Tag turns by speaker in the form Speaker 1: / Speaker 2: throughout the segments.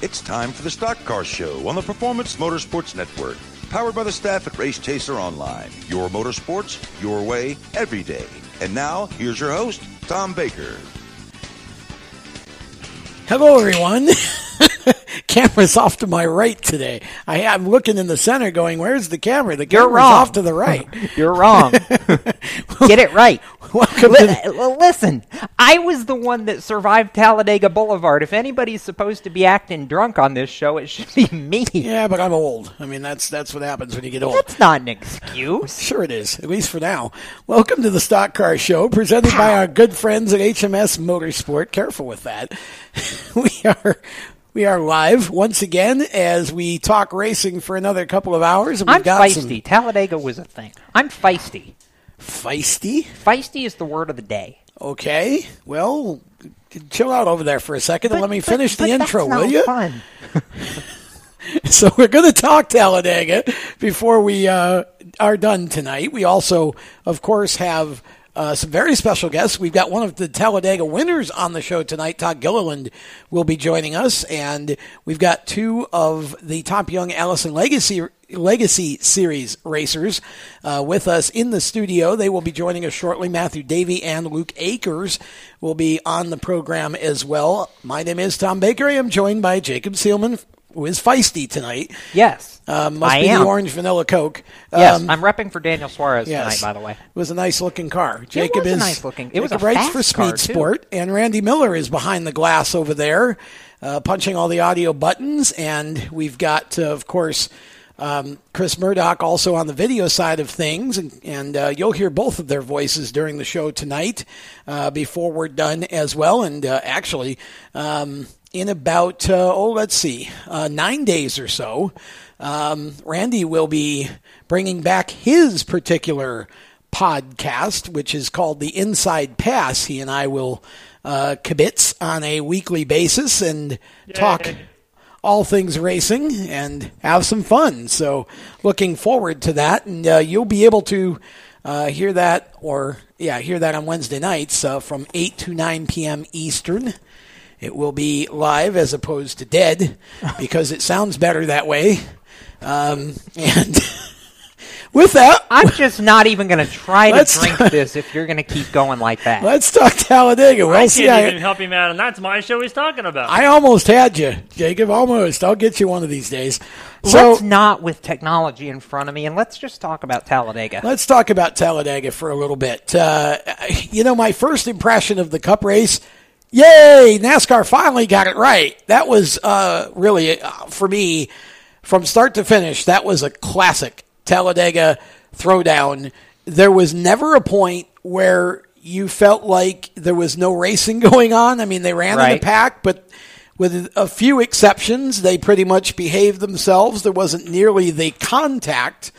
Speaker 1: It's time for the Stock Car Show on the Performance Motorsports Network. Powered by the staff at Race Chaser Online. Your motorsports, your way, every day. And now, here's your host, Tom Baker.
Speaker 2: Hello, everyone. Camera's off to my right today. I, am looking in the center, going, "Where's the camera?" The camera's
Speaker 3: You're wrong.
Speaker 2: off to the right.
Speaker 3: You're wrong. Get it right.
Speaker 2: Welcome
Speaker 3: Li-
Speaker 2: to
Speaker 3: uh, listen, I was the one that survived Talladega Boulevard. If anybody's supposed to be acting drunk on this show, it should be me.
Speaker 2: yeah, but I'm old. I mean, that's that's what happens when you get old.
Speaker 3: That's not an excuse.
Speaker 2: Sure, it is. At least for now. Welcome to the Stock Car Show, presented by our good friends at HMS Motorsport. Careful with that. we are. We are live once again as we talk racing for another couple of hours. And we've
Speaker 3: I'm
Speaker 2: got
Speaker 3: feisty. Talladega was a thing. I'm feisty.
Speaker 2: Feisty.
Speaker 3: Feisty is the word of the day.
Speaker 2: Okay. Well, chill out over there for a second and let me
Speaker 3: But-
Speaker 2: finish
Speaker 3: but
Speaker 2: the intro, will you?
Speaker 3: Fun.
Speaker 2: So we're going to talk Talladega before we uh, are done tonight. We also, of course, have uh, some very special guests. We've got one of the Talladega winners on the show tonight. Todd Gilliland will be joining us, and we've got two of the Top Young Allison Legacy Legacy Series racers uh, with us in the studio. They will be joining us shortly. Matthew Davey and Luke Akers will be on the program as well. My name is Tom Baker. I am joined by Jacob Seelman, who is feisty tonight.
Speaker 3: Yes.
Speaker 2: Uh, must
Speaker 3: I
Speaker 2: be
Speaker 3: am.
Speaker 2: the orange vanilla Coke.
Speaker 3: Yes,
Speaker 2: Um,
Speaker 3: I'm repping for Daniel Suarez
Speaker 2: yes.
Speaker 3: tonight, by the way.
Speaker 2: It was a nice looking car. Jacob
Speaker 3: was a
Speaker 2: is
Speaker 3: nice looking- it was
Speaker 2: Jacob
Speaker 3: a fast
Speaker 2: for Speed
Speaker 3: car, too.
Speaker 2: Sport, and Randy Miller is behind the glass over there, uh, punching all the audio buttons. And we've got, uh, of course, um, Chris Murdoch also on the video side of things, and, and uh, you'll hear both of their voices during the show tonight uh, before we're done as well. And uh, actually, um, in about uh, oh, let's see, uh, nine days or so, um, Randy will be bringing back his particular podcast, which is called the Inside Pass. He and I will uh, kibitz on a weekly basis and talk all things racing and have some fun. So, looking forward to that, and uh, you'll be able to uh, hear that, or yeah, hear that on Wednesday nights uh, from eight to nine p.m. Eastern. It will be live as opposed to dead because it sounds better that way. Um, and with that,
Speaker 3: I'm just not even going to try to
Speaker 2: Let's-
Speaker 3: drink this if you're going to keep going like that.
Speaker 2: let's talk Talladega. Well,
Speaker 4: I
Speaker 2: see,
Speaker 4: can't
Speaker 2: I,
Speaker 4: even help him out, and that's my show he's talking about.
Speaker 2: I almost had you, Jacob. Almost. I'll get you one of these days. So
Speaker 3: let's not with technology in front of me, and let's just talk about Talladega.
Speaker 2: Let's talk about Talladega for a little bit. Uh, you know, my first impression of the Cup race, yay! NASCAR finally got it right. That was uh, really, uh, for me, from start to finish, that was a classic Talladega throwdown. There was never a point where you felt like there was no racing going on. I mean, they ran in a
Speaker 3: Right.
Speaker 2: pack, but with a few exceptions, they pretty much behaved themselves. There wasn't nearly the contact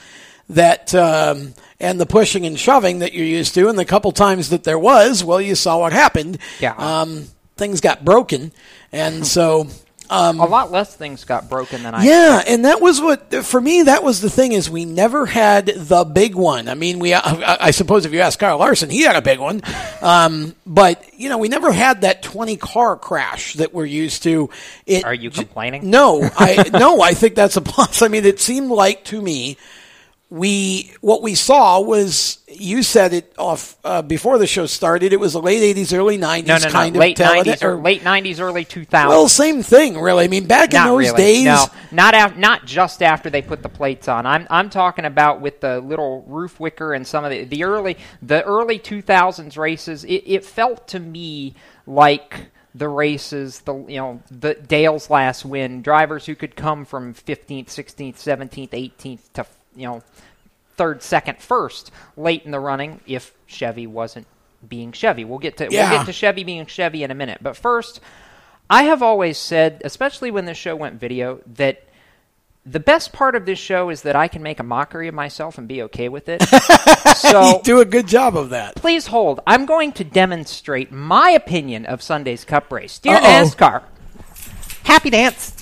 Speaker 2: that um, and the pushing and shoving that you're used to. And the couple times that there was, well, you saw what happened.
Speaker 3: Yeah.
Speaker 2: Um, things got broken, and so. Um,
Speaker 3: a lot less things got broken than I.
Speaker 2: yeah, and that was what for me. That was the thing is we never had the big one. I mean, we I, I suppose if you ask Kyle Larson, he had a big one, um, but you know we never had that twenty car crash that we're used to. It,
Speaker 3: Are you complaining?
Speaker 2: No, I no, I think that's a plus. I mean, it seemed like to me we what we saw was you said it off uh, before the show started. It was the late '80s, early '90s
Speaker 3: No, no, no.
Speaker 2: kind
Speaker 3: late
Speaker 2: of Talladega-
Speaker 3: '90s or late '90s, early 2000s.
Speaker 2: Well, same thing, really. I mean, back
Speaker 3: not
Speaker 2: in those
Speaker 3: really.
Speaker 2: days,
Speaker 3: No, not af- not just after they put the plates on. I'm I'm talking about with the little roof wicker and some of the the early the early 2000s races. It, it felt to me like the races, the you know the Dale's last win, drivers who could come from 15th, 16th, 17th, 18th to you know third, second, first late in the running if Chevy wasn't being Chevy. We'll get to
Speaker 2: Yeah.
Speaker 3: we'll get to Chevy being Chevy in a minute. But first, I have always said, especially when this show went video, that the best part of this show is that I can make a mockery of myself and be okay with it. so
Speaker 2: you do a good job of that.
Speaker 3: please hold. I'm going to demonstrate my opinion of Sunday's Cup race. Dear
Speaker 2: Uh-oh.
Speaker 3: NASCAR, happy dance.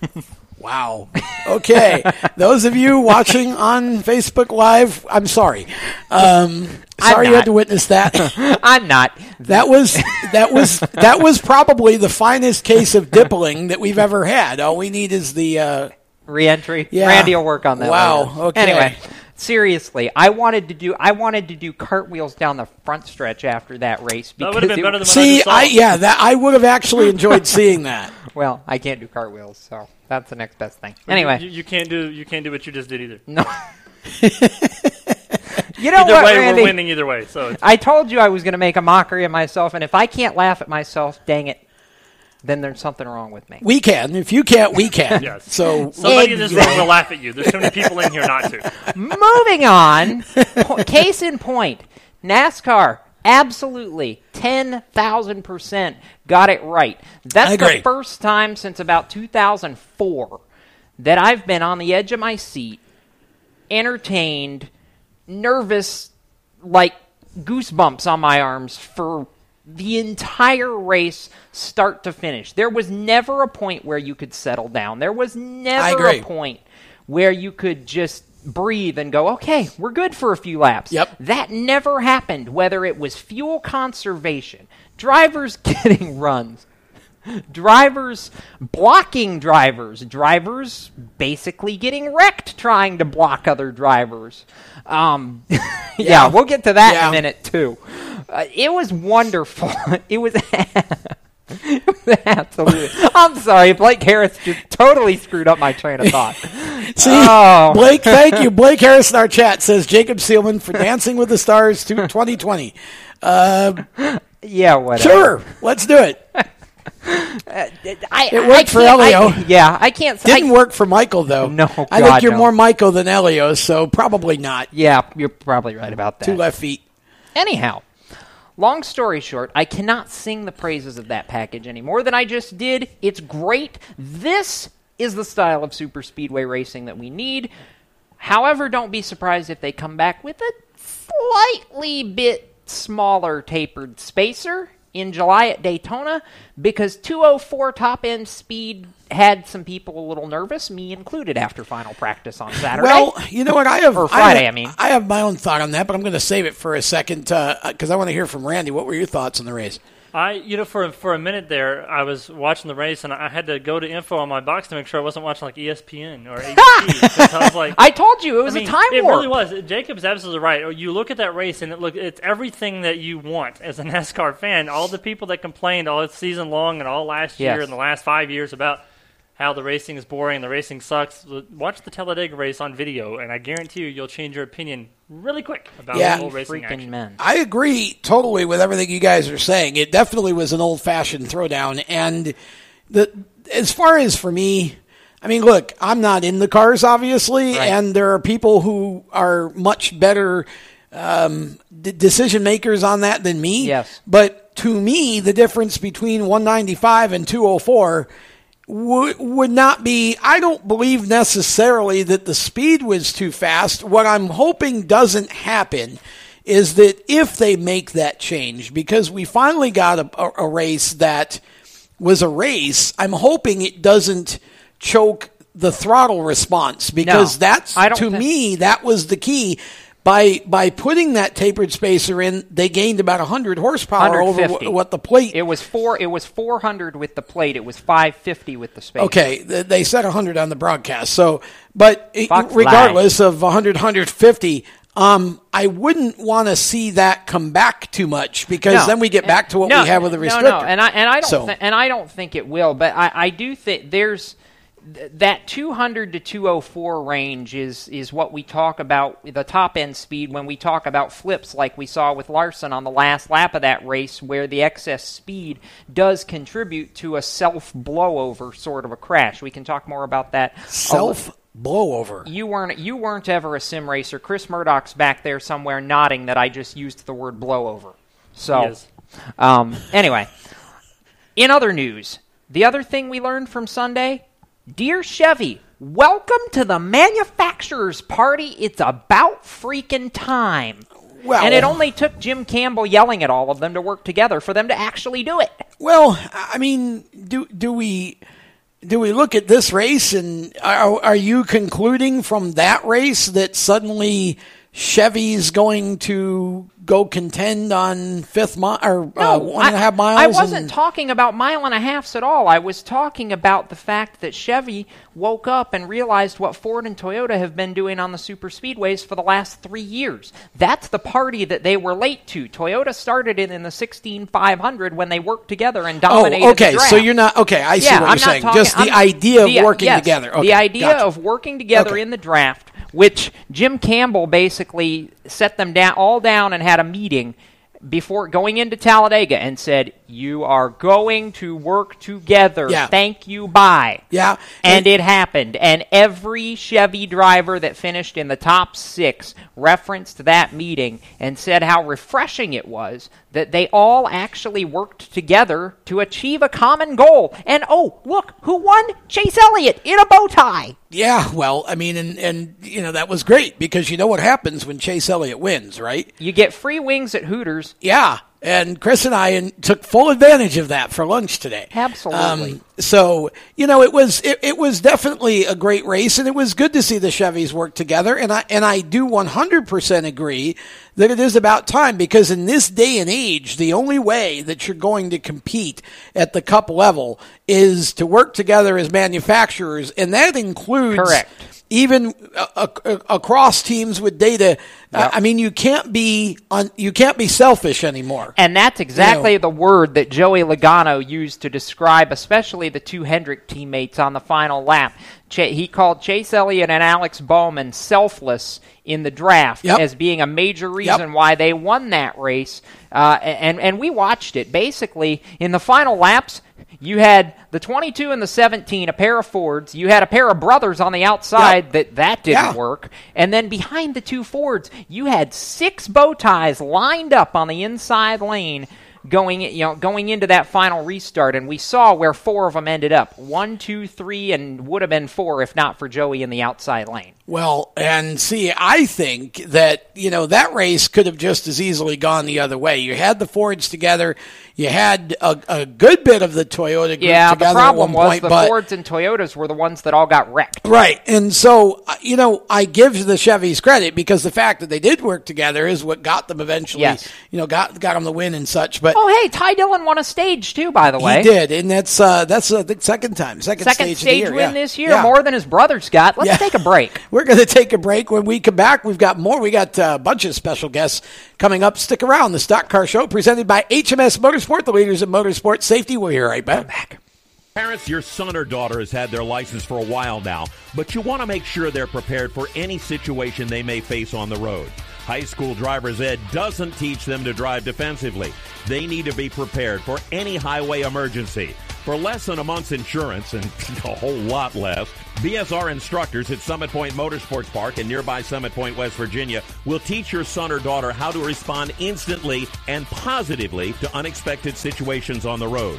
Speaker 2: Wow. Okay. Those of you watching on Facebook Live, I'm sorry. Um, Sorry you had to witness that.
Speaker 3: I'm not.
Speaker 2: that was that was that was probably the finest case of dippling that we've ever had. All we need is the uh,
Speaker 3: Reentry.
Speaker 2: Yeah.
Speaker 3: Randy will work on that.
Speaker 2: Wow,
Speaker 3: later.
Speaker 2: okay.
Speaker 3: Anyway, seriously, I wanted to do I wanted to do cartwheels down the front stretch after that race
Speaker 4: That
Speaker 3: because
Speaker 4: would have been better than what I
Speaker 2: see.
Speaker 4: just saw.
Speaker 2: I yeah, that I would have actually enjoyed seeing that.
Speaker 3: Well, I can't do cartwheels, so that's the next best thing.
Speaker 4: You-
Speaker 3: Anyway,
Speaker 4: you, you can't do you can't do what you just did either.
Speaker 3: no. you know
Speaker 4: Either
Speaker 3: what,
Speaker 4: way,
Speaker 3: Randy?
Speaker 4: we're winning either way. So it's,
Speaker 3: I told you I was going to make a mockery of myself, and if I can't laugh at myself, dang it, then there's something wrong with me.
Speaker 2: We can. If you can't, we can.
Speaker 4: Yes.
Speaker 2: So
Speaker 4: somebody in this room will laugh at you. There's too many people in here not to.
Speaker 3: Moving on. Po- case in point, NASCAR absolutely 10,000% got it right. That's the first time since about 2004 that I've been on the edge of my seat, entertained, nervous, like goosebumps on my arms for the entire race start to finish. There was never a point where you could settle down. There was never a point where you could just breathe and go, okay, we're good for a few laps.
Speaker 2: Yep.
Speaker 3: That never happened, whether it was fuel conservation, drivers getting runs, drivers blocking drivers, drivers basically getting wrecked trying to block other drivers. Um, yeah.
Speaker 2: Yeah.
Speaker 3: we'll get to that in a minute too. Uh, it was wonderful. it was. Absolutely. I'm sorry, Blake Harris just totally screwed up my train of thought.
Speaker 2: See,
Speaker 3: Oh.
Speaker 2: Blake, thank you. Blake Harris in our chat says Jacob Seelman for Dancing with the Stars to 2020.
Speaker 3: Uh, yeah, whatever.
Speaker 2: Sure, let's do it.
Speaker 3: Uh, I,
Speaker 2: It worked for
Speaker 3: can't- I-
Speaker 2: Helio.
Speaker 3: yeah, I can't.
Speaker 2: Didn't
Speaker 3: I,
Speaker 2: work for Michael though.
Speaker 3: No,
Speaker 2: I think you're
Speaker 3: no.
Speaker 2: more Michael than Helio, so probably not.
Speaker 3: Yeah, you're probably right about that.
Speaker 2: Two left feet.
Speaker 3: Anyhow, long story short, I cannot sing the praises of that package any more than I just did. It's great. This is the style of super speedway racing that we need. However, don't be surprised if they come back with a slightly bit smaller tapered spacer in July at Daytona because 204 top end speed had some people a little nervous, me included, after final practice on Saturday.
Speaker 2: Well, you know what? I have
Speaker 3: Or
Speaker 2: I
Speaker 3: Friday,
Speaker 2: have-
Speaker 3: I mean.
Speaker 2: I have my own thought on that, but I'm going to save it for a second uh, because I want to hear from Randy. What were your thoughts on the race?
Speaker 4: I, you know, for for a minute there, I was watching the race and I had to go to info on my box to make sure I wasn't watching like ESPN or ABC. I was like,
Speaker 3: I told you it was
Speaker 4: I mean,
Speaker 3: a time
Speaker 4: it
Speaker 3: warp.
Speaker 4: really was. Jacob's absolutely right. You look at that race, and it look it's everything that you want as a NASCAR fan. All the people that complained all season long and all last year
Speaker 3: Yes.
Speaker 4: and the last five years about how the racing is boring the racing sucks. Watch the Talladega race on video, and I guarantee you, you'll change your opinion really quick about
Speaker 2: Yeah.
Speaker 4: old racing action.
Speaker 3: men.
Speaker 2: I agree totally with everything you guys are saying. It definitely was an old fashioned throwdown. And the as far as for me, I mean, look, I'm not in the cars, obviously,
Speaker 3: Right.
Speaker 2: and there are people who are much better um, d- decision makers on that than me.
Speaker 3: Yes.
Speaker 2: But to me, the difference between 195 and 204 would would not be. I don't believe necessarily that the speed was too fast. What I'm hoping doesn't happen is that if they make that change, because we finally got a, a, race that was a race, I'm hoping it doesn't choke the throttle response because
Speaker 3: No,
Speaker 2: that's to
Speaker 3: think-
Speaker 2: me that was the key. By by putting that tapered spacer in, they gained about 100 horsepower over
Speaker 3: 150.
Speaker 2: what the plate
Speaker 3: It was four. It was four hundred with the plate. It was five fifty with the space.
Speaker 2: Okay, they said 100 on the broadcast. So, but
Speaker 3: Fox
Speaker 2: regardless of 100, 150, um, I wouldn't want to see that come back too much because
Speaker 3: No.
Speaker 2: then we get back to what
Speaker 3: No,
Speaker 2: we have with the
Speaker 3: no,
Speaker 2: restrictor.
Speaker 3: No, and I and I don't
Speaker 2: So-
Speaker 3: thi- and I don't think it will, but I, I do think there's th- that 200 to 204 range is is what we talk about the top end speed when we talk about flips like we saw with Larson on the last lap of that race where the excess speed does contribute to a self blowover sort of a crash. We can talk more about that.
Speaker 2: Self blowover.
Speaker 3: You weren't you weren't ever a sim racer. Chris Murdoch's back there somewhere nodding that I just used the word blowover. So
Speaker 4: He
Speaker 3: um, anyway, in other news, the other thing we learned from Sunday, dear Chevy, welcome to the manufacturers party. It's about freaking time.
Speaker 2: Well-
Speaker 3: and it only took Jim Campbell yelling at all of them to work together for them to actually do it.
Speaker 2: Well, I mean, do do we do we look at this race and are, are you concluding from that race that suddenly Chevy's going to go contend on fifth mile or uh,
Speaker 3: No,
Speaker 2: one and a
Speaker 3: I-
Speaker 2: half miles.
Speaker 3: I wasn't
Speaker 2: and-
Speaker 3: talking about mile and a halfs at all. I was talking about the fact that Chevy woke up and realized what Ford and Toyota have been doing on the super speedways for the last three years. That's the party that they were late to. Toyota started it in the 16500 when they worked together and dominated
Speaker 2: Oh, okay. So you're not okay. I see
Speaker 3: yeah,
Speaker 2: what
Speaker 3: I'm
Speaker 2: you're saying.
Speaker 3: talking-
Speaker 2: Just the
Speaker 3: I'm-
Speaker 2: idea of
Speaker 3: the-
Speaker 2: working
Speaker 3: yes,
Speaker 2: together. Okay,
Speaker 3: the idea
Speaker 2: gotcha.
Speaker 3: of working together
Speaker 2: Okay.
Speaker 3: in the draft, which Jim Campbell basically set them down all down and had a meeting before going into Talladega and said, "You are going to work together.
Speaker 2: Yeah.
Speaker 3: Thank you. Bye."
Speaker 2: Yeah,
Speaker 3: And it happened. And every Chevy driver that finished in the top six referenced that meeting and said how refreshing it was that they all actually worked together to achieve a common goal. And oh, look, who won? Chase Elliott in a bow tie.
Speaker 2: Yeah, well, I mean, and and you know that was great because you know what happens when Chase Elliott wins, right?
Speaker 3: You get free wings at Hooters.
Speaker 2: Yeah, and Chris and I and took full advantage of that for lunch today. Um,
Speaker 3: Absolutely.
Speaker 2: so you know, it was it, it was definitely a great race, and it was good to see the Chevys work together. And I and I do one hundred percent agree that it is about time because in this day and age, the only way that you're going to compete at the Cup level is to work together as manufacturers, and that includes
Speaker 3: Correct.
Speaker 2: Even uh, uh, across teams with data. I-
Speaker 3: Yep.
Speaker 2: I mean, you can't be on, you can't be selfish anymore.
Speaker 3: And that's exactly
Speaker 2: You know.
Speaker 3: the word that Joey Logano used to describe, especially the two Hendrick teammates on the final lap. He called Chase Elliott and Alex Bowman selfless in the draft
Speaker 2: Yep.
Speaker 3: as being a major reason why they won that race. Uh, and and we watched it basically in the final laps. You had the 22 and the 17, a pair of Fords. You had a pair of brothers on the outside
Speaker 2: Yep.
Speaker 3: that that didn't
Speaker 2: Yeah.
Speaker 3: work. And then behind the two Fords, you had six bow ties lined up on the inside lane going you know going into that final restart and we saw where four of them ended up one two three and would have been four if not for joey in the outside lane
Speaker 2: Well, and see, I think that, you know, that race could have just as easily gone the other way. You had the Fords together. You had a, a good bit of the Toyota group
Speaker 3: yeah the problem
Speaker 2: at one
Speaker 3: was
Speaker 2: point,
Speaker 3: the
Speaker 2: but
Speaker 3: fords and toyotas were the ones that all got wrecked
Speaker 2: Right. And so, uh, you know, I give the Chevys credit because the fact that they did work together is what got them eventually,
Speaker 3: Yes.
Speaker 2: you know, got got them the win and such. But
Speaker 3: oh hey ty dillon won a stage too by the way
Speaker 2: he did, and that's uh, that's uh, the second time, second,
Speaker 3: second
Speaker 2: stage,
Speaker 3: stage,
Speaker 2: of the year.
Speaker 3: win
Speaker 2: yeah.
Speaker 3: this year
Speaker 2: Yeah.
Speaker 3: more than his brothers got let's
Speaker 2: Yeah.
Speaker 3: take a break
Speaker 2: We're going to take a break. When we come back, we've got more. We got uh, a bunch of special guests coming up. Stick around. The Stock Car Show presented by HMS Motorsport, the leaders in motorsport safety. We'll be right back.
Speaker 5: Parents, your son or daughter has had their license for a while now, but you want to make sure they're prepared for any situation they may face on the road. High school driver's ed doesn't teach them to drive defensively. They need to be prepared for any highway emergency. For less than a month's insurance, and a whole lot less, BSR instructors at Summit Point Motorsports Park in nearby Summit Point, West Virginia, will teach your son or daughter how to respond instantly and positively to unexpected situations on the road.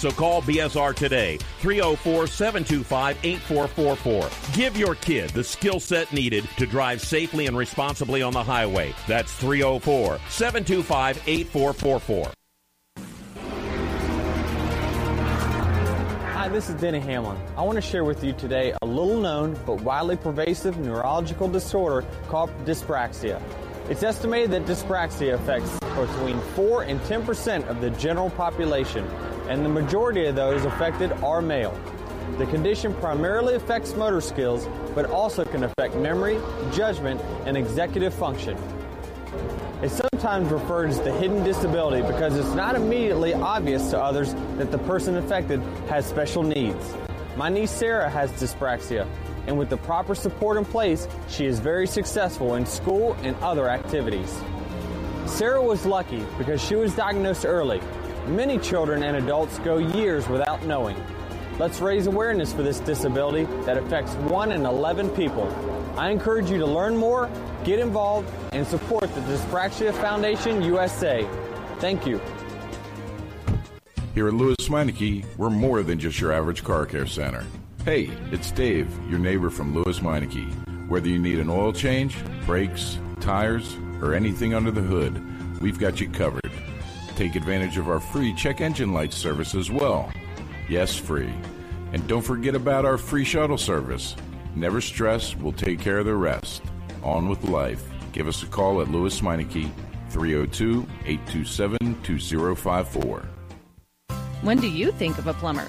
Speaker 5: So call BSR today, 304 725 8444. Give your kid the skill set needed to drive safely and responsibly on the highway. That's 304 725 8444.
Speaker 6: Hi, this is Denny Hamlin. I want to share with you today a little known but widely pervasive neurological disorder called dyspraxia. It's estimated that dyspraxia affects between 4 and 10% of the general population, and the majority of those affected are male. The condition primarily affects motor skills, but also can affect memory, judgment, and executive function. It's sometimes referred as the hidden disability because it's not immediately obvious to others that the person affected has special needs. My niece Sarah has dyspraxia, and with the proper support in place, she is very successful in school and other activities. Sarah was lucky because she was diagnosed early. Many children and adults go years without knowing. Let's raise awareness for this disability that affects 1 in 11 people. I encourage you to learn more, get involved, and support the Dyspraxia Foundation USA. Thank you.
Speaker 7: Here at Lewes Meineke, we're more than just your average car care center.
Speaker 8: Hey, it's Dave, your neighbor from Lewes Meineke. Whether you need an oil change, brakes, tires, or anything under the hood, we've got you covered. Take advantage of our free check engine light service as well. Yes, free. And don't forget about our free shuttle service. Never stress, we'll take care of the rest. On with life. Give us a call at Lewes Meineke, 302 827 2054.
Speaker 9: When do you think of a plumber?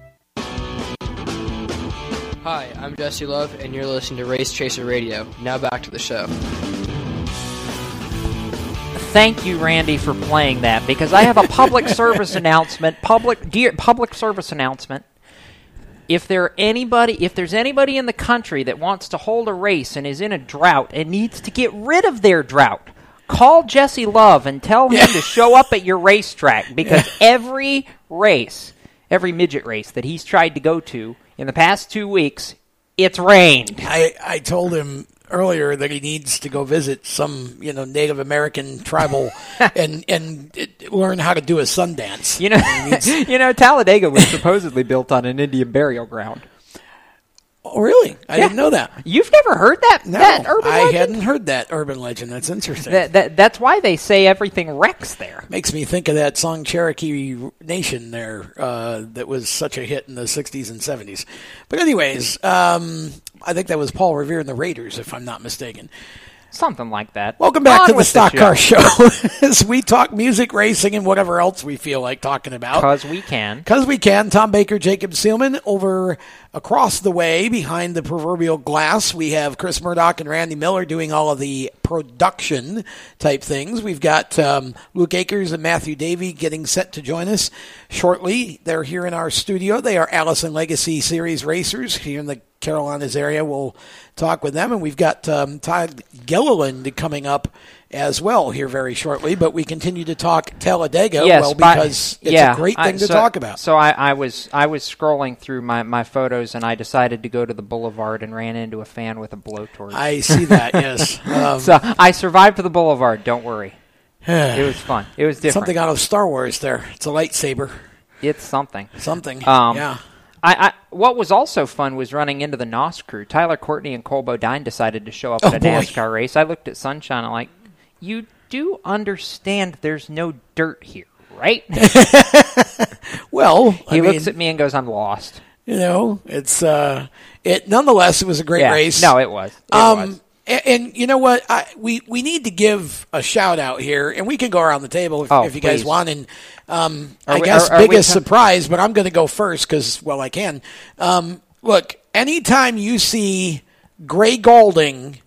Speaker 10: Hi, I'm Jesse Love, and you're listening to Race Chaser Radio. Now back to the show.
Speaker 3: Thank you, Randy, for playing that because I have a public service announcement. Public, dear, public service announcement. If there anybody, if there's anybody in the country that wants to hold a race and is in a drought and needs to get rid of their drought, call Jesse Love and tell him to show up at your racetrack because every race, every midget race that he's tried to go to in the past two weeks, it's rained.
Speaker 2: I, I told him earlier that he needs to go visit some you know Native American tribal and and learn how to do a sun dance.
Speaker 3: You know, you know, Talladega was supposedly built on an Indian burial ground.
Speaker 2: Oh, really? I
Speaker 3: Yeah.
Speaker 2: didn't know that.
Speaker 3: You've never heard that?
Speaker 2: No,
Speaker 3: that urban
Speaker 2: I
Speaker 3: legend?
Speaker 2: hadn't heard that urban legend. That's interesting.
Speaker 3: That, that, that's why they say everything wrecks there.
Speaker 2: Makes me think of that song Cherokee Nation there uh, that was such a hit in the 60s and 70s. But, anyways, um, I think that was Paul Revere and the Raiders, if I'm not mistaken.
Speaker 3: Something like that.
Speaker 2: Welcome back
Speaker 3: On
Speaker 2: to the Stock Car Show as we talk music, racing, and whatever else we feel like talking about.
Speaker 3: Because we can.
Speaker 2: Because we can. Tom Baker, Jacob Seelman over across the way behind the proverbial glass. We have Chris Murdoch and Randy Miller doing all of the production type things. We've got um, Luke Akers and Matthew Davey getting set to join us shortly. They're here in our studio. They are Allison Legacy Series racers here in the Carolinas area. We'll talk with them. And we've got um, Todd Gilliland coming up as well here very shortly. But we continue to talk Talladega,
Speaker 3: Yes,
Speaker 2: well, because it's
Speaker 3: yeah,
Speaker 2: a great
Speaker 3: I-
Speaker 2: thing to talk about.
Speaker 3: So I, I was I was scrolling through my, my photos and I decided to go to the boulevard and ran into a fan with a blowtorch.
Speaker 2: I see that, yes. Um,
Speaker 3: so I survived the boulevard. Don't worry. it was fun. It was different.
Speaker 2: Something out of Star Wars there. It's a lightsaber.
Speaker 3: It's something.
Speaker 2: Something.
Speaker 3: Um,
Speaker 2: yeah.
Speaker 3: I, I what was also fun was running into the NOS crew. Tyler Courtney and Cole Bodine decided to show up
Speaker 2: Oh,
Speaker 3: at a
Speaker 2: boy.
Speaker 3: NASCAR race. I looked at Sunshine. I'm like, you do understand there's no dirt here, right?
Speaker 2: Well,
Speaker 3: he
Speaker 2: I
Speaker 3: looks
Speaker 2: mean,
Speaker 3: at me and goes, "I'm lost."
Speaker 2: You know, it's uh, it. Nonetheless, it was a great
Speaker 3: Yeah.
Speaker 2: race.
Speaker 3: No, it was. It
Speaker 2: um,
Speaker 3: was.
Speaker 2: a- And, you know what? I, we we need to give a shout out here, and we can go around the table if,
Speaker 3: Oh,
Speaker 2: if you guys want. And um, I
Speaker 3: we-
Speaker 2: guess
Speaker 3: are- are
Speaker 2: biggest surprise, but I'm going to go first because well, I can. Um, look, anytime you see Gray Gaulding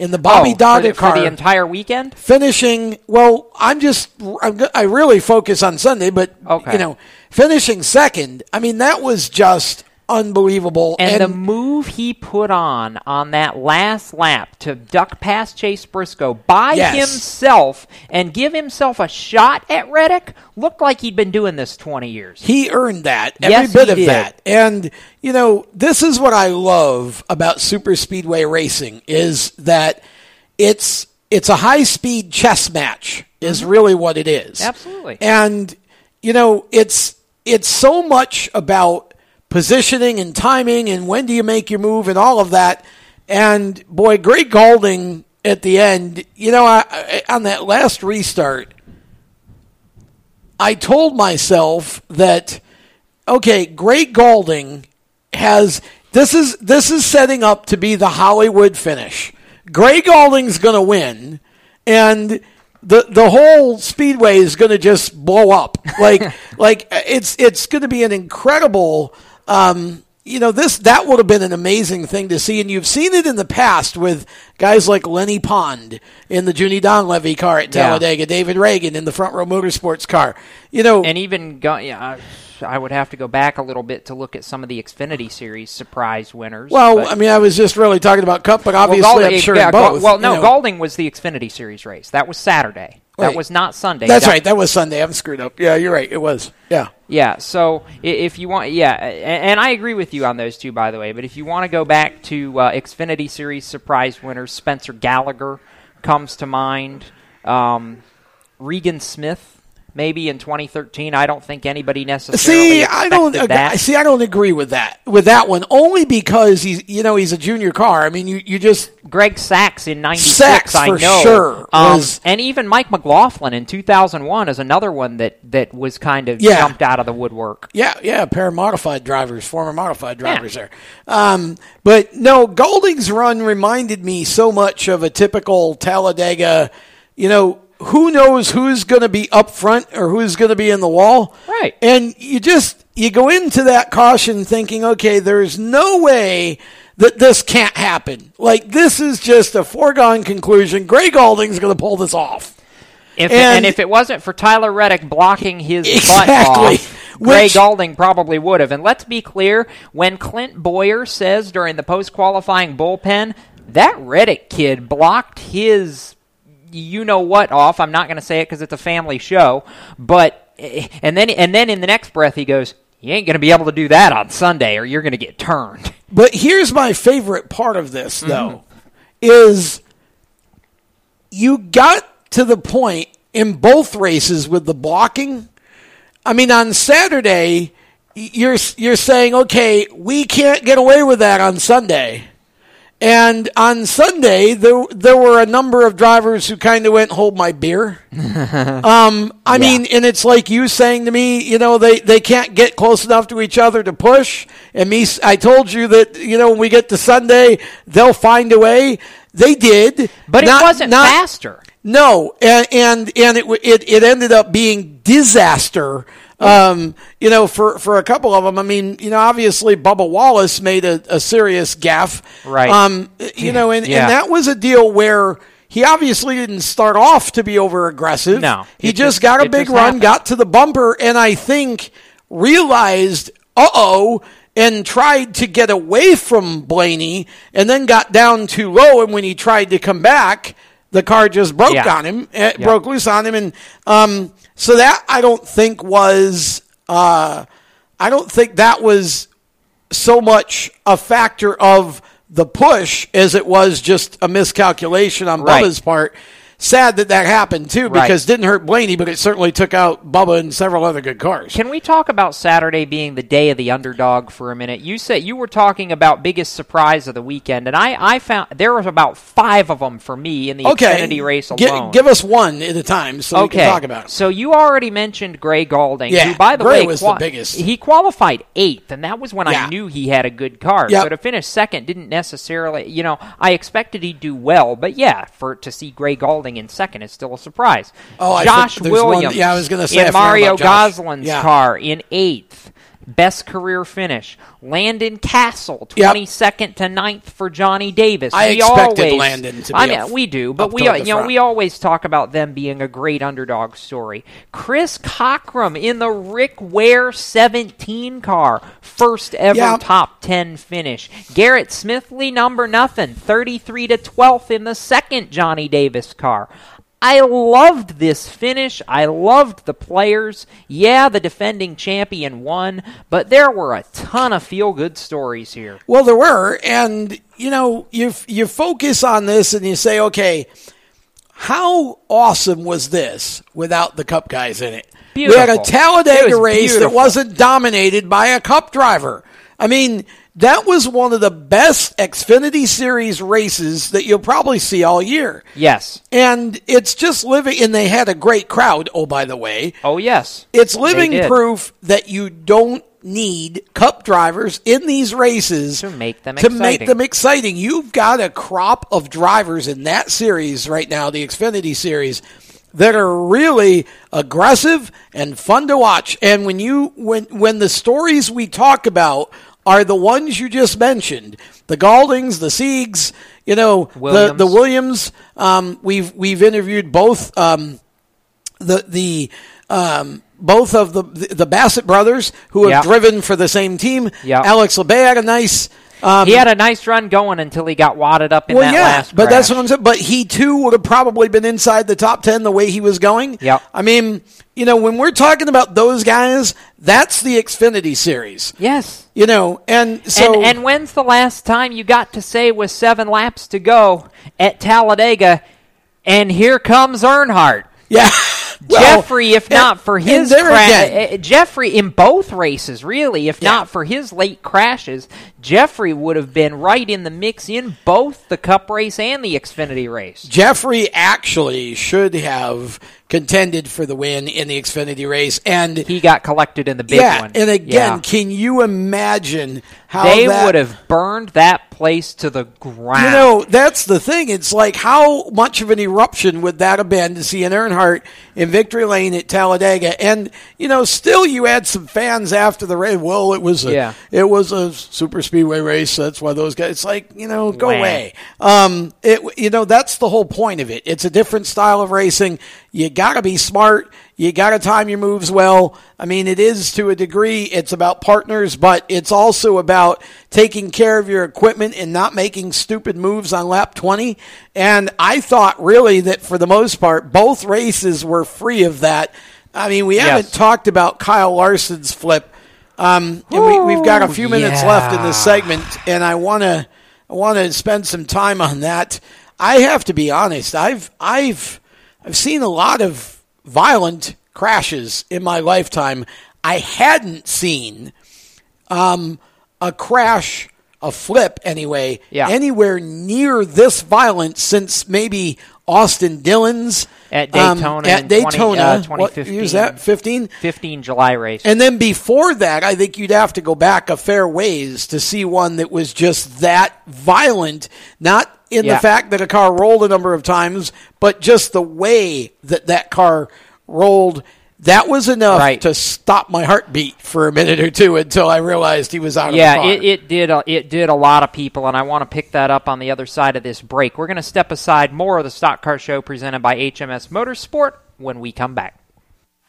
Speaker 2: in the Bobby
Speaker 3: Oh, the,
Speaker 2: car
Speaker 3: for the entire weekend.
Speaker 2: finishing well i'm just I'm, i really focus on sunday but
Speaker 3: Okay.
Speaker 2: you know finishing second i mean that was just unbelievable
Speaker 3: And, the move he put on on that last lap to duck past Chase Briscoe by
Speaker 2: Yes.
Speaker 3: himself and give himself a shot at Reddick looked like he'd been doing this 20 years.
Speaker 2: he earned that every
Speaker 3: Yes,
Speaker 2: bit of
Speaker 3: did.
Speaker 2: that and you know this is what i love about super speedway racing is that it's it's a high speed chess match is really what it is
Speaker 3: Mm-hmm. Absolutely.
Speaker 2: and you know it's it's so much about positioning and timing and when do you make your move and all of that. And boy Gray Gaulding at the end. You know I, I, on that last restart I told myself that okay Gray Gaulding has this is this is setting up to be the Hollywood finish. Gray Gaulding's going to win and the the whole speedway is going to just blow up. Like like it's it's going to be an incredible um, you know, this that would have been an amazing thing to see, and you've seen it in the past with guys like Lennie Pond in the Junie Donlavey car at
Speaker 3: Yeah.
Speaker 2: Talladega, David Ragan in the Front Row Motorsports car. You know,
Speaker 3: and even go, yeah, I, I would have to go back a little bit to look at some of the Xfinity Series surprise winners.
Speaker 2: well,
Speaker 3: but-
Speaker 2: I mean, I was just really talking about Cup, but obviously,
Speaker 3: well,
Speaker 2: I'm sure
Speaker 3: yeah,
Speaker 2: both.
Speaker 3: well,
Speaker 2: you
Speaker 3: no,
Speaker 2: know.
Speaker 3: Gaulding was the Xfinity Series race. That was Saturday. That
Speaker 2: Right.
Speaker 3: was not Sunday.
Speaker 2: That's
Speaker 3: That-
Speaker 2: right. That was Sunday. I'm screwed up. Yeah, you're right. It was. Yeah.
Speaker 3: Yeah, so if you want, yeah, and I agree with you on those two, by the way. But if you want to go back to uh, Xfinity Series surprise winners, Spencer Gallagher comes to mind. Um, Regan Smith, maybe in 2013. I don't think anybody necessarily
Speaker 2: See, I don't.
Speaker 3: that.
Speaker 2: See, I don't agree with that. With that one, only because he's, you know, he's a junior car. I mean, you, you just
Speaker 3: Greg Sacks in '96,
Speaker 2: Sacks,
Speaker 3: I
Speaker 2: for
Speaker 3: know,
Speaker 2: sure,
Speaker 3: um,
Speaker 2: was-
Speaker 3: and even Mike McLaughlin in 2001 is another one that that was kind of
Speaker 2: Yeah.
Speaker 3: jumped out of the woodwork.
Speaker 2: Yeah, yeah, a pair of modified drivers, former modified drivers there. Um, but no, Gaulding's run reminded me so much of a typical Talladega. You know, who knows who's going to be up front or who's going to be in the wall?
Speaker 3: Right.
Speaker 2: And you just you go into that caution thinking, okay, there's no way that this can't happen. Like this is just a foregone conclusion. Gray Gaulding's going to pull this off.
Speaker 3: If
Speaker 2: And-
Speaker 3: and, if it wasn't for Tyler Reddick blocking his
Speaker 2: Exactly.
Speaker 3: butt off, Gray
Speaker 2: Which-
Speaker 3: Gaulding probably would have. And let's be clear: when Clint Bowyer says during the post-qualifying bullpen that Reddick kid blocked his, you know what, off. I'm not going to say it because it's a family show, but and then and then in the next breath he goes, "You ain't going to be able to do that on Sunday, or you're going to get turned."
Speaker 2: But here's my favorite part of this,
Speaker 3: Mm-hmm.
Speaker 2: though, is you got to the point in both races with the blocking. I mean, on Saturday, you're you're saying, okay, we can't get away with that on Sunday. And on Sunday, there there were a number of drivers who kind of went, "Hold my beer." um, I mean, and it's like you saying to me, you know, they they can't get close enough to each other to push. And me, I told you that, you know, when we get to Sunday, they'll find a way. They did,
Speaker 3: But
Speaker 2: Not-
Speaker 3: it wasn't
Speaker 2: not-
Speaker 3: faster.
Speaker 2: no, and and and it it it ended up being disaster. Um, you know, for for a couple of them. I mean, you know, obviously Bubba Wallace made a, a serious gaffe.
Speaker 3: Right.
Speaker 2: Um, you know, and,
Speaker 3: Yeah.
Speaker 2: and that was a deal where he obviously didn't start off to be over aggressive.
Speaker 3: No,
Speaker 2: he just
Speaker 3: just-
Speaker 2: got a big run,
Speaker 3: happened.
Speaker 2: got to the bumper, and I think realized, uh oh. And tried to get away from Blaney, and then got down too low. And when he tried to come back, the car just broke
Speaker 3: Yeah.
Speaker 2: on him, it broke loose on him, and um, so that I don't think was, uh, I don't think that was so much a factor of the push as it was just a miscalculation on
Speaker 3: Right.
Speaker 2: Bubba's part. Sad that that happened too,
Speaker 3: Right.
Speaker 2: because it didn't hurt Blaney, but it certainly took out Bubba and several other good cars.
Speaker 3: Can we talk about Saturday being the day of the underdog for a minute? You said you were talking about biggest surprise of the weekend, and I, I found there was about five of them for me in the
Speaker 2: Okay,
Speaker 3: Xfinity race alone.
Speaker 2: give us one at a time so we can talk about it.
Speaker 3: so you already mentioned Gray Gaulding.
Speaker 2: Yeah,
Speaker 3: who, by the
Speaker 2: Gray
Speaker 3: way,
Speaker 2: was the biggest.
Speaker 3: He qualified eighth, and that was when
Speaker 2: Yeah.
Speaker 3: I knew he had a good car.
Speaker 2: Yep.
Speaker 3: So to finish second didn't necessarily, you know, I expected he'd do well, but yeah, for to see Gray Gaulding in second is still a surprise.
Speaker 2: Oh,
Speaker 3: Josh
Speaker 2: there's one-
Speaker 3: Williams,
Speaker 2: yeah, I was gonna say,
Speaker 3: in Mario. Gosselin's
Speaker 2: Yeah.
Speaker 3: car in eighth. Best career finish. Landon Cassill,
Speaker 2: Yep.
Speaker 3: twenty second to 9th for Johnny Davis.
Speaker 2: I
Speaker 3: we
Speaker 2: expected
Speaker 3: always,
Speaker 2: Landon to
Speaker 3: I
Speaker 2: be
Speaker 3: mean,
Speaker 2: up-
Speaker 3: we do, but we you know we always talk about them being a great underdog story. Chris Cockrum in the Rick Ware 17 car, first ever
Speaker 2: Yeah.
Speaker 3: top 10 finish. Garrett Smithley number nothing, 33 to 12th in the second Johnny Davis car. I loved this finish. I loved the players. Yeah, the defending champion won, but there were a ton of feel good stories here.
Speaker 2: Well, there were, and you know, you you focus on this and you say, okay, how awesome was this without the Cup guys in it? We had a Talladega race that wasn't dominated by a Cup driver. I mean, that was one of the best Xfinity Series races that you'll probably see all year.
Speaker 3: Yes.
Speaker 2: And it's just living, and they had a great crowd. Oh, by the way,
Speaker 3: Oh, yes.
Speaker 2: it's living proof that you don't need cup drivers in these races
Speaker 3: To make them
Speaker 2: to make
Speaker 3: exciting.
Speaker 2: them exciting. You've got a crop of drivers in that series right now, the Xfinity series, that are really aggressive and fun to watch. And when you when when the stories we talk about are the ones you just mentioned: the Gauldings, the Siegs, you know,
Speaker 3: Williams.
Speaker 2: the the Williams. Um, we've we've interviewed both um, the the um, both of the the Bassett brothers who have
Speaker 3: Yeah.
Speaker 2: driven for the same team.
Speaker 3: Yeah.
Speaker 2: Alex Labbé had a nice. Um,
Speaker 3: he had a nice run going until he got wadded up in
Speaker 2: well,
Speaker 3: that
Speaker 2: yeah,
Speaker 3: last
Speaker 2: but that's what I'm saying. But he too would have probably been inside the top ten the way he was going.
Speaker 3: Yeah.
Speaker 2: I mean, you know, when we're talking about those guys, that's the Xfinity series.
Speaker 3: Yes.
Speaker 2: You know, and so
Speaker 3: and, and when's the last time you got to say with seven laps to go at Talladega, and here comes Earnhardt?
Speaker 2: yeah, Well,
Speaker 3: Jeffrey, if
Speaker 2: and-
Speaker 3: not for his
Speaker 2: there
Speaker 3: crash,
Speaker 2: again- eh, eh,
Speaker 3: Jeffrey in both races, really, if
Speaker 2: Yeah.
Speaker 3: not for his late crashes, Jeffrey would have been right in the mix in both the Cup race and the Xfinity race.
Speaker 2: Jeffrey actually should have contended for the win in the Xfinity race, and
Speaker 3: He got collected in the big
Speaker 2: yeah,
Speaker 3: one.
Speaker 2: and again,
Speaker 3: Yeah.
Speaker 2: can you imagine how
Speaker 3: they
Speaker 2: that,
Speaker 3: would have burned that place to the ground.
Speaker 2: You know, that's the thing. It's like how much of an eruption would that have been to see an Earnhardt in victory lane at Talladega? And you know, still you had some fans after the race. Well, it was a
Speaker 3: Yeah.
Speaker 2: it was a super speedway race. That's why those guys. It's like you know, go away. Um, it you know that's the whole point of it. It's a different style of racing. You got to be smart. You got to time your moves well. I mean, it is to a degree. It's about partners, but it's also about taking care of your equipment and not making stupid moves on lap 20. And I thought really that for the most part, both races were free of that. I mean, we haven't talked about Kyle Larson's flip. Um, and we, we've got a few minutes left in this segment, and I want to I want to spend some time on that. I have to be honest. I've I've I've seen a lot of violent crashes in my lifetime. I hadn't seen um, a crash, a flip anyway,
Speaker 3: Yeah.
Speaker 2: anywhere near this violent since maybe Austin Dillon's
Speaker 3: At
Speaker 2: um,
Speaker 3: Daytona
Speaker 2: at
Speaker 3: in 20
Speaker 2: Daytona,
Speaker 3: uh,
Speaker 2: what year
Speaker 3: 2015.
Speaker 2: that? Fifteen.
Speaker 3: 15 July race.
Speaker 2: And then before that, I think you'd have to go back a fair ways to see one that was just that violent, not in
Speaker 3: Yeah.
Speaker 2: the fact that a car rolled a number of times, but just the way that that car rolled. That was enough
Speaker 3: Right.
Speaker 2: to stop my heartbeat for a minute or two until I realized he was out of the
Speaker 3: yeah, it, it did. A, it did a lot of people, and I want to pick that up on the other side of this break. We're going to step aside more of the Stock Car Show presented by HMS Motorsport when we come back.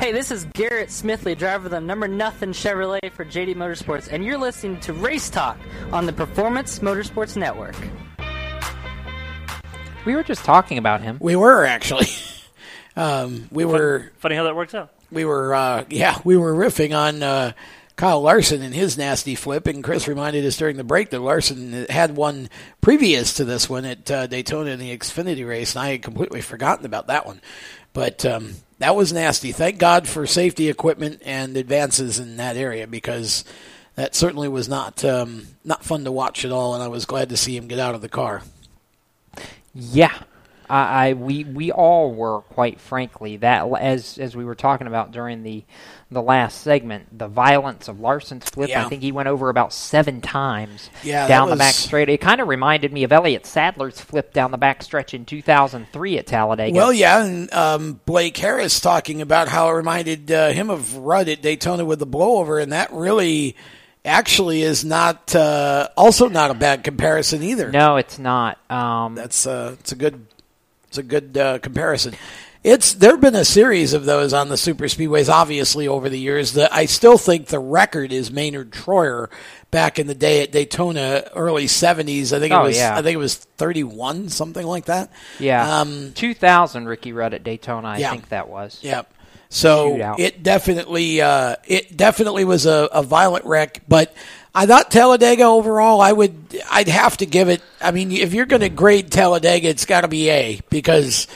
Speaker 11: Hey, this is Garrett Smithley, driver of the number nothing Chevrolet for JD Motorsports, and you're listening to Race Talk on the Performance Motorsports Network.
Speaker 3: We were just talking about him.
Speaker 2: We were actually. Um, we were
Speaker 4: Funny how that works out.
Speaker 2: we were uh, yeah we were riffing on uh, Kyle Larson and his nasty flip, and Chris reminded us during the break that Larson had one previous to this one at uh, Daytona in the Xfinity race, and I had completely forgotten about that one. But um, that was nasty. Thank God for safety equipment and advances in that area because that certainly was not um, not fun to watch at all, and I was glad to see him get out of the car.
Speaker 3: Yeah, I, I we we all were quite frankly that as as we were talking about during the the last segment, the violence of Larson's flip.
Speaker 2: Yeah.
Speaker 3: I think he went over about seven times
Speaker 2: Yeah,
Speaker 3: down the back straight. It kind of reminded me of Elliott Sadler's flip down the back stretch in 2003 at Talladega.
Speaker 2: Well, yeah, and um, Blake Harris talking about how it reminded uh, him of Rudd at Daytona with the blowover, and that really actually is not uh, also not a bad comparison either.
Speaker 3: No, it's not. Um,
Speaker 2: That's uh, it's a good it's a good uh, comparison. It's there have been a series of those on the super speedways, obviously over the years. That I still think the record is Maynard Troyer back in the day at Daytona, early seventies. I think it
Speaker 3: Oh,
Speaker 2: was
Speaker 3: yeah.
Speaker 2: I think it was thirty one, something like that.
Speaker 3: yeah,
Speaker 2: Um,
Speaker 3: 2000 Ricky Rudd at Daytona. I
Speaker 2: Yeah.
Speaker 3: think that was.
Speaker 2: Yep. So
Speaker 3: Shootout.
Speaker 2: it definitely uh, it definitely was a, a violent wreck, but I thought Talladega overall I would I'd have to give it. I mean, if you're going to grade Talladega, it's got to be A because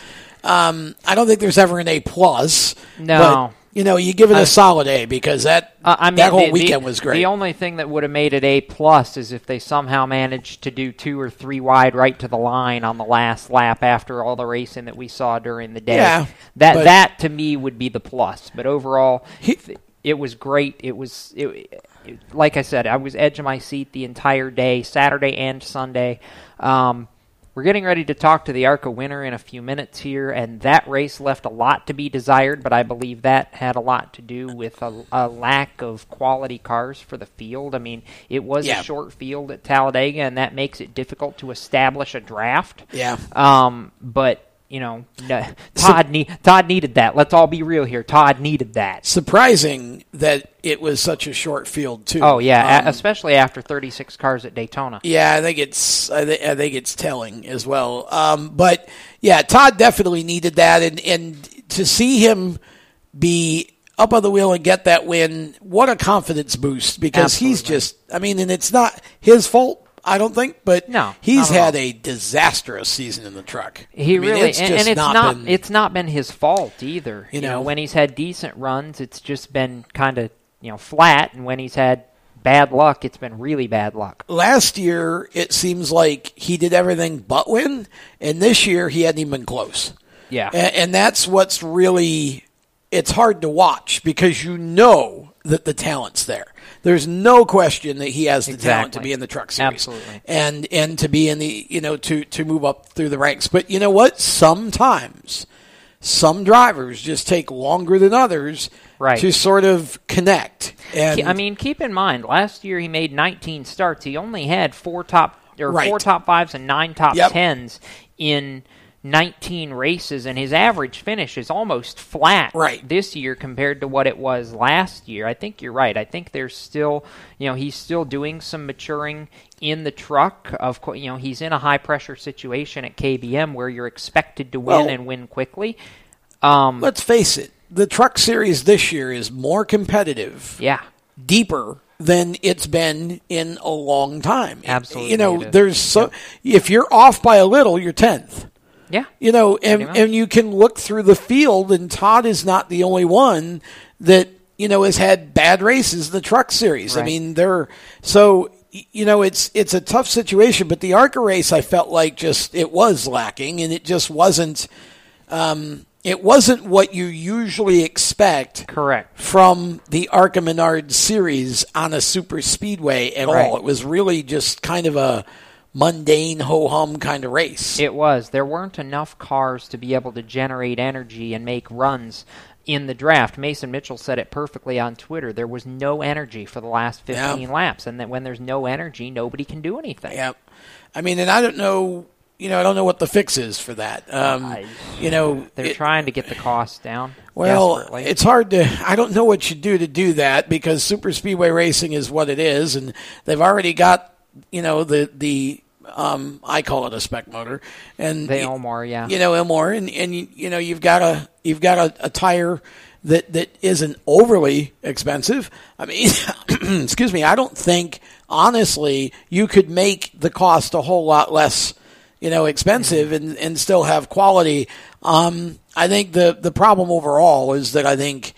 Speaker 2: um, I don't think there's ever an A plus.
Speaker 3: No.
Speaker 2: but, you know you give it a
Speaker 3: I-
Speaker 2: solid A because that
Speaker 3: Uh, I mean,
Speaker 2: that whole
Speaker 3: the, the-
Speaker 2: weekend was great.
Speaker 3: The only thing that would have made it A plus is if they somehow managed to do two or three wide right to the line on the last lap after all the racing that we saw during the day.
Speaker 2: Yeah,
Speaker 3: that
Speaker 2: but-
Speaker 3: that to me would be the plus. But overall, th- it was great. It was it- like I said, I was edge of my seat the entire day, Saturday and Sunday. Um, we're getting ready to talk to the ARCA winner in a few minutes here, and that race left a lot to be desired, but I believe that had a lot to do with a, a lack of quality cars for the field. I mean, it was
Speaker 2: Yeah.
Speaker 3: a short field at Talladega, and that makes it difficult to establish a draft.
Speaker 2: Yeah.
Speaker 3: Um, but you know, no, Todd need, Todd needed that. Let's all be real here. Todd needed that.
Speaker 2: Surprising that it was such a short field too.
Speaker 3: Oh yeah,
Speaker 2: Um,
Speaker 3: especially after 36 cars at Daytona.
Speaker 2: Yeah, I think it's I, th- I think it's telling as well. Um, but yeah, Todd definitely needed that, and and to see him be up on the wheel and get that win, what a confidence boost because he's just I mean, and it's not his fault. I don't think, but
Speaker 3: No,
Speaker 2: he's had
Speaker 3: all.
Speaker 2: a disastrous season in the truck.
Speaker 3: He
Speaker 2: I mean,
Speaker 3: really
Speaker 2: it's
Speaker 3: and, and it's not,
Speaker 2: been-
Speaker 3: it's not been his fault either.
Speaker 2: You
Speaker 3: You, know,
Speaker 2: know.
Speaker 3: when he's had decent runs, it's just been kind of you know flat, and when he's had bad luck, it's been really bad luck.
Speaker 2: last year it seems like he did everything but win, and this year he hadn't even been close.
Speaker 3: Yeah.
Speaker 2: and, and that's what's really it's hard to watch because you know that the talent's there. There's no question that he has the talent to be in the truck series,
Speaker 3: Absolutely.
Speaker 2: and and to be in the you know to to move up through the ranks. But you know what? Sometimes some drivers just take longer than others
Speaker 3: Right.
Speaker 2: to sort of connect. And
Speaker 3: I mean, keep in mind, last year he made 19 starts. He only had four top or
Speaker 2: Right.
Speaker 3: four top fives and nine top
Speaker 2: Yep.
Speaker 3: tens in 19 races, and his average finish is almost flat
Speaker 2: Right.
Speaker 3: this year compared to what it was last year. I think you're right. I think there's still, you know, he's still doing some maturing in the truck. Of course, you know, he's in a high pressure situation at KBM where you're expected to win
Speaker 2: Well-
Speaker 3: and win quickly. Um,
Speaker 2: let's face it, the truck series this year is more competitive.
Speaker 3: Yeah.
Speaker 2: Deeper than it's been in a long time.
Speaker 3: Absolutely
Speaker 2: You know, there's so if you're off by a little, you're 10th.
Speaker 3: Yeah.
Speaker 2: You know, and and you can look through the field and Todd is not the only one that, you know, has had bad races in the truck series. I mean, they're so you know, it's it's a tough situation, but the ARCA race, I felt like just it was lacking, and it just wasn't. Um, it wasn't what you usually expect.
Speaker 3: Correct.
Speaker 2: From the ARCA Menard series on a super speedway at
Speaker 3: Right.
Speaker 2: all. It was really just kind of a mundane ho hum kind of race.
Speaker 3: It was. There weren't enough cars to be able to generate energy and make runs in the draft. Mason Mitchell said it perfectly on Twitter. There was no energy for the last 15
Speaker 2: Yeah.
Speaker 3: laps, and that when there's no energy, nobody can do anything.
Speaker 2: Yep. I mean, and I don't know. You know, I don't know what the fix is for that. Um, you know,
Speaker 3: They're
Speaker 2: it-
Speaker 3: trying to get the cost down.
Speaker 2: Well, it's hard to. I don't know what you do to do that because super speedway racing is what it is, and they've already got you know the the um, I call it a spec motor, and
Speaker 3: The Ilmor, yeah.
Speaker 2: you know Ilmor, and and you, know you've got a you've got a, a tire that that isn't overly expensive. I mean, excuse me, I don't think honestly you could make the cost a whole lot less you know, expensive and, and still have quality. Um, I think the, the problem overall is that I think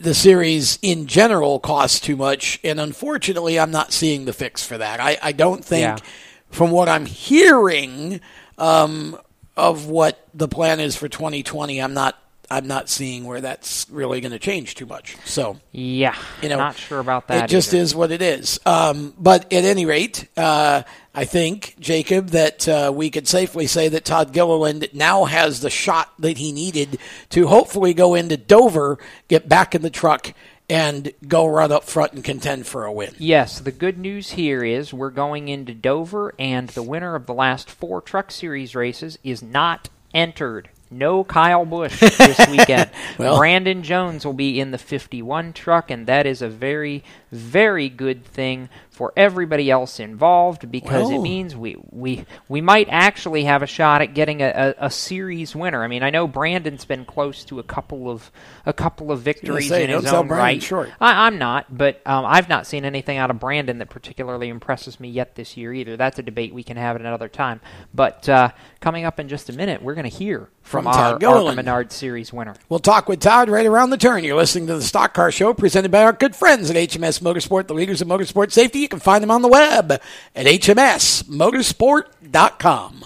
Speaker 2: the series in general costs too much, and unfortunately, I'm not seeing the fix for that. I, I don't think,
Speaker 3: Yeah.
Speaker 2: From what I'm hearing um, of what the plan is for 2020, I'm not I'm not seeing where that's really going to change too much. So
Speaker 3: yeah,
Speaker 2: you know,
Speaker 3: not sure about that.
Speaker 2: It just
Speaker 3: either.
Speaker 2: is what it is. Um, but at any rate, uh, I think Jacob that uh, we could safely say that Todd Gilliland now has the shot that he needed to hopefully go into Dover, get back in the truck, and go right up front and contend for a win.
Speaker 3: Yes, the good news here is we're going into Dover, and the winner of the last four Truck Series races is not entered. No Kyle Busch this weekend.
Speaker 2: Well-
Speaker 3: Brandon Jones will be in the 51 truck, and that is a very, very good thing for everybody else involved because it means we, we we might actually have a shot at getting a, a, a series winner. I mean, I know Brandon's been close to a couple of a couple of victories
Speaker 2: say,
Speaker 3: in his own
Speaker 2: Brandon
Speaker 3: right.
Speaker 2: short.
Speaker 3: I, I'm not, but um, I've not seen anything out of Brandon that particularly impresses me yet this year either. That's a debate we can have at another time. But uh, coming up in just a minute, we're going to hear from,
Speaker 2: From
Speaker 3: our
Speaker 2: Todd
Speaker 3: Menard Series winner.
Speaker 2: We'll talk with Todd right around the turn. You're listening to the Stock Car Show presented by our good friends at HMS Motorsport, the leaders of motorsport safety. Can find them on the web at hmsmotorsport.com.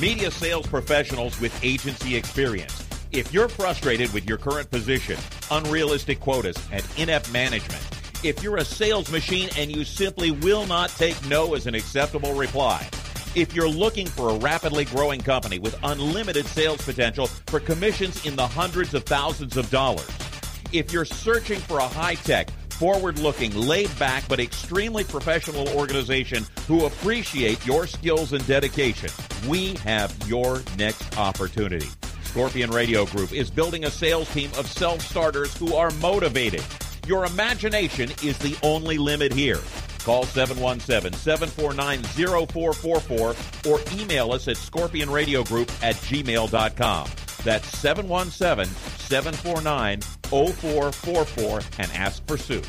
Speaker 5: Media sales professionals with agency experience. If you're frustrated with your current position, unrealistic quotas, and inept management, if you're a sales machine and you simply will not take no as an acceptable reply, if you're looking for a rapidly growing company with unlimited sales potential for commissions in the hundreds of thousands of dollars, if you're searching for a high tech, forward looking, laid back, but extremely professional organization who appreciate your skills and dedication, we have your next opportunity. Scorpion Radio Group is building a sales team of self starters who are motivated. Your imagination is the only limit here. Call 717 749 0444 or email us at scorpionradiogroup at gmail.com. That's 717 749 0444 and ask for Sue.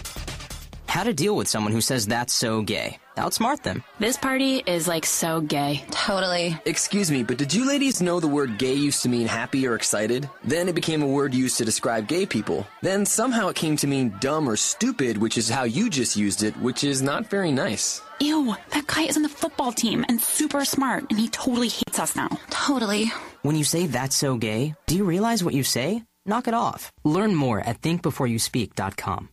Speaker 12: How to deal with someone who says that's so gay. Outsmart them.
Speaker 13: This party is like so gay. Totally.
Speaker 14: Excuse me, but did you ladies know the word gay used to mean happy or excited? Then it became a word used to describe gay people. Then somehow it came to mean dumb or stupid, which is how you just used it, which is not very nice.
Speaker 13: Ew, that guy is on the football team and super smart, and he totally hates us now. Totally.
Speaker 12: When you say that's so gay, do you realize what you say? Knock it off. Learn more at thinkbeforeyouspeak.com.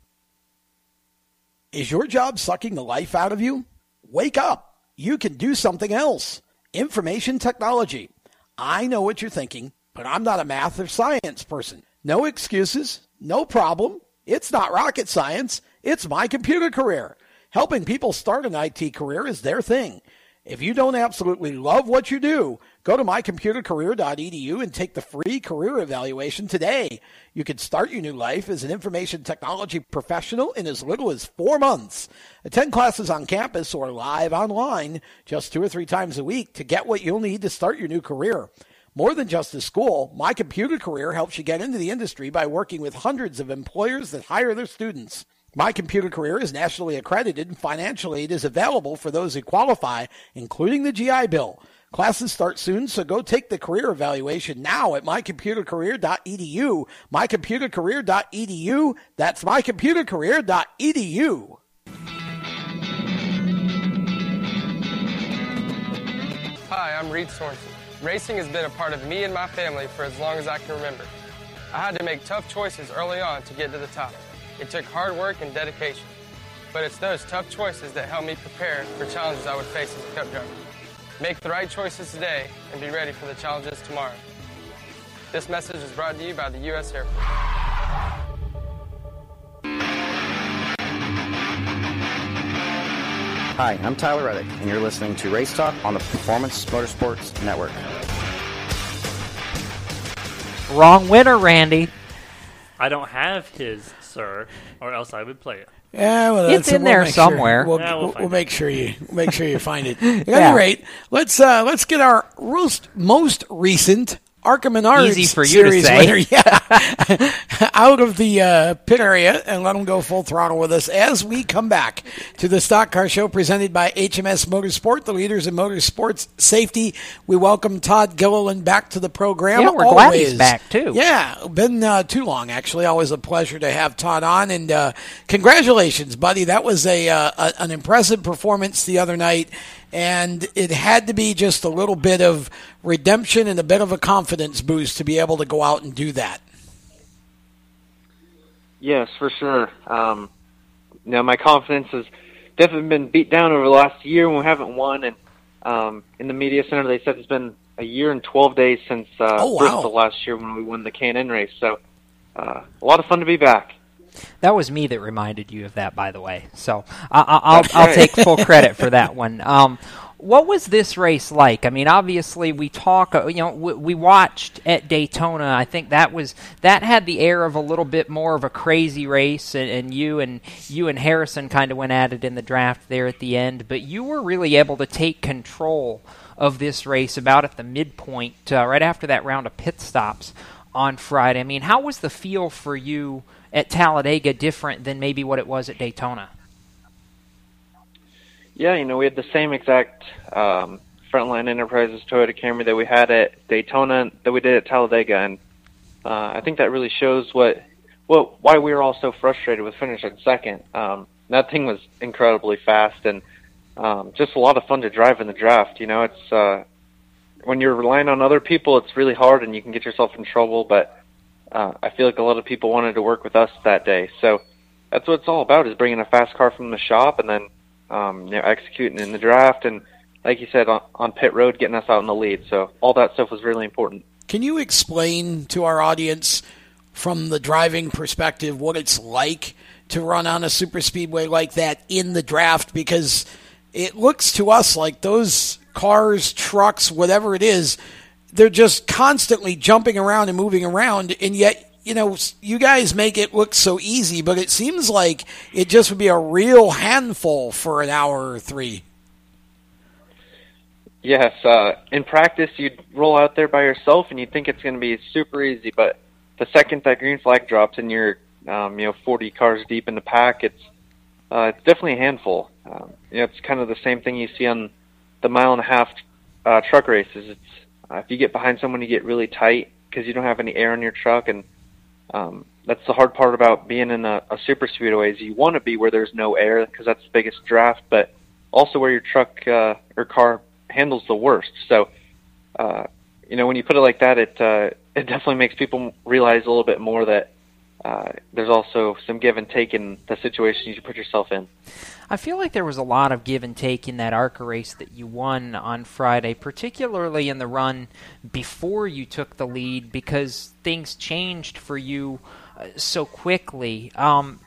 Speaker 2: Is your job sucking the life out of you? Wake up. You can do something else. Information technology. I know what you're thinking, but I'm not a math or science person. No excuses, no problem. It's not rocket science. It's my computer career. Helping people start an IT career is their thing. If you don't absolutely love what you do, go to mycomputercareer.edu and take the free career evaluation today. You can start your new life as an information technology professional in as little as four months. Attend classes on campus or live online just two or three times a week to get what you'll need to start your new career. More than just a school, My Computer Career helps you get into the industry by working with hundreds of employers that hire their students. My Computer Career is nationally accredited and financial aid is available for those who qualify, including the GI Bill. Classes start soon, so go take the career evaluation now at mycomputercareer.edu. Mycomputercareer.edu. That's mycomputercareer.edu.
Speaker 15: Hi, I'm Reed Sorenson. Racing has been a part of me and my family for as long as I can remember. I had to make tough choices early on to get to the top. It took hard work and dedication. But it's those tough choices that helped me prepare for challenges I would face as a cup driver. Make the right choices today and be ready for the challenges tomorrow. This message is brought to you by the U.S. Air Force.
Speaker 16: Hi, I'm Tyler Reddick, and you're listening to Race Talk on the Performance Motorsports Network.
Speaker 3: Wrong winner, Randy.
Speaker 4: I don't have his, sir, or else I would play it.
Speaker 2: Yeah, well,
Speaker 3: It's
Speaker 2: that's-
Speaker 3: in
Speaker 2: we'll
Speaker 3: there
Speaker 2: make sure-
Speaker 3: somewhere.
Speaker 2: We'll,
Speaker 4: Yeah, we'll
Speaker 2: we'll, make sure you make sure you find it. At
Speaker 3: Yeah.
Speaker 2: any rate, let's uh, let's get our most most recent ARCA Menards
Speaker 3: Easy for you to say.
Speaker 2: winner, yeah, out of the uh, pit area and let them go full throttle with us as we come back to the Stock Car Show presented by HMS Motorsport, the leaders in motorsports safety. We welcome Todd Gilliland back to the program.
Speaker 3: Yeah, we're glad he's
Speaker 2: Always.
Speaker 3: back, too.
Speaker 2: Yeah, been uh, too long actually. Always a pleasure to have Todd on, and uh, congratulations, buddy. That was a, uh, a an impressive performance the other night, and it had to be just a little bit of redemption and a bit of a confidence boost to be able to go out and do that.
Speaker 17: Yes, for sure. Um, know, my confidence has definitely been beat down over the last year when we haven't won. And um, in the media center, they said it's been a year and 12 days since uh,
Speaker 2: Oh, wow.
Speaker 17: Bristol last year when we won the K&N race. So uh, a lot of fun to be back.
Speaker 3: That was me that reminded you of that, by the way. So I, I, I'll, I'll
Speaker 17: right.
Speaker 3: take full credit for that one. Um, what was this race like? I mean, obviously we talk. uh, You know, we, we watched at Daytona. I think that was that had the air of a little bit more of a crazy race, and, and you and you and Harrison kind of went at it in the draft there at the end. But you were really able to take control of this race about at the midpoint, uh, right after that round of pit stops on Friday. I mean, how was the feel for you at Talladega different than maybe what it was at Daytona?
Speaker 17: Yeah, you know, we had the same exact um, Frontline Enterprises Toyota Camry that we had at Daytona that we did at Talladega, and uh, I think that really shows what, what why we were all so frustrated with finishing second. Um, that thing was incredibly fast and um, just a lot of fun to drive in the draft. You know, it's uh, when you're relying on other people, it's really hard and you can get yourself in trouble. But uh, I feel like a lot of people wanted to work with us that day, so that's what it's all about: is bringing a fast car from the shop and then um, you know, executing in the draft, and like you said, on, on pit road, getting us out in the lead. So all that stuff was really important.
Speaker 2: Can you explain to our audience from the driving perspective what it's like to run on a super speedway like that in the draft? Because it looks to us like those cars, trucks, whatever it is, they're just constantly jumping around and moving around, and yet. You know, you guys make it look so easy, but it seems like it just would be a real handful for an hour or three.
Speaker 17: Yes, uh, in practice, you'd roll out there by yourself, and you'd think it's going to be super easy. But the second that green flag drops, and you're, um, you know, 40 cars deep in the pack, it's uh, it's definitely a handful. Um, you know, it's kind of the same thing you see on the mile and a half uh, truck races. It's uh, if you get behind someone, you get really tight because you don't have any air in your truck, and um, that's the hard part about being in a, a super speedway. Is you want to be where there's no air because that's the biggest draft, but also where your truck uh, or car handles the worst. So, uh, you know, when you put it like that, it uh, it definitely makes people realize a little bit more that uh, there's also some give and take in the situation you put yourself in.
Speaker 3: I feel like there was a lot of give and take in that ARCA race that you won on Friday, particularly in the run before you took the lead because things changed for you uh, so quickly. Um,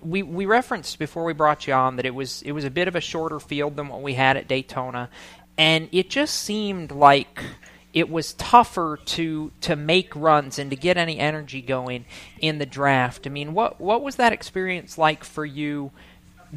Speaker 3: we we referenced before we brought you on that it was it was a bit of a shorter field than what we had at Daytona, and it just seemed like it was tougher to to make runs and to get any energy going in the draft. I mean, what what was that experience like for you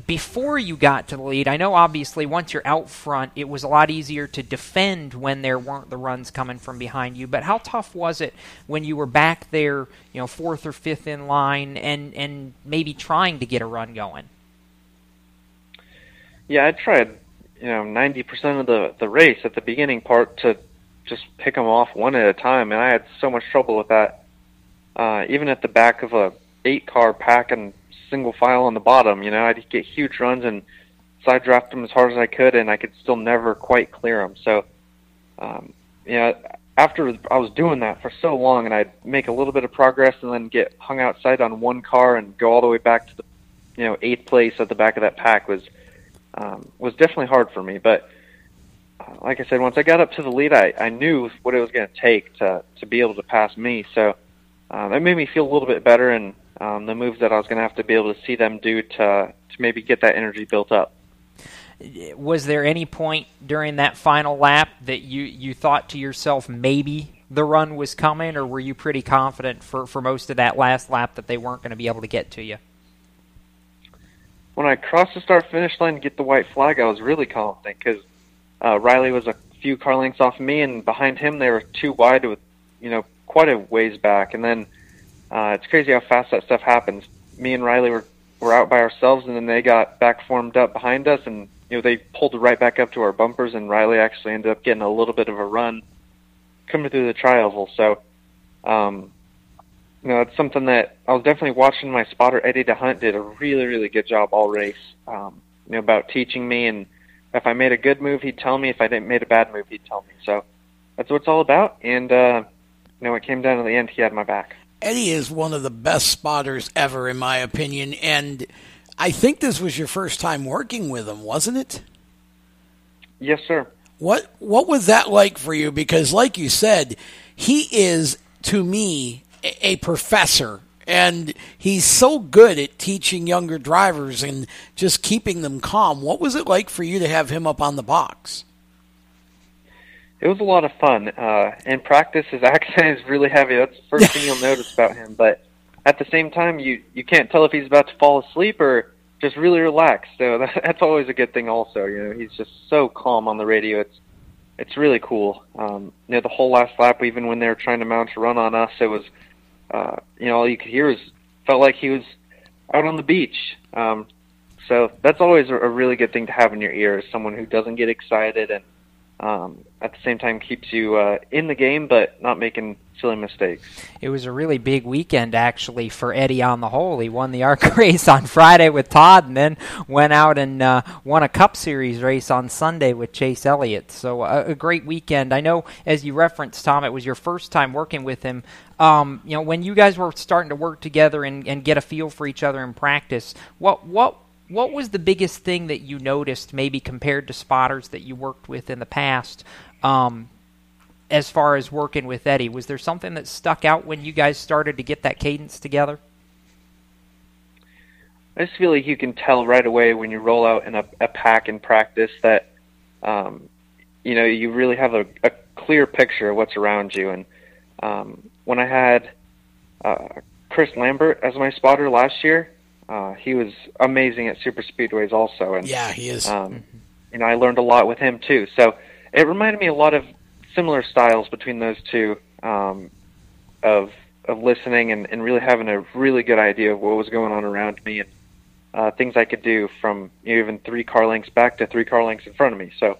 Speaker 3: before you got to the lead? I know obviously once you're out front, it was a lot easier to defend when there weren't the runs coming from behind you. But how tough was it when you were back there, you know, fourth or fifth in line and and maybe trying to get a run going?
Speaker 17: Yeah, I tried, you know, 90% of the the race at the beginning part to just pick them off one at a time, and I had so much trouble with that. Uh, even at the back of a eight car pack and single file on the bottom, you know, I'd get huge runs and side draft them as hard as I could, and I could still never quite clear them. So um, you know, after I was doing that for so long, and I'd make a little bit of progress, and then get hung outside on one car and go all the way back to the, you know, eighth place at the back of that pack was um, was definitely hard for me. But like I said, once I got up to the lead, I, I knew what it was going to take to to be able to pass me. So uh, that made me feel a little bit better, and um, the moves that I was going to have to be able to see them do to to maybe get that energy built up
Speaker 3: was there any point during that final lap that you, you thought to yourself maybe the run was coming, or were you pretty confident for, for most of that last lap that they weren't going to be able to get to you?
Speaker 17: When I crossed the start finish line to get the white flag, I was really confident because uh, Riley was a few car lengths off me, and behind him they were too wide with, you know, quite a ways back. And then uh, it's crazy how fast that stuff happens. Me and Riley were were out by ourselves, and then they got back formed up behind us, and you know, they pulled right back up to our bumpers, and Riley actually ended up getting a little bit of a run coming through the tri-oval. So, um, you know, it's something that I was definitely watching. My spotter Eddie D'Hondt did a really, really good job all race. Um, you know, about teaching me, and if I made a good move, he'd tell me. If I didn't made a bad move, he'd tell me. So that's what it's all about. And uh, you know, it came down to the end. He had my back.
Speaker 2: Eddie is one of the best spotters ever, in my opinion, and I think this was your first time working with him, wasn't it?
Speaker 17: Yes, sir.
Speaker 2: What What was that like for you? Because, like you said, he is to me a, a professor, and he's so good at teaching younger drivers and just keeping them calm. What was it like for you to have him up on the box?
Speaker 17: It was a lot of fun. Uh, in practice, his accent is really heavy. That's the first thing you'll notice about him. But at the same time, you you can't tell if he's about to fall asleep or just really relaxed. So that, that's always a good thing. Also, you know, he's just so calm on the radio. It's it's really cool. Um, you know, the whole last lap, even when they were trying to mount a run on us, it was, uh, you know, all you could hear was felt like he was out on the beach. Um, so that's always a, a really good thing to have in your ear, is someone who doesn't get excited and um, at the same time keeps you uh, in the game, but not making silly mistakes.
Speaker 3: It was a really big weekend, actually, for Eddie on the whole. He won the ARCA race on Friday with Todd, and then went out and uh, won a Cup Series race on Sunday with Chase Elliott. So uh, a great weekend. I know, as you referenced, Tom, it was your first time working with him. Um, you know, when you guys were starting to work together and, and get a feel for each other in practice, what what what was the biggest thing that you noticed, maybe compared to spotters that you worked with in the past, um, as far as working with Eddie? Was there something that stuck out when you guys started to get that cadence together?
Speaker 17: I just feel like you can tell right away when you roll out in a, a pack in practice that, um, you know, you really have a, a clear picture of what's around you. And um, when I had uh, Chris Lambert as my spotter last year, uh, he was amazing at super speedways also, and
Speaker 2: yeah, he is.
Speaker 17: Um, you know, I learned a lot with him too. So it reminded me a lot of similar styles between those two um, of of listening and, and really having a really good idea of what was going on around me and uh, things I could do from you know, even three car lengths back to three car lengths in front of me. So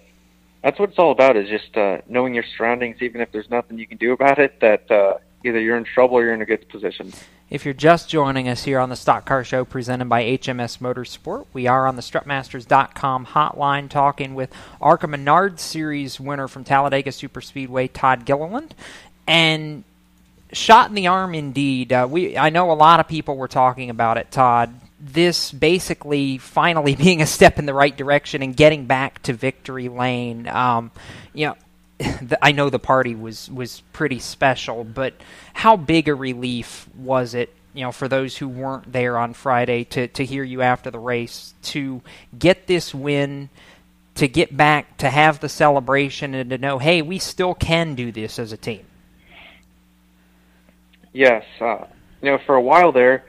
Speaker 17: that's what it's all about is just uh, knowing your surroundings, even if there's nothing you can do about it. That uh, either you're in trouble or you're in a good position.
Speaker 3: If you're just joining us here on the Stock Car Show presented by HMS Motorsport, we are on the StrutMasters.com hotline talking with ARCA Menard Series winner from Talladega Superspeedway, Todd Gilliland. And shot in the arm indeed. Uh, we I know a lot of people were talking about it, Todd. This basically finally being a step in the right direction and getting back to victory lane. Um, you know, I know the party was was pretty special, but how big a relief was it, you know, for those who weren't there on Friday to to hear you after the race to get this win, to get back to have the celebration and to know, hey, we still can do this as a team.
Speaker 17: Yes, uh, you know, for a while there,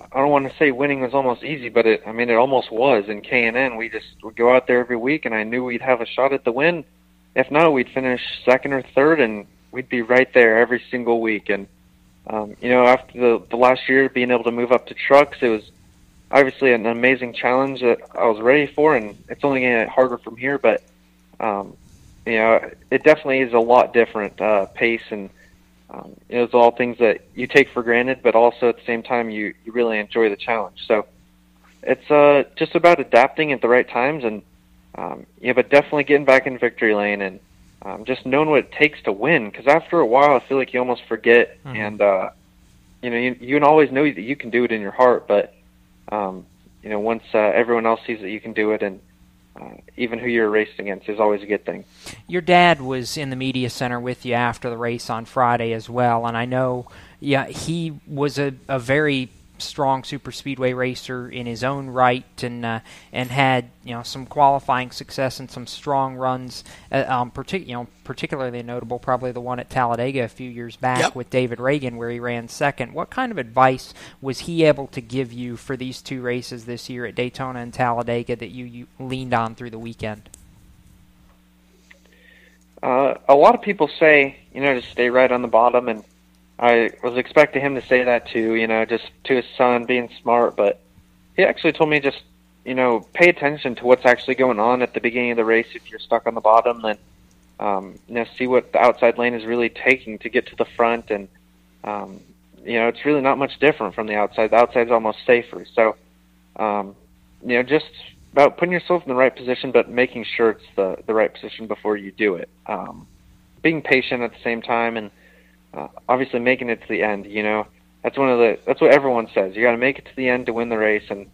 Speaker 17: I don't want to say winning was almost easy, but it I mean it almost was in K and N. We just would go out there every week, and I knew we'd have a shot at the win if not, we'd finish second or third, and we'd be right there every single week. And um, you know, after the the last year, being able to move up to trucks, it was obviously an amazing challenge that I was ready for, and it's only going to get harder from here. But um, you know, it definitely is a lot different uh, pace, and um, you know, it's all things that you take for granted, but also at the same time, you you really enjoy the challenge. So it's uh, just about adapting at the right times and um, yeah, but definitely getting back in victory lane and um, just knowing what it takes to win. Because after a while, I feel like you almost forget,
Speaker 3: Mhm.
Speaker 17: and uh, you know, you, you can always know that you can do it in your heart, but um, you know, once uh, everyone else sees that you can do it, and uh, even who you're racing against is always a good thing.
Speaker 3: Your dad was in the media center with you after the race on Friday as well, and I know, yeah, he was a, a very strong super speedway racer in his own right, and uh, and had you know some qualifying success and some strong runs. Uh, um, partic- you know, particularly notable, probably the one at Talladega a few years back
Speaker 2: Yep.
Speaker 3: with David Ragan, where he ran second. What kind of advice was he able to give you for these two races this year at Daytona and Talladega that you, you leaned on through the weekend?
Speaker 17: Uh, a lot of people say, you know, to stay right on the bottom, and I was expecting him to say that too, you know, just to his son being smart, but he actually told me just, you know, pay attention to what's actually going on at the beginning of the race. If you're stuck on the bottom, then, um, you know, see what the outside lane is really taking to get to the front, and, um, you know, it's really not much different from the outside. The outside's almost safer. So, um, you know, just about putting yourself in the right position, but making sure it's the the right position before you do it. Um, being patient at the same time, and uh, obviously making it to the end. You know, that's one of the that's what everyone says. You got to make it to the end to win the race, and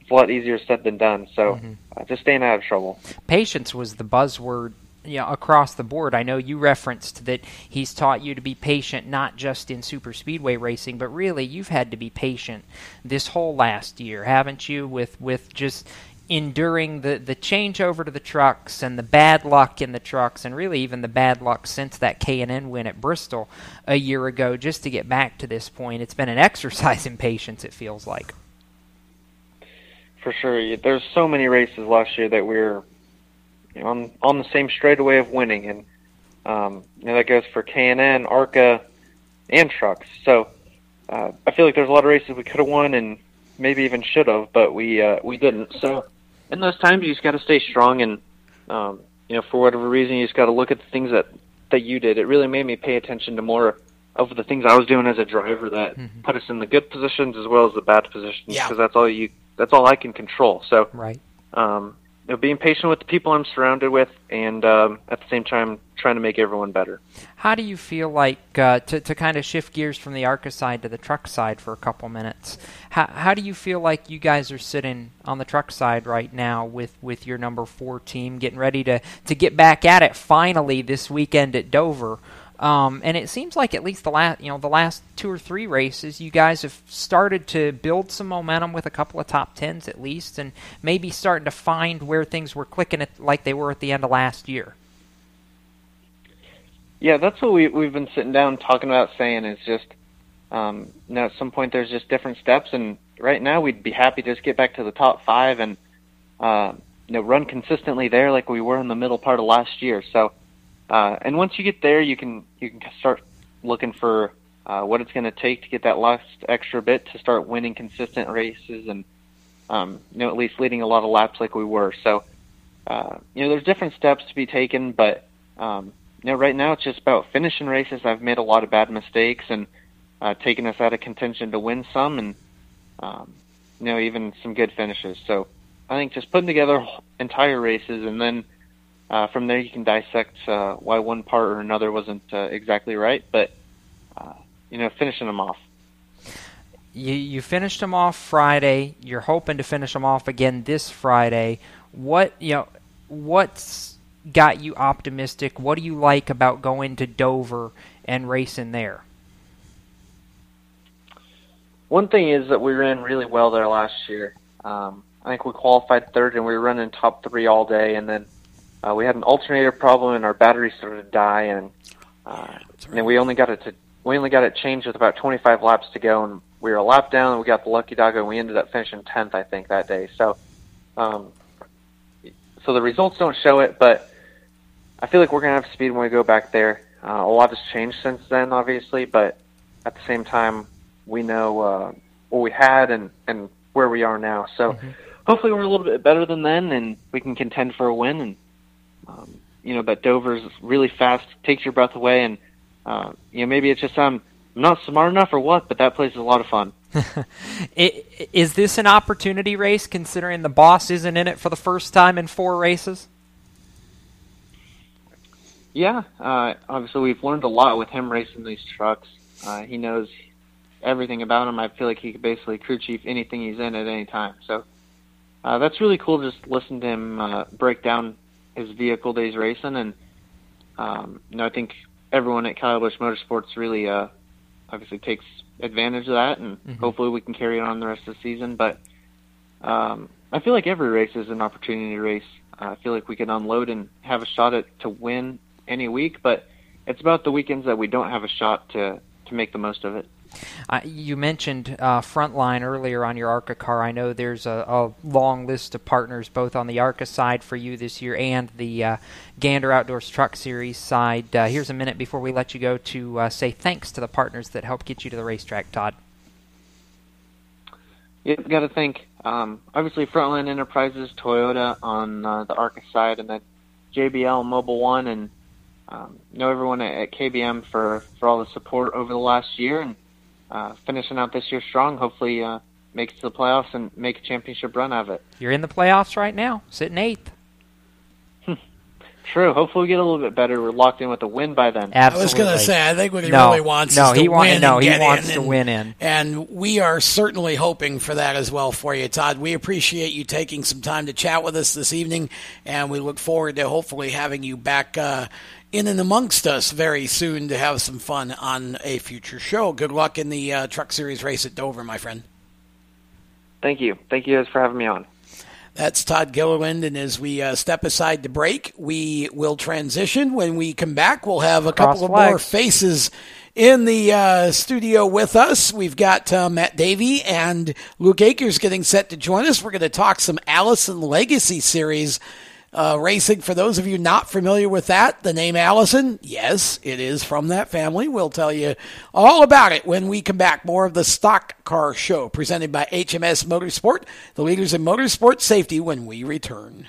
Speaker 17: it's a lot easier said than done. So, uh, just staying out of trouble.
Speaker 3: patience was the buzzword you know, across the board. I know you referenced that he's taught you to be patient not just in super speedway racing, but really you've had to be patient this whole last year, haven't you? With with just enduring the the changeover to the trucks and the bad luck in the trucks and really even the bad luck since that K&N win at Bristol a year ago just to get back to this point. It's been an exercise in patience it feels like.
Speaker 17: For sure, there's so many races last year that we are you know, on on the same straightaway of winning, and um, you know that goes for K and N, Arca, and trucks. So uh, I feel like there's a lot of races we could have won and maybe even should have, but we uh, we didn't. So in those times, you just got to stay strong, and um, you know for whatever reason, you just got to look at the things that that you did. It really made me pay attention to more of the things I was doing as a driver that put us in the good positions as well as the bad positions
Speaker 2: Yeah.
Speaker 17: because that's all you that's all I can control. So
Speaker 3: Right.
Speaker 17: um, you know, being patient with the people I'm surrounded with, and um, at the same time trying to make everyone better.
Speaker 3: How do you feel like uh, to to kind of shift gears from the ARCA side to the truck side for a couple minutes? How how do you feel like you guys are sitting on the truck side right now with, with your number four team getting ready to, to get back at it finally this weekend at Dover? Um, and it seems like at least the last you know the last two or three races, you guys have started to build some momentum with a couple of top tens at least, and maybe starting to find where things were clicking at, like they were at the end of last year.
Speaker 17: Yeah, that's what we we've been sitting down talking about saying is just um, you know, at some point there's just different steps, and right now we'd be happy to just get back to the top five and uh, you know run consistently there like we were in the middle part of last year. So, uh, and once you get there, you can you can start looking for uh, what it's going to take to get that last extra bit to start winning consistent races and um, you know at least leading a lot of laps like we were. So, uh, you know, there's different steps to be taken, but um, you know, right now it's just about finishing races. I've made a lot of bad mistakes and uh, taken us out of contention to win some, and um, you know, even some good finishes. So I think just putting together entire races, and then uh, from there you can dissect uh, why one part or another wasn't uh, exactly right, but uh, you know, finishing them off.
Speaker 3: you you finished them off Friday. You're hoping to finish them off again this Friday. What you know? What's got you optimistic? What do you like about going to Dover and racing there?
Speaker 17: One thing is that we ran really well there last year. Um, I think we qualified third, and we were running top three all day. And then uh, we had an alternator problem, and our battery started to die. And uh, and then we only got it to we only got it changed with about 25 laps to go, and we were a lap down. And we got the lucky dog, and we ended up finishing 10th, I think, that day. So, um, so the results don't show it, but I feel like we're gonna have speed when we go back there. Uh, a lot has changed since then, obviously, but at the same time, we know uh, what we had and and where we are now. So hopefully, we're a little bit better than then, and we can contend for a win. And um, you know, but Dover's really fast, takes your breath away, and uh, you know maybe it's just I'm not smart enough or what, but that place is a lot of fun.
Speaker 3: I- Is this an opportunity race, considering the boss isn't in it for the first time in four races?
Speaker 17: Yeah, uh, obviously we've learned a lot with him racing these trucks. Uh, he knows everything about them. I feel like he could basically crew chief anything he's in at any time. So uh, that's really cool. Just listen to him uh, break down his vehicle that he's racing, and um, you know I think everyone at Kyle Busch Motorsports really uh, obviously takes advantage of that, and
Speaker 3: Mhm.
Speaker 17: hopefully we can carry it on the rest of the season. But um, I feel like every race is an opportunity to race. Uh, I feel like we can unload and have a shot at to win any week, but it's about the weekends that we don't have a shot to to make the most of it.
Speaker 3: Uh, you mentioned uh, Frontline earlier on your ARCA car. I know there's a, a long list of partners both on the ARCA side for you this year and the uh, Gander Outdoors Truck Series side. Uh, here's a minute before we let you go to uh, say thanks to the partners that helped get you to the racetrack, Todd.
Speaker 17: Yep, got to think. Um, obviously, Frontline Enterprises, Toyota on the ARCA side, and then JBL, Mobil One, and um, know everyone at, at KBM for for all the support over the last year, and uh, finishing out this year strong. Hopefully, uh, make it to the playoffs and make a championship run of it.
Speaker 3: You're in the playoffs right now, sitting eighth.
Speaker 17: True. Hopefully, we get a little bit better. We're locked in with a win by then.
Speaker 2: I was going to say, I think what he
Speaker 3: No.
Speaker 2: really wants
Speaker 3: No,
Speaker 2: is to
Speaker 3: he wa-
Speaker 2: win.
Speaker 3: no,
Speaker 2: and
Speaker 3: he
Speaker 2: get
Speaker 3: wants
Speaker 2: in,
Speaker 3: to
Speaker 2: and-
Speaker 3: win in.
Speaker 2: and we are certainly hoping for that as well for you, Todd. We appreciate you taking some time to chat with us this evening, and we look forward to hopefully having you back uh, in and amongst us very soon to have some fun on a future show. Good luck in the uh, Truck Series race at Dover, my friend.
Speaker 17: Thank you. Thank you guys for having me on.
Speaker 2: That's Todd Gilliland, and as we uh, step aside to break, we will transition. When we come back, we'll have a
Speaker 3: Cross
Speaker 2: couple of more faces in the uh, studio with us. We've got uh, Matt Davey and Luke Akers getting set to join us. We're going to talk some Allison Legacy Series uh, racing. For those of you not familiar with that, the name Allison, yes, it is from that family. We'll tell you all about it when we come back. More of the Stock Car Show presented by HMS Motorsport, the leaders in motorsport safety when we return.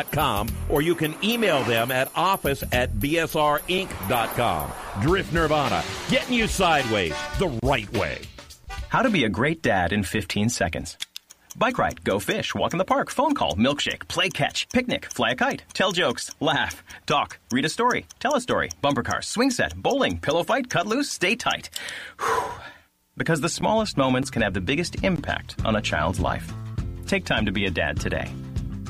Speaker 5: or you can email them at office at bsrinc.com. Drift Nirvana, getting you sideways the right way.
Speaker 18: How to be a great dad in 15 seconds. Bike ride, go fish, walk in the park, phone call, milkshake, play catch, picnic, fly a kite, tell jokes, laugh, talk, read a story, tell a story, bumper car, swing set, bowling, pillow fight, cut loose, stay tight. Whew. Because the smallest moments can have the biggest impact on a child's life. Take time to be a dad today.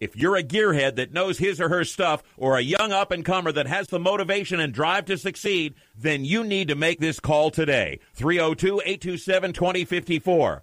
Speaker 5: If you're a gearhead that knows his or her stuff or a young up and comer that has the motivation and drive to succeed, then you need to make this call today. 302 827 2054.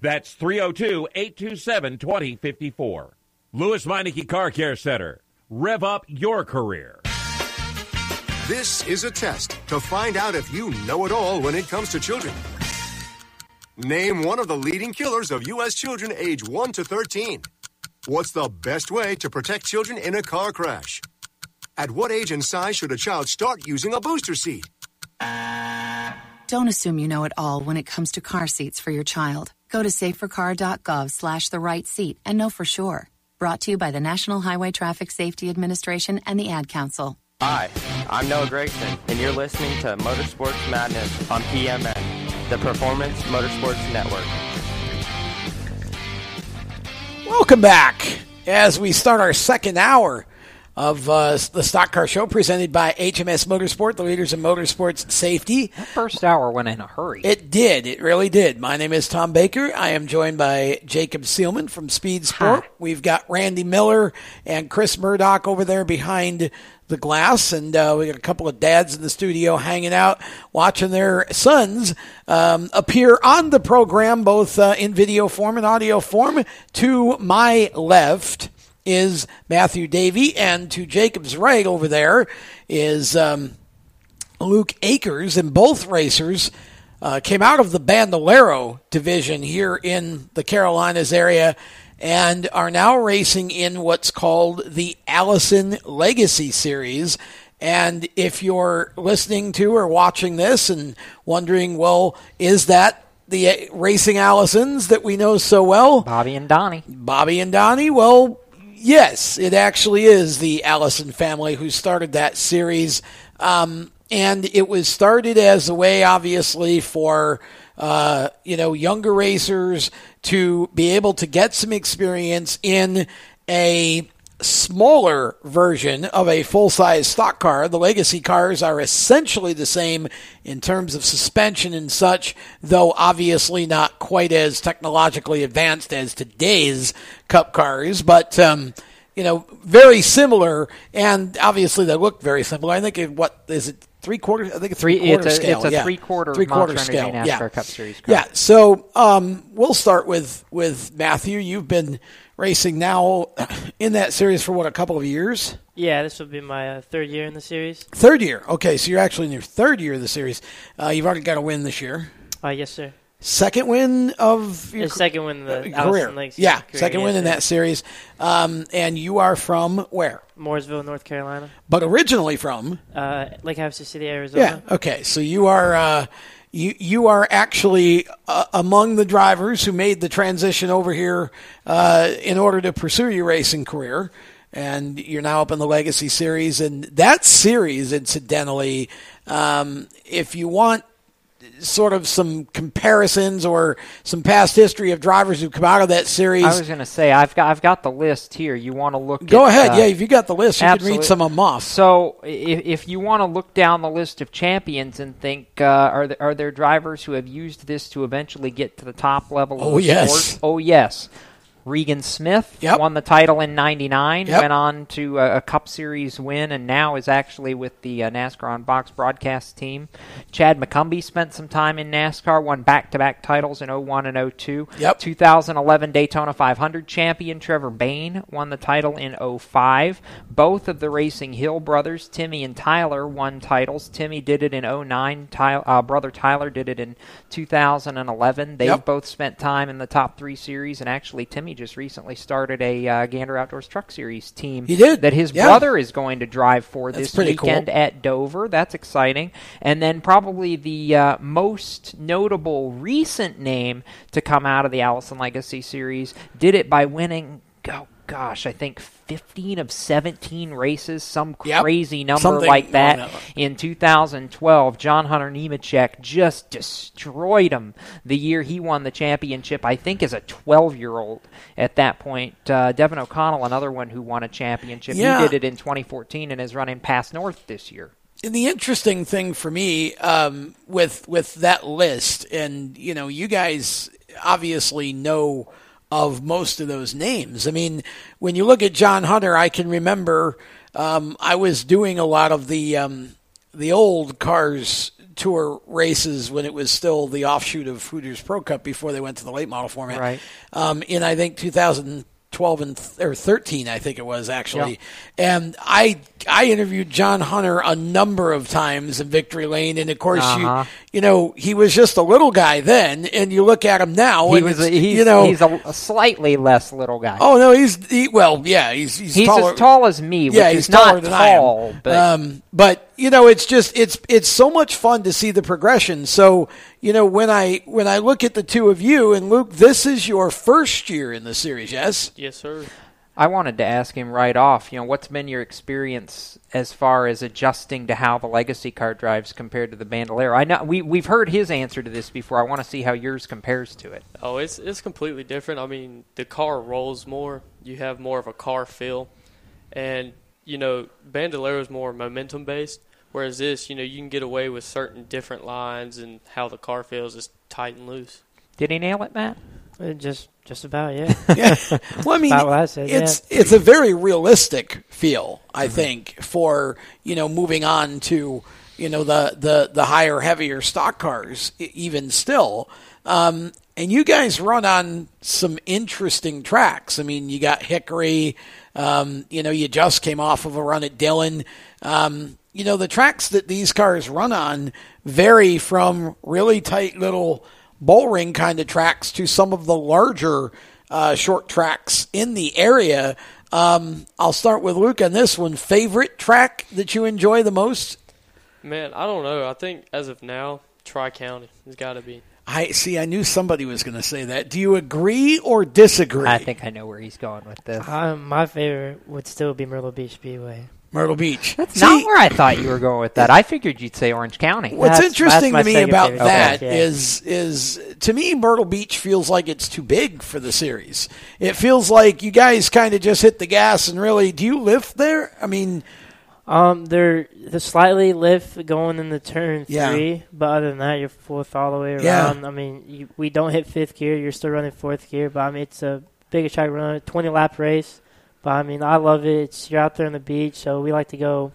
Speaker 5: That's 302 827 2054. Lewes Meineke Car Care Center. Rev up your career.
Speaker 19: This is a test to find out if you know it all when it comes to children. Name one of the leading killers of U.S. children age 1 to 13. What's the best way to protect children in a car crash? At what age and size should a child start using a booster seat?
Speaker 20: Don't assume you know it all when it comes to car seats for your child. Go to safercar.gov slash the right seat and know for sure. Brought to you by the National Highway Traffic Safety Administration and the Ad Council.
Speaker 21: Hi, I'm Noah Gregson, and you're listening to Motorsports Madness on PMN, the Performance Motorsports Network.
Speaker 2: Welcome back as we start our second hour of uh, the Stock Car Show presented by HMS Motorsport, the leaders in motorsports safety.
Speaker 3: That first hour went in a hurry.
Speaker 2: It did. It really did. My name is Tom Baker. I am joined by Jacob Seelman from Speed Sport.
Speaker 3: Hi.
Speaker 2: We've got Randy Miller and Chris Murdoch over there behind the glass, and uh, we got a couple of dads in the studio hanging out, watching their sons um, appear on the program, both uh, in video form and audio form. To my left is Matthew Davey, and to Jacob's right over there is um, Luke Akers, and both racers uh, came out of the Bandolero division here in the Carolinas area and are now racing in what's called the Allison Legacy Series. And if you're listening to or watching this and wondering, well, is that the Racing Allisons that we know so well?
Speaker 3: Bobby and Donnie.
Speaker 2: Bobby and Donnie, well, yes, it actually is the Allison family who started that series. Um, and it was started as a way, obviously, for uh, you know younger racers to be able to get some experience in a smaller version of a full size stock car. The legacy cars are essentially the same in terms of suspension and such, though obviously not quite as technologically advanced as today's cup cars, but um, you know, very similar, and obviously they look very similar. I think it, what is it? Three quarters. I think it's three quarter
Speaker 3: it's a,
Speaker 2: scale.
Speaker 3: It's a
Speaker 2: yeah.
Speaker 3: three-quarter
Speaker 2: three-quarter scale.
Speaker 3: NASCAR
Speaker 2: yeah.
Speaker 3: Cup Series. car.
Speaker 2: Yeah. So um, we'll start with with Matthew. You've been racing now in that series for what a couple of years.
Speaker 22: Yeah, this will be my uh, third year in the series.
Speaker 2: Third year. Okay, so you're actually in your third year of the series. Uh, you've already got a win this year.
Speaker 22: Uh, yes, sir.
Speaker 2: Second win of your
Speaker 22: The second win in the
Speaker 2: uh, career.
Speaker 22: Legacy
Speaker 2: yeah,
Speaker 22: career,
Speaker 2: second win
Speaker 22: yes,
Speaker 2: in that series. Um, and you are from where?
Speaker 22: Mooresville, North Carolina.
Speaker 2: But originally from
Speaker 22: Uh, Lake Havasu City, Arizona.
Speaker 2: Yeah. Okay. So you are uh, you you are actually uh, among the drivers who made the transition over here uh, in order to pursue your racing career, and you're now up in the Legacy Series. And that series, incidentally, um, if you want sort of some comparisons or some past history of drivers who come out of that series.
Speaker 3: I was going to say I've got I've got the list here. You want to look?
Speaker 2: Go
Speaker 3: at,
Speaker 2: ahead.
Speaker 3: uh,
Speaker 2: yeah, if you got the list, you can read some of them off.
Speaker 3: So, if, if you want to look down the list of champions and think, uh, are there, are there drivers who have used this to eventually get to the top level of
Speaker 2: Oh,
Speaker 3: the
Speaker 2: yes.
Speaker 3: sport? Oh yes. Regan Smith won the title in '99,
Speaker 2: Yep.
Speaker 3: went on to a, a Cup Series win, and now is actually with the uh, NASCAR on Fox broadcast team. Chad McCumbee spent some time in NASCAR, won back-to-back titles in 01 and 02.
Speaker 2: Yep.
Speaker 3: 2011 Daytona 500 champion Trevor Bayne won the title in 05. Both of the Racing Hill brothers, Timmy and Tyler, won titles. Timmy did it in 09. Ty- uh, brother Tyler did it in 2011. They've
Speaker 2: Yep.
Speaker 3: both spent time in the top three series, and actually Timmy just recently started a uh, Gander Outdoors Truck Series team.
Speaker 2: He did?
Speaker 3: that his
Speaker 2: Yeah.
Speaker 3: brother is going to drive for
Speaker 2: That's
Speaker 3: this
Speaker 2: pretty cool.
Speaker 3: weekend at Dover. That's exciting. And then probably the uh, most notable recent name to come out of the Allison Legacy series did it by winning. Oh gosh, I think 15 of 17 races, some
Speaker 2: Yep.
Speaker 3: crazy number
Speaker 2: Something
Speaker 3: like that In 2012, John Hunter Nemechek just destroyed him the year he won the championship. I think as a 12 year old at that point. Uh, Devin O'Connell, another one who won a championship.
Speaker 2: Yeah.
Speaker 3: He did it in 2014 and is running past North this year.
Speaker 2: And the interesting thing for me um, with with that list, and you know, you guys obviously know of most of those names. I mean, when you look at John Hunter, I can remember um, I was doing a lot of the um, the old cars tour races when it was still the offshoot of Hooters Pro Cup before they went to the late model format.
Speaker 3: Right.
Speaker 2: Um, in I think 2012 and th- or 13, I think it was actually.
Speaker 3: Yeah.
Speaker 2: And I I interviewed John Hunter a number of times in Victory Lane, and of course
Speaker 3: Uh-huh.
Speaker 2: you you know he was just a little guy then, and you look at him now,
Speaker 3: he
Speaker 2: and
Speaker 3: was a, he's,
Speaker 2: you know
Speaker 3: he's a, a slightly less little guy.
Speaker 2: Oh no, he's he, well, yeah, he's he's,
Speaker 3: He's
Speaker 2: taller.
Speaker 3: as tall as me,
Speaker 2: yeah, he's
Speaker 3: is not
Speaker 2: taller than I am.
Speaker 3: tall, but-
Speaker 2: um, but you know, it's just it's it's so much fun to see the progression. So, you know, when I when I look at the two of you and Luke, this is your first year in the series, yes?
Speaker 22: Yes, sir.
Speaker 3: I wanted to ask him right off, you know, what's been your experience as far as adjusting to how the legacy car drives compared to the Bandolero? I know we we've heard his answer to this before. I want to see how yours compares to it.
Speaker 23: Oh, it's it's completely different. I mean, the car rolls more. You have more of a car feel, and you know, Bandolero is more momentum based. Whereas this, you know, you can get away with certain different lines and how the car feels is tight and loose.
Speaker 3: Did he nail it, Matt?
Speaker 22: Uh, just just about, yeah.
Speaker 2: yeah. Well, I mean,
Speaker 22: About what I said,
Speaker 2: it's
Speaker 22: yeah.
Speaker 2: it's a very realistic feel, I think, for you know moving on to you know the the the higher, heavier stock cars, even still. Um, and you guys run on some interesting tracks. I mean, you got Hickory. Um, you know, you just came off of a run at Dillon. Um, you know, the tracks that these cars run on vary from really tight little bull ring kind of tracks to some of the larger uh, short tracks in the area. Um, I'll start with Luke on this one. Favorite track that you enjoy the most?
Speaker 23: Man, I don't know. I think as of now, Tri County has got to be.
Speaker 2: I see. I knew somebody was going to say that. Do you agree or disagree?
Speaker 3: I think I know where he's going with this.
Speaker 22: Um, my favorite would still be Myrtle Beach Speedway.
Speaker 2: Myrtle Beach.
Speaker 3: That's not where I thought you were going with that. I figured you'd say Orange County.
Speaker 2: What's
Speaker 22: That's-
Speaker 2: interesting
Speaker 22: that's
Speaker 2: to me about
Speaker 22: favorite
Speaker 2: that
Speaker 22: track,
Speaker 2: is is to me Myrtle Beach feels like it's too big for the series. It feels like you guys kind of just hit the gas and really do you lift there? I mean,
Speaker 22: Um, they're the slightly lift going into turn
Speaker 2: Yeah.
Speaker 22: three, but other than that, you're fourth all the way
Speaker 2: Yeah.
Speaker 22: around. I mean, you, we don't hit fifth gear. You're still running fourth gear, but I mean, it's a big track run, 20 lap race. But I mean, I love it. It's you're out there on the beach, so we like to go.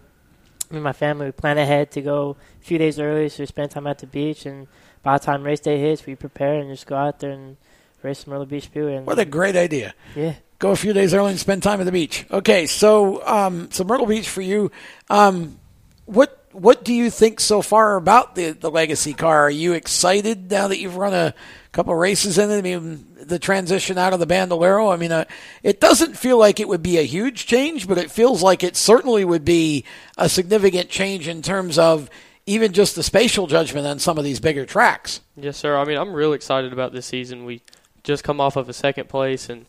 Speaker 22: Me and my family we plan ahead to go a few days early, so we spend time at the beach. And by the time race day hits, we prepare and just go out there and race some Myrtle Beach Speedway. And
Speaker 2: what a great idea.
Speaker 22: Yeah.
Speaker 2: Go a few days early and spend time at the beach. Okay, so um, so Myrtle Beach for you. Um, what what do you think so far about the the legacy car? Are you excited now that you've run a couple races in it? I mean, the transition out of the Bandolero. I mean, uh, it doesn't feel like it would be a huge change, but it feels like it certainly would be a significant change in terms of even just the spatial judgment on some of these bigger tracks.
Speaker 23: Yes, sir. I mean, I'm real excited about this season. We just come off of a second place, and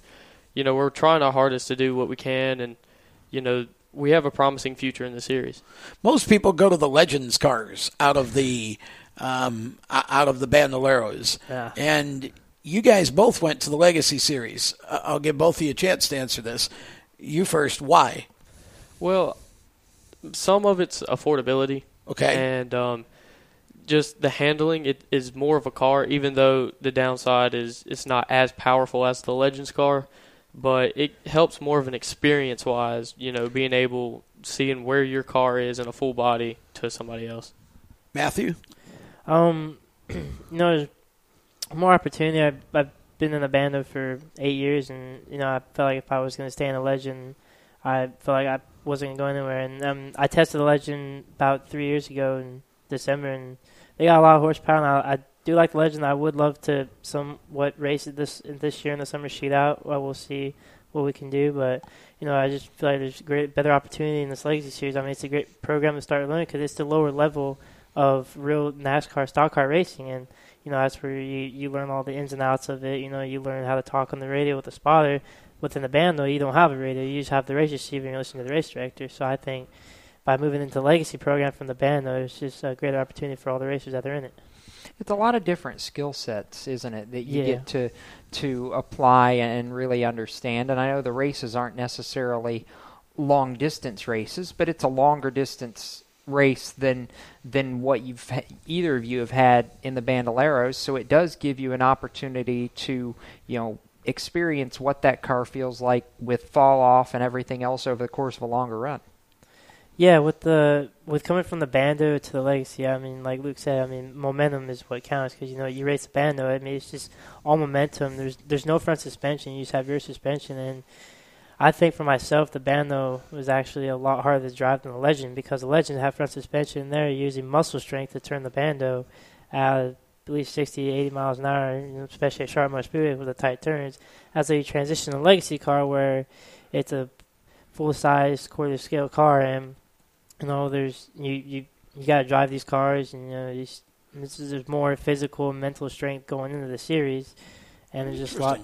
Speaker 23: you know we're trying our hardest to do what we can, and you know we have a promising future in the series.
Speaker 2: Most people go to the Legends cars out of the um, out of the Bandoleros,
Speaker 22: Yeah.
Speaker 2: and you guys both went to the Legacy Series. I'll give both of you a chance to answer this. You first. Why?
Speaker 23: Well, some of it's affordability.
Speaker 2: Okay.
Speaker 23: And um, just the handling it is more of a car, even though the downside is it's not as powerful as the Legends car, but it helps more of an experience wise. You know, being able seeing where your car is in a full body to somebody else.
Speaker 2: Matthew.
Speaker 22: Um, you know, more opportunity. I've, I've been in the band for eight years, and you know, I felt like if I was going to stay in the legend, I felt like I wasn't going to go anywhere. And um, I tested the legend about three years ago in December, and they got a lot of horsepower. I, I do like the legend. I would love to somewhat race it this this year in the summer shootout. Well, we'll see what we can do, but you know, I just feel like there's great better opportunity in this legacy series. I mean, it's a great program to start learning because it's the lower level of real NASCAR stock car racing, and you know that's where you you learn all the ins and outs of it. You know, you learn how to talk on the radio with the spotter. Within the band, though, you don't have a radio. You just have the race receiver and you listen to the race director. So I think by moving into the legacy program from the band, though, it's just a greater opportunity for all the racers that are in it.
Speaker 3: It's a lot of different skill sets, isn't it, that you
Speaker 22: Yeah.
Speaker 3: get to to apply and really understand. And I know the races aren't necessarily long distance races, but it's a longer distance race than than what you've either of you have had in the Bandoleros. So it does give you an opportunity to you know experience what that car feels like with fall off and everything else over the course of a longer run.
Speaker 22: Yeah, with the with coming from the bando to the legacy, I mean, like Luke said, I mean, momentum is what counts because you know you race the bando. I mean, it's just all momentum. There's there's no front suspension. You just have your suspension, and I think for myself, the bando was actually a lot harder to drive than the legend because the legend had front suspension. They're using muscle strength to turn the bando at at least 60, 80 miles an hour, especially at Charlotte Speedway with the tight turns. As they transition to legacy car, where it's a full size quarter scale car and you know there's you you you got to drive these cars, and you know, this is there's more physical and mental strength going into the series, and there's just a lot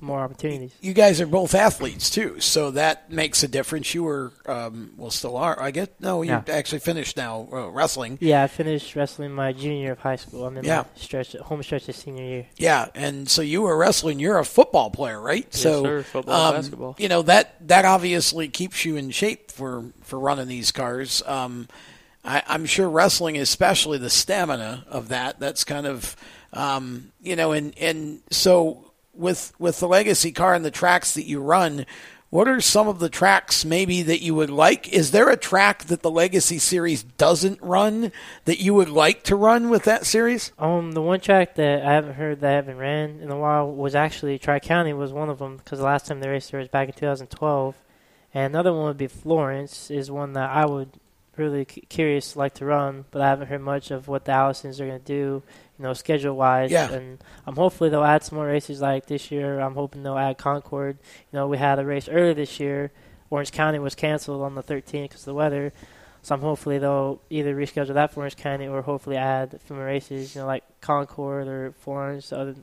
Speaker 22: more opportunities.
Speaker 2: You guys are both athletes too, so that makes a difference. You were, um, well, still are. I guess no, you
Speaker 22: Yeah.
Speaker 2: actually finished now uh, wrestling.
Speaker 22: Yeah, I finished wrestling my junior year of high school. I'm in
Speaker 2: Yeah.
Speaker 22: my stretch, home stretch of senior year.
Speaker 2: Yeah, and so you were wrestling. You're a football player, right?
Speaker 22: Yes,
Speaker 2: so,
Speaker 22: sir, football
Speaker 2: um,
Speaker 22: basketball.
Speaker 2: You know that that obviously keeps you in shape for for running these cars. Um, I, I'm sure wrestling, especially the stamina of that, that's kind of um, you know, and and so with with the legacy car and the tracks that you run. What are some of the tracks maybe that you would like? Is there a track that the Legacy series doesn't run that you would like to run with that series?
Speaker 22: Um, the one track that I haven't heard that I haven't ran in a while was actually Tri County was one of them because the last time they raced there was back in 2012, and another one would be Florence is one that I would really c- curious like to run, but I haven't heard much of what the Allisons are going to do, you know, schedule wise.
Speaker 2: Yeah.
Speaker 22: And I'm hopefully they'll add some more races like this year. I'm hoping they'll add Concord. You know, we had a race earlier this year. Orange County was canceled on the 13th because of the weather. So I'm hopefully they'll either reschedule that for Orange County or hopefully add a few more races, you know, like Concord or Florence, other,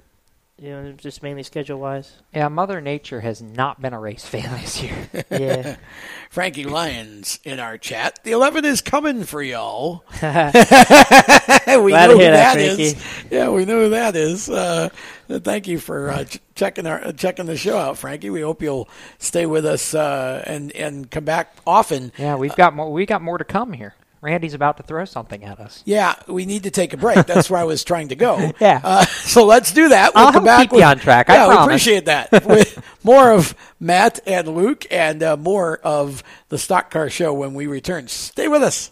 Speaker 22: you know, just mainly schedule wise.
Speaker 3: Yeah, Mother Nature has not been a race fan this year.
Speaker 22: Yeah.
Speaker 2: Frankie Lyons in our chat. The 11 is coming for y'all. we
Speaker 22: Glad
Speaker 2: know
Speaker 22: to
Speaker 2: who
Speaker 22: hear that,
Speaker 2: that is.
Speaker 22: Frankie.
Speaker 2: Yeah, we know who that is. Uh, thank you for uh, ch- checking our uh, checking the show out, Frankie. We hope you'll stay with us uh, and and come back often.
Speaker 3: Yeah, we've got more. We got more to come here. Randy's about to throw something at us.
Speaker 2: Yeah, we need to take a break. That's where I was trying to go.
Speaker 3: Yeah.
Speaker 2: Uh, so let's do that. We'll
Speaker 3: I'll
Speaker 2: come back
Speaker 3: keep you on track, I
Speaker 2: Yeah, we
Speaker 3: promise.
Speaker 2: appreciate that. with more of Matt and Luke and uh, more of the Stock Car Show when we return. Stay with us.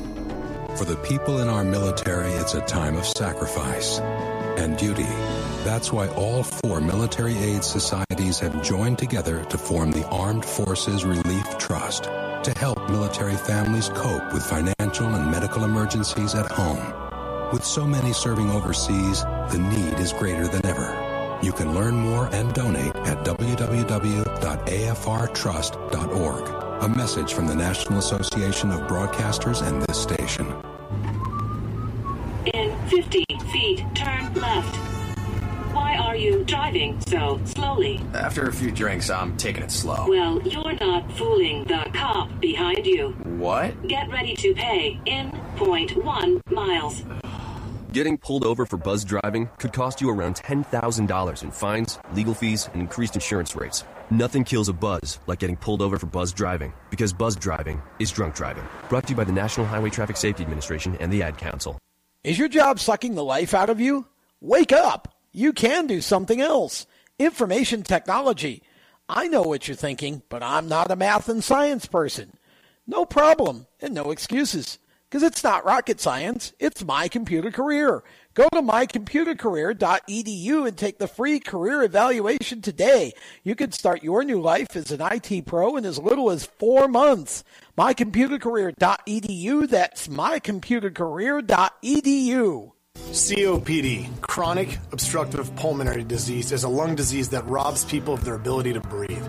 Speaker 24: For the people in our military, it's a time of sacrifice and duty. That's why all four military aid societies have joined together to form the Armed Forces Relief Trust to help military families cope with financial and medical emergencies at home. With so many serving overseas, the need is greater than ever. You can learn more and donate at www.afrtrust.org. A message from the National Association of Broadcasters and this station.
Speaker 25: In 50 feet, turn left. Why are you driving so slowly?
Speaker 14: After a few drinks, I'm taking it slow.
Speaker 25: Well, you're not fooling the cop behind you.
Speaker 14: What?
Speaker 25: Get ready to pay in point one miles.
Speaker 26: Getting pulled over for buzz driving could cost you around $10,000 in fines, legal fees, and increased insurance rates. Nothing kills a buzz like getting pulled over for buzz driving, because buzz driving is drunk driving. Brought to you by the National Highway Traffic Safety Administration and the Ad Council.
Speaker 2: Is your job sucking the life out of you? Wake up! You can do something else. Information technology. I know what you're thinking, but I'm not a math and science person. No problem, and no excuses. Because it's not rocket science, it's my computer career. Go to mycomputercareer.edu and take the free career evaluation today. You can start your new life as an IT pro in as little as four months. Mycomputercareer.edu, that's mycomputercareer.edu.
Speaker 27: COPD, chronic obstructive pulmonary disease, is a lung disease that robs people of their ability to breathe.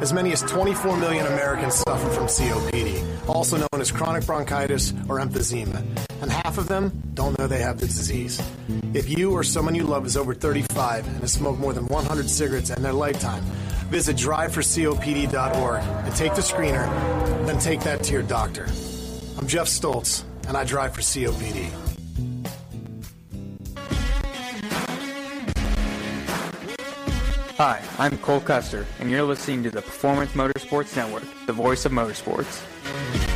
Speaker 27: As many as 24 million Americans suffer from COPD, also known as chronic bronchitis or emphysema, and half of them don't know they have the disease. If you or someone you love is over 35 and has smoked more than 100 cigarettes in their lifetime, visit driveforcopd.org and take the screener, then take that to your doctor. I'm Jeff Stoltz, and I drive for COPD.
Speaker 28: Hi, I'm Cole Custer, and you're listening to the Performance Motorsports Network, the voice of motorsports.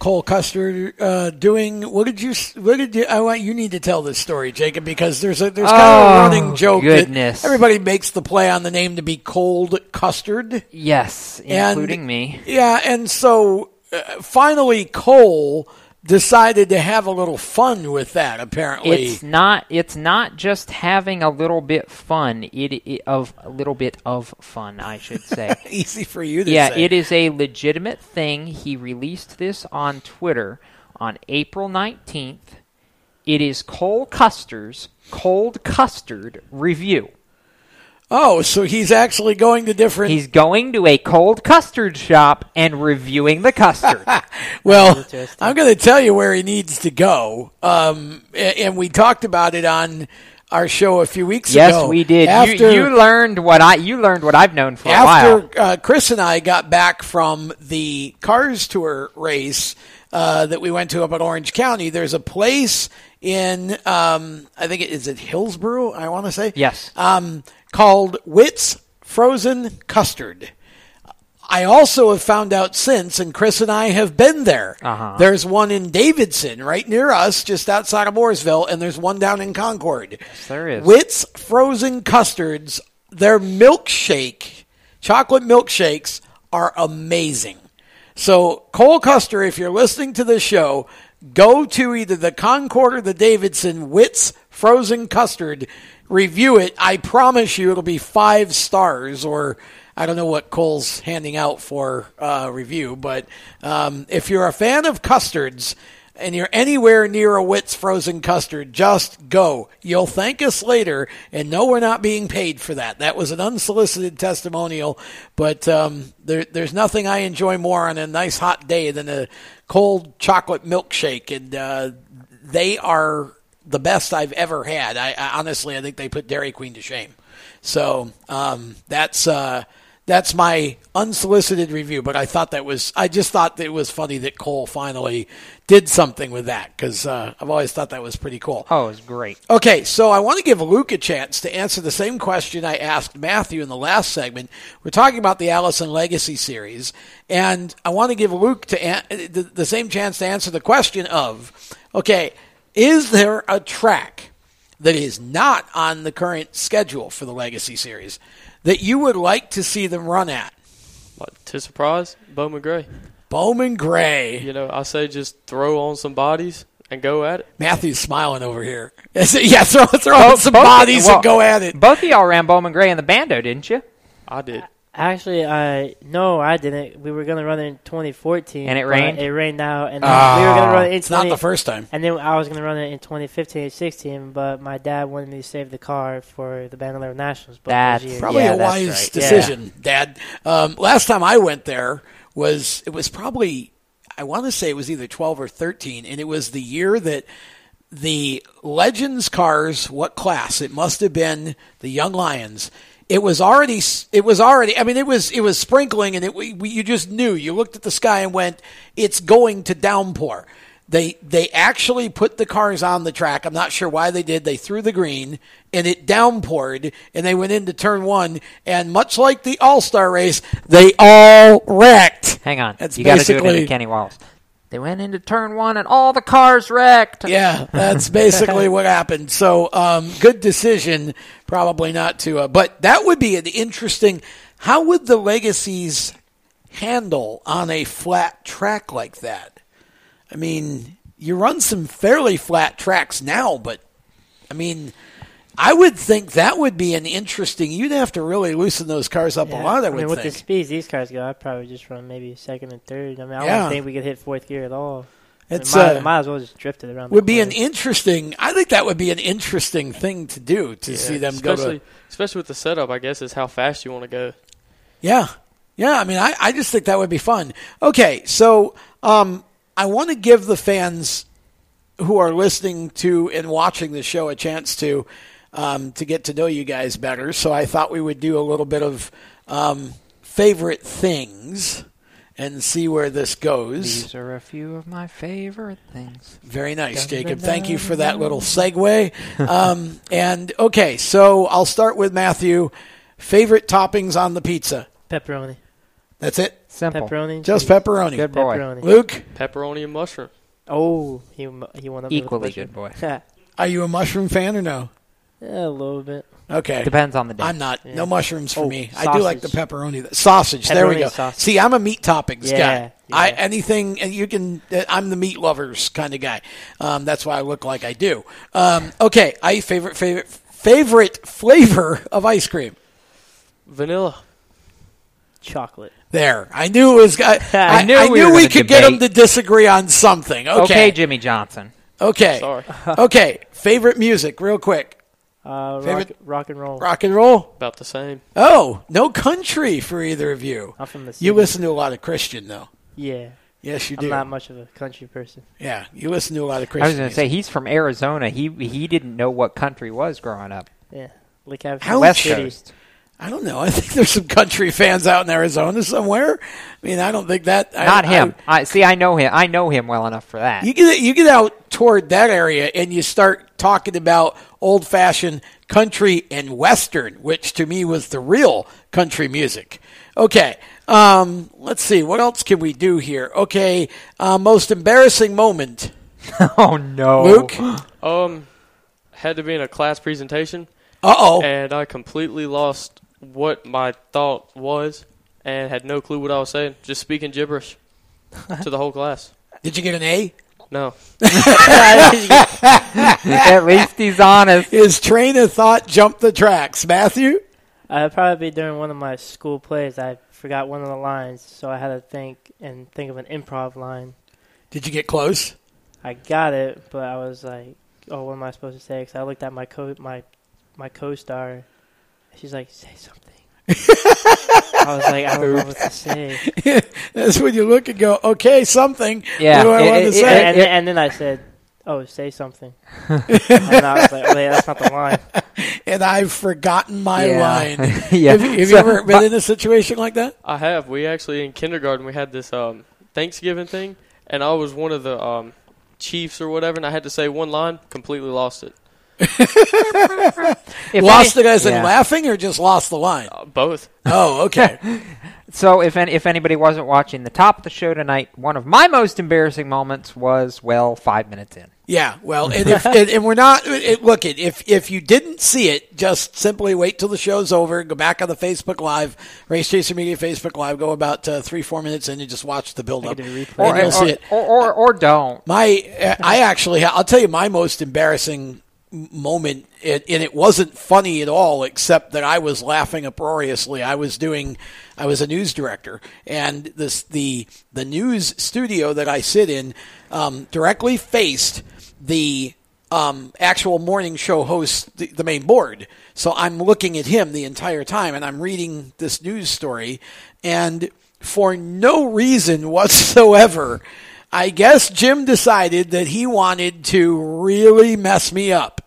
Speaker 2: Cole Custer uh, doing what did you what did you I want you need to tell this story Jacob because there's a there's kind of a
Speaker 3: Oh,
Speaker 2: running joke
Speaker 3: goodness.
Speaker 2: that everybody makes the play on the name to be cold custard
Speaker 3: Yes,
Speaker 2: And-
Speaker 3: including me.
Speaker 2: yeah and so uh, finally Cole decided to have a little fun with that apparently
Speaker 3: It's not. It's not just having a little bit fun. It, it of a little bit of fun, I should say.
Speaker 2: easy for you to
Speaker 3: yeah,
Speaker 2: say
Speaker 3: it is a legitimate thing. He released this on Twitter on April nineteenth. It is Cole Custer's cold custard review.
Speaker 2: Oh so he's actually going to different
Speaker 3: He's going to a cold custard shop and reviewing the custard.
Speaker 2: Well, I'm going to tell you where he needs to go. Um, and we talked about it on our show a few weeks
Speaker 3: yes,
Speaker 2: ago.
Speaker 3: Yes, we did.
Speaker 2: After,
Speaker 3: you, you learned what I you learned what I've known for a
Speaker 2: after
Speaker 3: while.
Speaker 2: uh, Chris and I got back from the Cars Tour race uh, that we went to up at Orange County, there's a place in um, I think it is it Hillsborough. I want to say
Speaker 3: Yes.
Speaker 2: um, called Whit's Frozen Custard. I also have found out since, and Chris and I have been there.
Speaker 3: Uh-huh.
Speaker 2: There's one in Davidson, right near us, just outside of Mooresville, and there's one down in Concord.
Speaker 3: Yes, there is.
Speaker 2: Whit's Frozen Custards, their milkshake, chocolate milkshakes are amazing. So, Cole Custer, if you're listening to this show, go to either the Concord or the Davidson Whit's Frozen Custard, review it. I promise you it'll be five stars or I don't know what Cole's handing out for uh, review, but um, if you're a fan of custards and you're anywhere near a Whit's frozen custard, just go. You'll thank us later, and no, we're not being paid for that. That was an unsolicited testimonial, but um, there, there's nothing I enjoy more on a nice hot day than a cold chocolate milkshake, and uh, they are the best I've ever had. I, I honestly, I think they put Dairy Queen to shame. So um, that's uh, that's my unsolicited review. But I thought that was I just thought that it was funny that Cole finally did something with that because uh, I've always thought that was pretty cool.
Speaker 3: Oh, it was great.
Speaker 2: Okay, so I want to give Luke a chance to answer the same question I asked Matthew in the last segment. We're talking about the Allison Legacy series, and I want to give Luke to an- the, the same chance to answer the question of, okay, is there a track that is not on the current schedule for the Legacy series that you would like to see them run at?
Speaker 23: What, to surprise, Bowman Gray.
Speaker 2: Bowman Gray.
Speaker 23: You know, I say just throw on some bodies and go at it.
Speaker 2: Matthew's smiling over here. yeah, throw, throw
Speaker 3: Both-
Speaker 2: on some
Speaker 3: both-
Speaker 2: bodies
Speaker 3: well,
Speaker 2: and go at it.
Speaker 3: Both of y'all ran Bowman Gray in the Bando, didn't you?
Speaker 23: I did.
Speaker 22: Actually, I no, I didn't. We were gonna run it in 2014,
Speaker 3: And it rained?
Speaker 22: It rained out, and then we were gonna run it. In
Speaker 2: Ah, It's not the first time.
Speaker 22: And then I was gonna run it in 2015 and 16, but my dad wanted me to save the car for the Bandolero Nationals. both
Speaker 3: That's
Speaker 22: years.
Speaker 2: Probably
Speaker 3: Yeah,
Speaker 2: a
Speaker 3: that's
Speaker 2: wise
Speaker 3: right.
Speaker 2: decision, Dad. Um, last time I went there was it was probably I want to say it was either twelve or thirteen, and it was the year that the Legends cars, what class? It must have been the Young Lions. It was already. It was already. I mean, it was. It was sprinkling, and it. We, we- you just knew. You looked at the sky and went, "It's going to downpour." They they actually put the cars on the track. I'm not sure why they did. They threw the green and it downpoured and they went into turn one and much like the All Star race, they all wrecked.
Speaker 3: Hang on.
Speaker 2: That's
Speaker 3: you got to do it into Kenny Wallace. They went into turn one and all the cars wrecked.
Speaker 2: Yeah, that's basically what happened. So, um, good decision, probably not to. Uh, but that would be an interesting. How would the legacies handle on a flat track like that? I mean, you run some fairly flat tracks now, but I mean, I would think that would be an interesting. You'd have to really loosen those cars up a lot. I
Speaker 22: I
Speaker 2: would
Speaker 22: mean, with
Speaker 2: think.
Speaker 22: the speeds these cars go, I'd probably just run maybe second and third. I mean, I
Speaker 2: Yeah.
Speaker 22: don't think we could hit fourth gear at all. I mean,
Speaker 2: It's,
Speaker 22: might,
Speaker 2: uh,
Speaker 22: might as well just drift it around.
Speaker 2: would
Speaker 22: the
Speaker 2: be an interesting. I think that would be an interesting thing to do to
Speaker 23: Yeah,
Speaker 2: see them go
Speaker 23: especially,
Speaker 2: to.
Speaker 23: especially with the setup, I guess, is how fast you want to go.
Speaker 2: Yeah. Yeah. I mean, I, I just think that would be fun. Okay. So, um, I want to give the fans who are listening to and watching the show a chance to, um, to get to know you guys better. So I thought we would do a little bit of, um, favorite things. and see where this goes.
Speaker 3: These are a few of my favorite things.
Speaker 2: Very nice,
Speaker 3: Dun,
Speaker 2: Jacob.
Speaker 3: dun,
Speaker 2: Thank you for that little segue. Um, and okay, so I'll start with Matthew. Favorite toppings on the pizza?
Speaker 22: Pepperoni.
Speaker 2: That's it.
Speaker 3: Simple.
Speaker 22: Pepperoni.
Speaker 2: Just
Speaker 22: cheese.
Speaker 2: pepperoni.
Speaker 3: Good boy.
Speaker 22: Pepperoni.
Speaker 2: Luke,
Speaker 23: Pepperoni and mushroom.
Speaker 22: Oh, he he went up
Speaker 3: Equally good boy.
Speaker 2: are you a mushroom fan or no?
Speaker 22: A little bit.
Speaker 2: Okay.
Speaker 3: Depends on the day.
Speaker 2: I'm not.
Speaker 22: Yeah.
Speaker 2: No mushrooms for
Speaker 22: Oh,
Speaker 2: me. I do like the
Speaker 22: sausage.
Speaker 2: pepperoni. Sausage. there we go.
Speaker 22: sausage.
Speaker 2: See, I'm a meat toppings
Speaker 22: Yeah,
Speaker 2: guy. I anything you can. uh, I'm the meat lovers kind of guy. Um, that's why I look like I do. Um, okay. I favorite favorite favorite flavor of ice cream.
Speaker 23: Vanilla.
Speaker 22: Chocolate.
Speaker 2: There. I knew it was. I, I,
Speaker 3: knew
Speaker 2: I
Speaker 3: we
Speaker 2: knew
Speaker 3: were
Speaker 2: we
Speaker 3: gonna
Speaker 2: could get them to disagree on something. Okay.
Speaker 3: Okay, Jimmy Johnson.
Speaker 2: Okay.
Speaker 23: Sorry.
Speaker 2: okay. Favorite music, real quick.
Speaker 22: Uh, rock,
Speaker 2: Favorite-
Speaker 22: rock and roll.
Speaker 2: Rock and roll.
Speaker 23: About the same.
Speaker 2: Oh, no country for either of you.
Speaker 22: I'm from the
Speaker 2: You listen to a lot of Christian, though.
Speaker 22: Yeah.
Speaker 2: Yes, you
Speaker 22: I'm
Speaker 2: do.
Speaker 22: not much of a country person.
Speaker 2: Yeah, you listen to a lot of Christian.
Speaker 3: I was going to say
Speaker 2: music.
Speaker 3: he's from Arizona. He he didn't know what country was growing up.
Speaker 22: Yeah. Like I've
Speaker 2: How
Speaker 3: West
Speaker 2: City.
Speaker 3: Coast.
Speaker 2: I don't know. I think there's some country fans out in Arizona somewhere. I mean, I don't think that.
Speaker 3: Not
Speaker 2: I-
Speaker 3: him. I, see. I know him. I know him well enough for that.
Speaker 2: you get you get out toward that area and you start talking about old fashioned country and western, which to me was the real country music. Okay, um, let's see what else can we do here. Okay, uh, most embarrassing moment,
Speaker 3: oh no,
Speaker 2: Luke.
Speaker 23: Um, had to be in a class presentation,
Speaker 2: Uh oh.
Speaker 23: and I completely lost what my thought was, and had no clue what I was saying. Just speaking gibberish to the whole class.
Speaker 2: Did you get an A?
Speaker 23: No.
Speaker 3: At least he's honest.
Speaker 2: His train of thought jumped the tracks. Matthew.
Speaker 22: Uh, probably be during one of my school plays, I forgot one of the lines, so I had to think and think of an improv line.
Speaker 2: Did you get close?
Speaker 22: I got it, but I was like, "Oh, what am I supposed to say?" Because I looked at my co my my co-star. She's like, "Say something." I was like, "I don't know what to say."
Speaker 2: That's when you look and go, okay, something.
Speaker 3: Yeah,
Speaker 2: What do I
Speaker 3: it-
Speaker 2: want
Speaker 3: it-
Speaker 2: to
Speaker 3: it-
Speaker 2: say?
Speaker 22: and, and then I said, "Oh, say something." and I was like, "Wait, that's not the line."
Speaker 2: and I've forgotten my
Speaker 3: Yeah.
Speaker 2: line.
Speaker 3: Yeah.
Speaker 2: Have, you, have you ever been in a situation like that?
Speaker 23: I have. We actually in kindergarten we had this um, Thanksgiving thing, and I was one of the um, chiefs or whatever, and I had to say one line. Completely lost it.
Speaker 3: If
Speaker 2: lost
Speaker 3: any-
Speaker 2: it as in
Speaker 3: Yeah.
Speaker 2: laughing or just lost the line?
Speaker 23: Uh, both.
Speaker 2: Oh, okay.
Speaker 3: So if any, if anybody wasn't watching the top of the show tonight, one of my most embarrassing moments was well five minutes in.
Speaker 2: yeah, well, and, if, and, and we're not, it, look, it, if, if you didn't see it, just simply wait till the show's over, go back on the Facebook Live, Race Chaser Media Facebook Live, go about uh, three, four minutes in and just watch the build up.
Speaker 22: do.
Speaker 2: And
Speaker 3: Or,
Speaker 2: you'll
Speaker 3: or,
Speaker 2: see it.
Speaker 3: or, or, or don't.
Speaker 2: My, uh, I actually, I'll tell you my most embarrassing m- moment, it, and it wasn't funny at all, except that I was laughing uproariously. I was doing, I was a news director, and this the the news studio that I sit in um, directly faced the um, actual morning show host, the, the main board. So I'm looking at him the entire time, and I'm reading this news story, and for no reason whatsoever. I guess Jim decided that he wanted to really mess me up.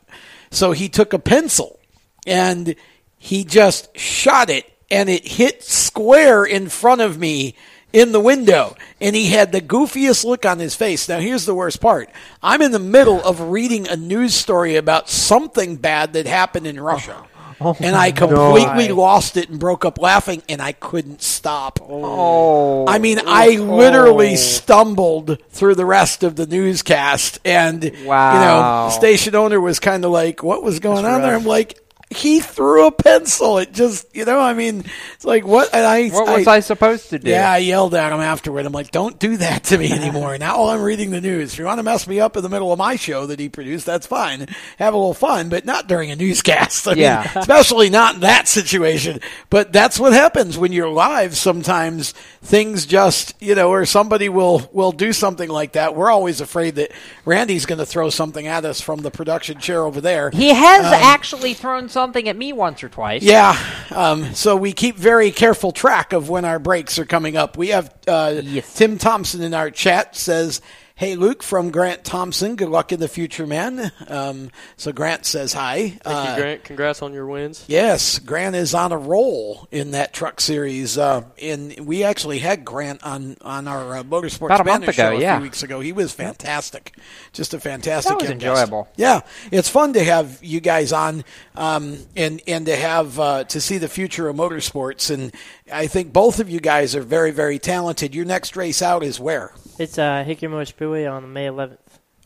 Speaker 2: So he took a pencil and he just shot it and it hit square in front of me in the window. And he had the goofiest look on his face. Now here's the worst part. I'm in the middle of reading a news story about something bad that happened in Russia. Uh-huh. And I completely lost it and broke up laughing and I couldn't stop.
Speaker 3: Oh,
Speaker 2: I mean, I literally stumbled through the rest of the newscast, and you know, station owner was kind of like, "What was going
Speaker 22: That's
Speaker 2: on there?" I'm like, "He threw a pencil." It just, you know, I mean, it's like what? And I,
Speaker 3: what was I, supposed to do?
Speaker 2: yeah, I yelled at him afterward. I'm like, "Don't do that to me anymore." now while I'm reading the news, if you want to mess me up in the middle of my show that he produced, that's fine. Have a little fun, but not during a newscast. I
Speaker 3: Yeah.
Speaker 2: mean, especially not in that situation. But that's what happens when you're live. Sometimes things just, you know, or somebody will will do something like that. We're always afraid that Randy's going to throw something at us from the production chair over there.
Speaker 3: He has
Speaker 2: Um,
Speaker 3: actually thrown something at me once or twice.
Speaker 2: yeah. Um, so we keep very careful track of when our breaks are coming up. We have uh,
Speaker 3: Yes.
Speaker 2: Tim Thompson in our chat says, Hey, Luke from Grant Thompson. Good luck in the future, man. Um, so Grant says hi.
Speaker 23: Thank
Speaker 2: Uh,
Speaker 23: you, Grant. Congrats on your wins.
Speaker 2: Yes, Grant is on a roll in that truck series. Uh, and we actually had Grant on on our uh, Motorsports
Speaker 3: About a month ago,
Speaker 2: show a
Speaker 3: yeah.
Speaker 2: few weeks ago. He was fantastic, just a fantastic.
Speaker 3: That was
Speaker 2: young guest.
Speaker 3: enjoyable.
Speaker 2: Yeah, it's fun to have you guys on, um, and and to have uh, to see the future of motorsports. And I think both of you guys are very very talented. Your next race out is where?
Speaker 22: It's uh, Hickory Motor Speedway on May 11th.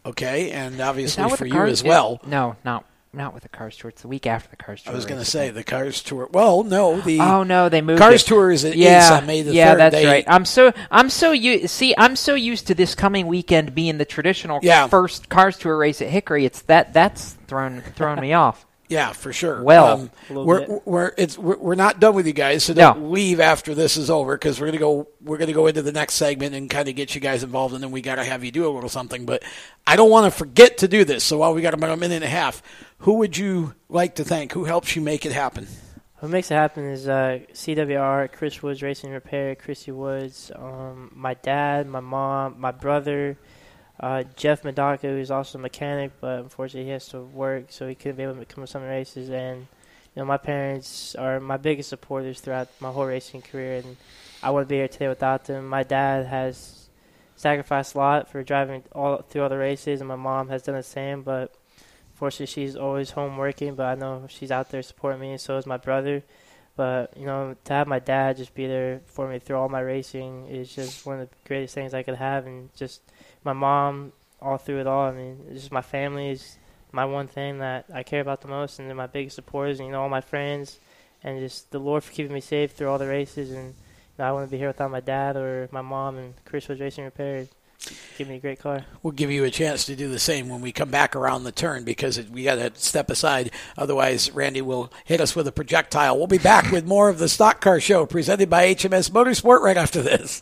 Speaker 2: Okay, and obviously for you
Speaker 3: cars?
Speaker 2: as well.
Speaker 3: No, not not with the Cars Tour. It's the week after the Cars Tour.
Speaker 2: I was going to say the Cars Tour. Well, no, the
Speaker 3: Oh no, they moved.
Speaker 2: Cars
Speaker 3: it.
Speaker 2: Tour is,
Speaker 3: yeah,
Speaker 2: is on May the
Speaker 3: yeah,
Speaker 2: 3rd.
Speaker 3: that's
Speaker 2: They-
Speaker 3: right. I'm so I'm so you see I'm so used to this coming weekend being the traditional
Speaker 2: Yeah.
Speaker 3: first Cars Tour race at Hickory. It's that that's thrown thrown me off.
Speaker 2: Yeah, for sure.
Speaker 3: Well,
Speaker 2: Um, we're
Speaker 3: bit.
Speaker 2: we're it's we're, we're not done with you guys, so don't leave after this is over because we're gonna go we're gonna go into the next segment and kind of get you guys involved, and then we gotta have you do a little something. But I don't want to forget to do this. So while we got about a minute and a half, who would you like to thank? Who helps you make it happen?
Speaker 22: What makes it happen is uh, CWR, Chris Woods Racing Repair, Chrissy Woods, um, my dad, my mom, my brother, uh, Jeff Madaka, who's also a mechanic, but unfortunately he has to work, so he couldn't be able to come to some races. And you know, my parents are my biggest supporters throughout my whole racing career, and I wouldn't be here today without them. My dad has sacrificed a lot for driving all through all the races, and my mom has done the same, but. Fortunately, she's always home working, but I know she's out there supporting me, and so is my brother. But you know, to have my dad just be there for me through all my racing is just one of the greatest things I could have, and just my mom all through it all. I mean, just my family is my one thing that I care about the most, and they're my biggest supporters. And you know, all my friends, and just the Lord for keeping me safe through all the races. And you know, I wouldn't be here without my dad or my mom and Chris Woods Racing Repair. Give me a great car.
Speaker 2: We'll give you a chance to do the same when we come back around the turn because we got to step aside. Otherwise, Randy will hit us with a projectile. We'll be back with more of the Stock Car Show presented by HMS Motorsport right after this.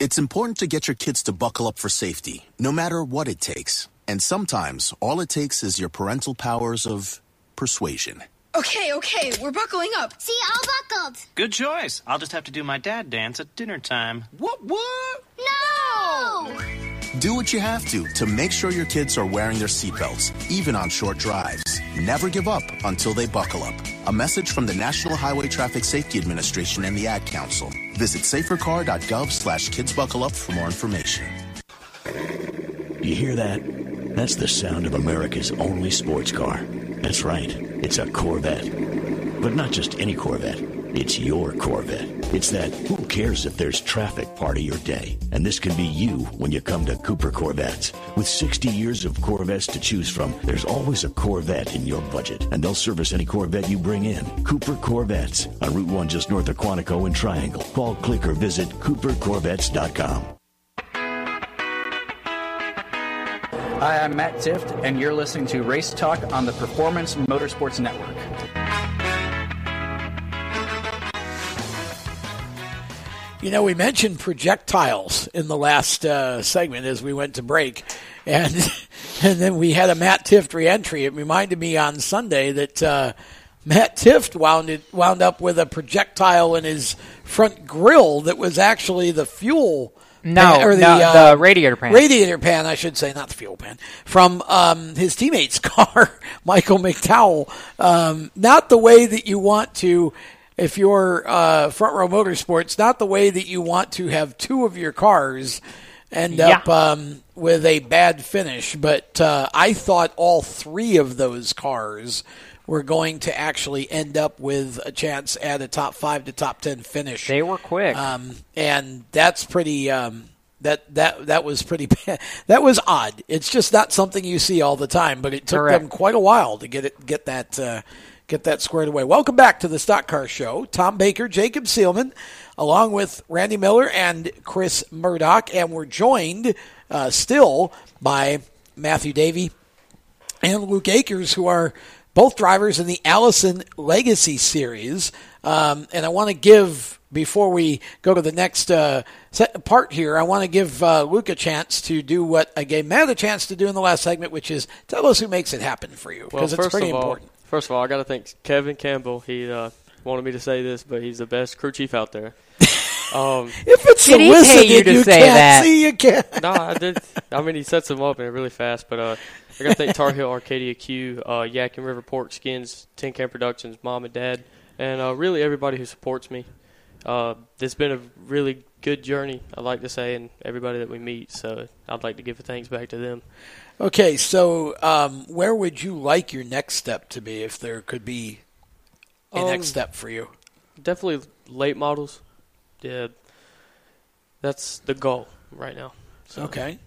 Speaker 29: It's important to get your kids to buckle up for safety, no matter what it takes. And sometimes all it takes is your parental powers of persuasion.
Speaker 30: Okay, okay, we're buckling up. See, all buckled.
Speaker 31: Good choice. I'll just have to do my dad dance at dinner time.
Speaker 30: What, what? No!
Speaker 29: Do what you have to to make sure your kids are wearing their seatbelts, even on short drives. Never give up until they buckle up. A message from the National Highway Traffic Safety Administration and the Ad Council. Visit safercar.gov slash kidsbuckleup for more information.
Speaker 32: You hear that? That's the sound of America's only sports car. That's right, it's a Corvette. But not just any Corvette, it's your Corvette. It's that, who cares if there's traffic part of your day? And this can be you when you come to Cooper Corvettes. With 60 years of Corvettes to choose from, there's always a Corvette in your budget, and they'll service any Corvette you bring in. Cooper Corvettes on Route 1 just north of Quantico and Triangle. Call, click, or visit coopercorvettes.com.
Speaker 33: Hi, I'm Matt Tifft, and you're listening to Race Talk on the Performance Motorsports Network.
Speaker 2: You know, we mentioned projectiles in the last uh, segment as we went to break, and and then we had a Matt Tifft reentry. It reminded me on Sunday that uh, Matt Tifft wound it, wound up with a projectile in his front grill that was actually the fuel.
Speaker 3: No,
Speaker 2: pan- or the,
Speaker 3: no,
Speaker 2: uh,
Speaker 3: the radiator pan.
Speaker 2: Radiator pan, I should say, not the fuel pan, from um, his teammate's car, Michael McDowell. Um, not the way that you want to if you're uh, front row motorsports, not the way that you want to have two of your cars end
Speaker 3: Yeah.
Speaker 2: up um, with a bad finish. But uh, I thought all three of those cars were going to actually end up with a chance at a top five to top ten finish.
Speaker 3: They were quick,
Speaker 2: um, and that's pretty. Um, that that that was pretty bad. That was odd. It's just not something you see all the time. But it took
Speaker 3: Correct.
Speaker 2: them quite a while to get it get that uh, get that squared away. Welcome back to the Stock Car Show. Tom Baker, Jacob Seelman, along with Randy Miller and Chris Murdoch, and we're joined uh, still by Matthew Davey and Luke Akers, who are both drivers in the Allison Legacy Series. Um, and I want to give, before we go to the next uh, set, part here, I want to give uh, Luke a chance to do what I gave Matt a chance to do in the last segment, which is tell us who makes it happen for you,
Speaker 23: Well,
Speaker 2: because it's pretty
Speaker 23: all,
Speaker 2: important.
Speaker 23: First of all, I got to thank Kevin Campbell. He uh, wanted me to say this, but he's the best crew chief out there. Um,
Speaker 2: if it's
Speaker 3: Did he pay you to say that?
Speaker 2: see, you can't.
Speaker 23: no, I did. I mean, he sets them up and really fast. But uh, I got to thank Tar Heel Arcadia Q, uh, Yadkin River Pork Skins, Tin Can Productions, Mom and Dad, and uh, really everybody who supports me. Uh, it's been a really good journey, I'd like to say, and everybody that we meet. So I'd like to give a thanks back to them.
Speaker 2: Okay, so um, where would you like your next step to be if there could be a
Speaker 23: Um,
Speaker 2: next step for you?
Speaker 23: Definitely late models. Yeah, that's the goal right now. So.
Speaker 2: Okay.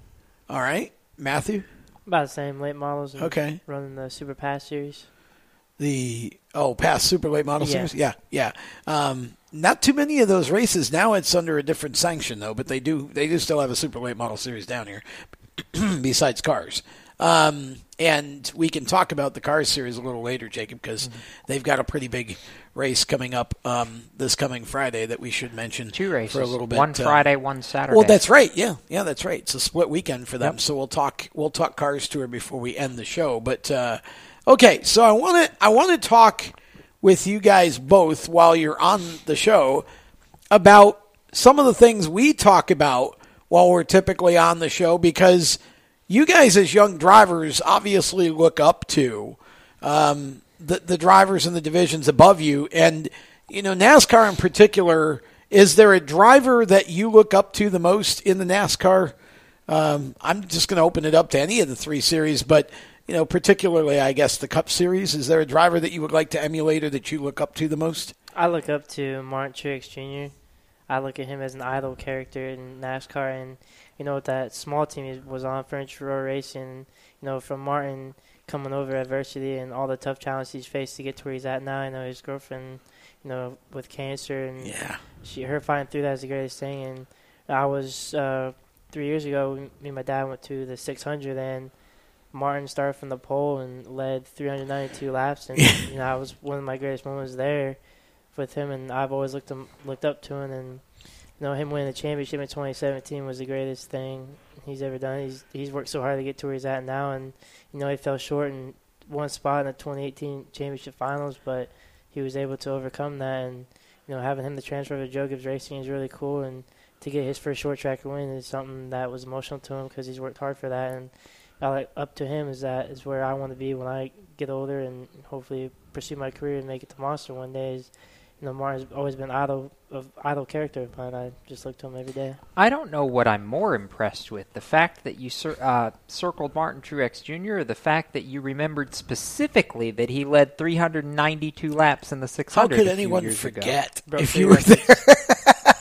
Speaker 2: All right. Matthew?
Speaker 22: About the same late models. And
Speaker 2: Okay.
Speaker 22: Running the Super Pass series.
Speaker 2: The oh, past super late model
Speaker 22: Yeah.
Speaker 2: series. Yeah, yeah. Um, not too many of those races now. It's under a different sanction though, but they do they do still have a super late model series down here. besides cars, um, and we can talk about the cars series a little later, Jacob, because
Speaker 3: Mm-hmm.
Speaker 2: they've got a pretty big race coming up um, this coming Friday that we should mention
Speaker 3: Two races.
Speaker 2: for a little bit.
Speaker 3: One
Speaker 2: uh,
Speaker 3: Friday, one Saturday.
Speaker 2: Well, that's right. Yeah, yeah, that's right. It's a split weekend for them.
Speaker 3: Yep.
Speaker 2: So we'll talk. We'll talk cars tour before we end the show. But uh, okay, so I want to. I want to talk with you guys both while you're on the show about some of the things we talk about while we're typically on the show because you guys as young drivers obviously look up to um, the the drivers in the divisions above you, and you know NASCAR in particular. Is there a driver that you look up to the most in the NASCAR? Um, I'm just going to open it up to any of the three series, but you know, particularly, I guess the Cup Series. Is there a driver that you would like to emulate or that you look up to the most?
Speaker 22: I look up to Martin Truex Jr. I look at him as an idol character in NASCAR, and you know that small team he was on Furniture Row Racing. You know from Martin coming over adversity and all the tough challenges he's faced to get to where he's at now. I know his girlfriend, you know, with cancer and
Speaker 2: Yeah.
Speaker 22: she her fighting through that is the greatest thing. And I was uh, three years ago. Me and my dad went to the 600 and. Martin started from the pole and led 392 laps, and you know, I was one of my greatest moments there with him, and I've always looked him, looked up to him, and you know, him winning the championship in 2017 was the greatest thing he's ever done. He's he's worked so hard to get to where he's at now, and you know, he fell short in one spot in the 2018 championship finals, but he was able to overcome that, and you know, having him the transfer to Joe Gibbs Racing is really cool, and to get his first short track win is something that was emotional to him because he's worked hard for that, and I like up to him is that is where I want to be when I get older and hopefully pursue my career and make it to Monster one day. Is you know Martin's always been idol of idol character, but I just look to him every day.
Speaker 3: I don't know what I'm more impressed with: the fact that you cir- uh, circled Martin Truex Jr., or the fact that you remembered specifically that he led 392 laps in the 600.
Speaker 2: How could
Speaker 3: a few
Speaker 2: anyone
Speaker 3: years ago.
Speaker 2: forget
Speaker 22: Broke
Speaker 2: if you were there?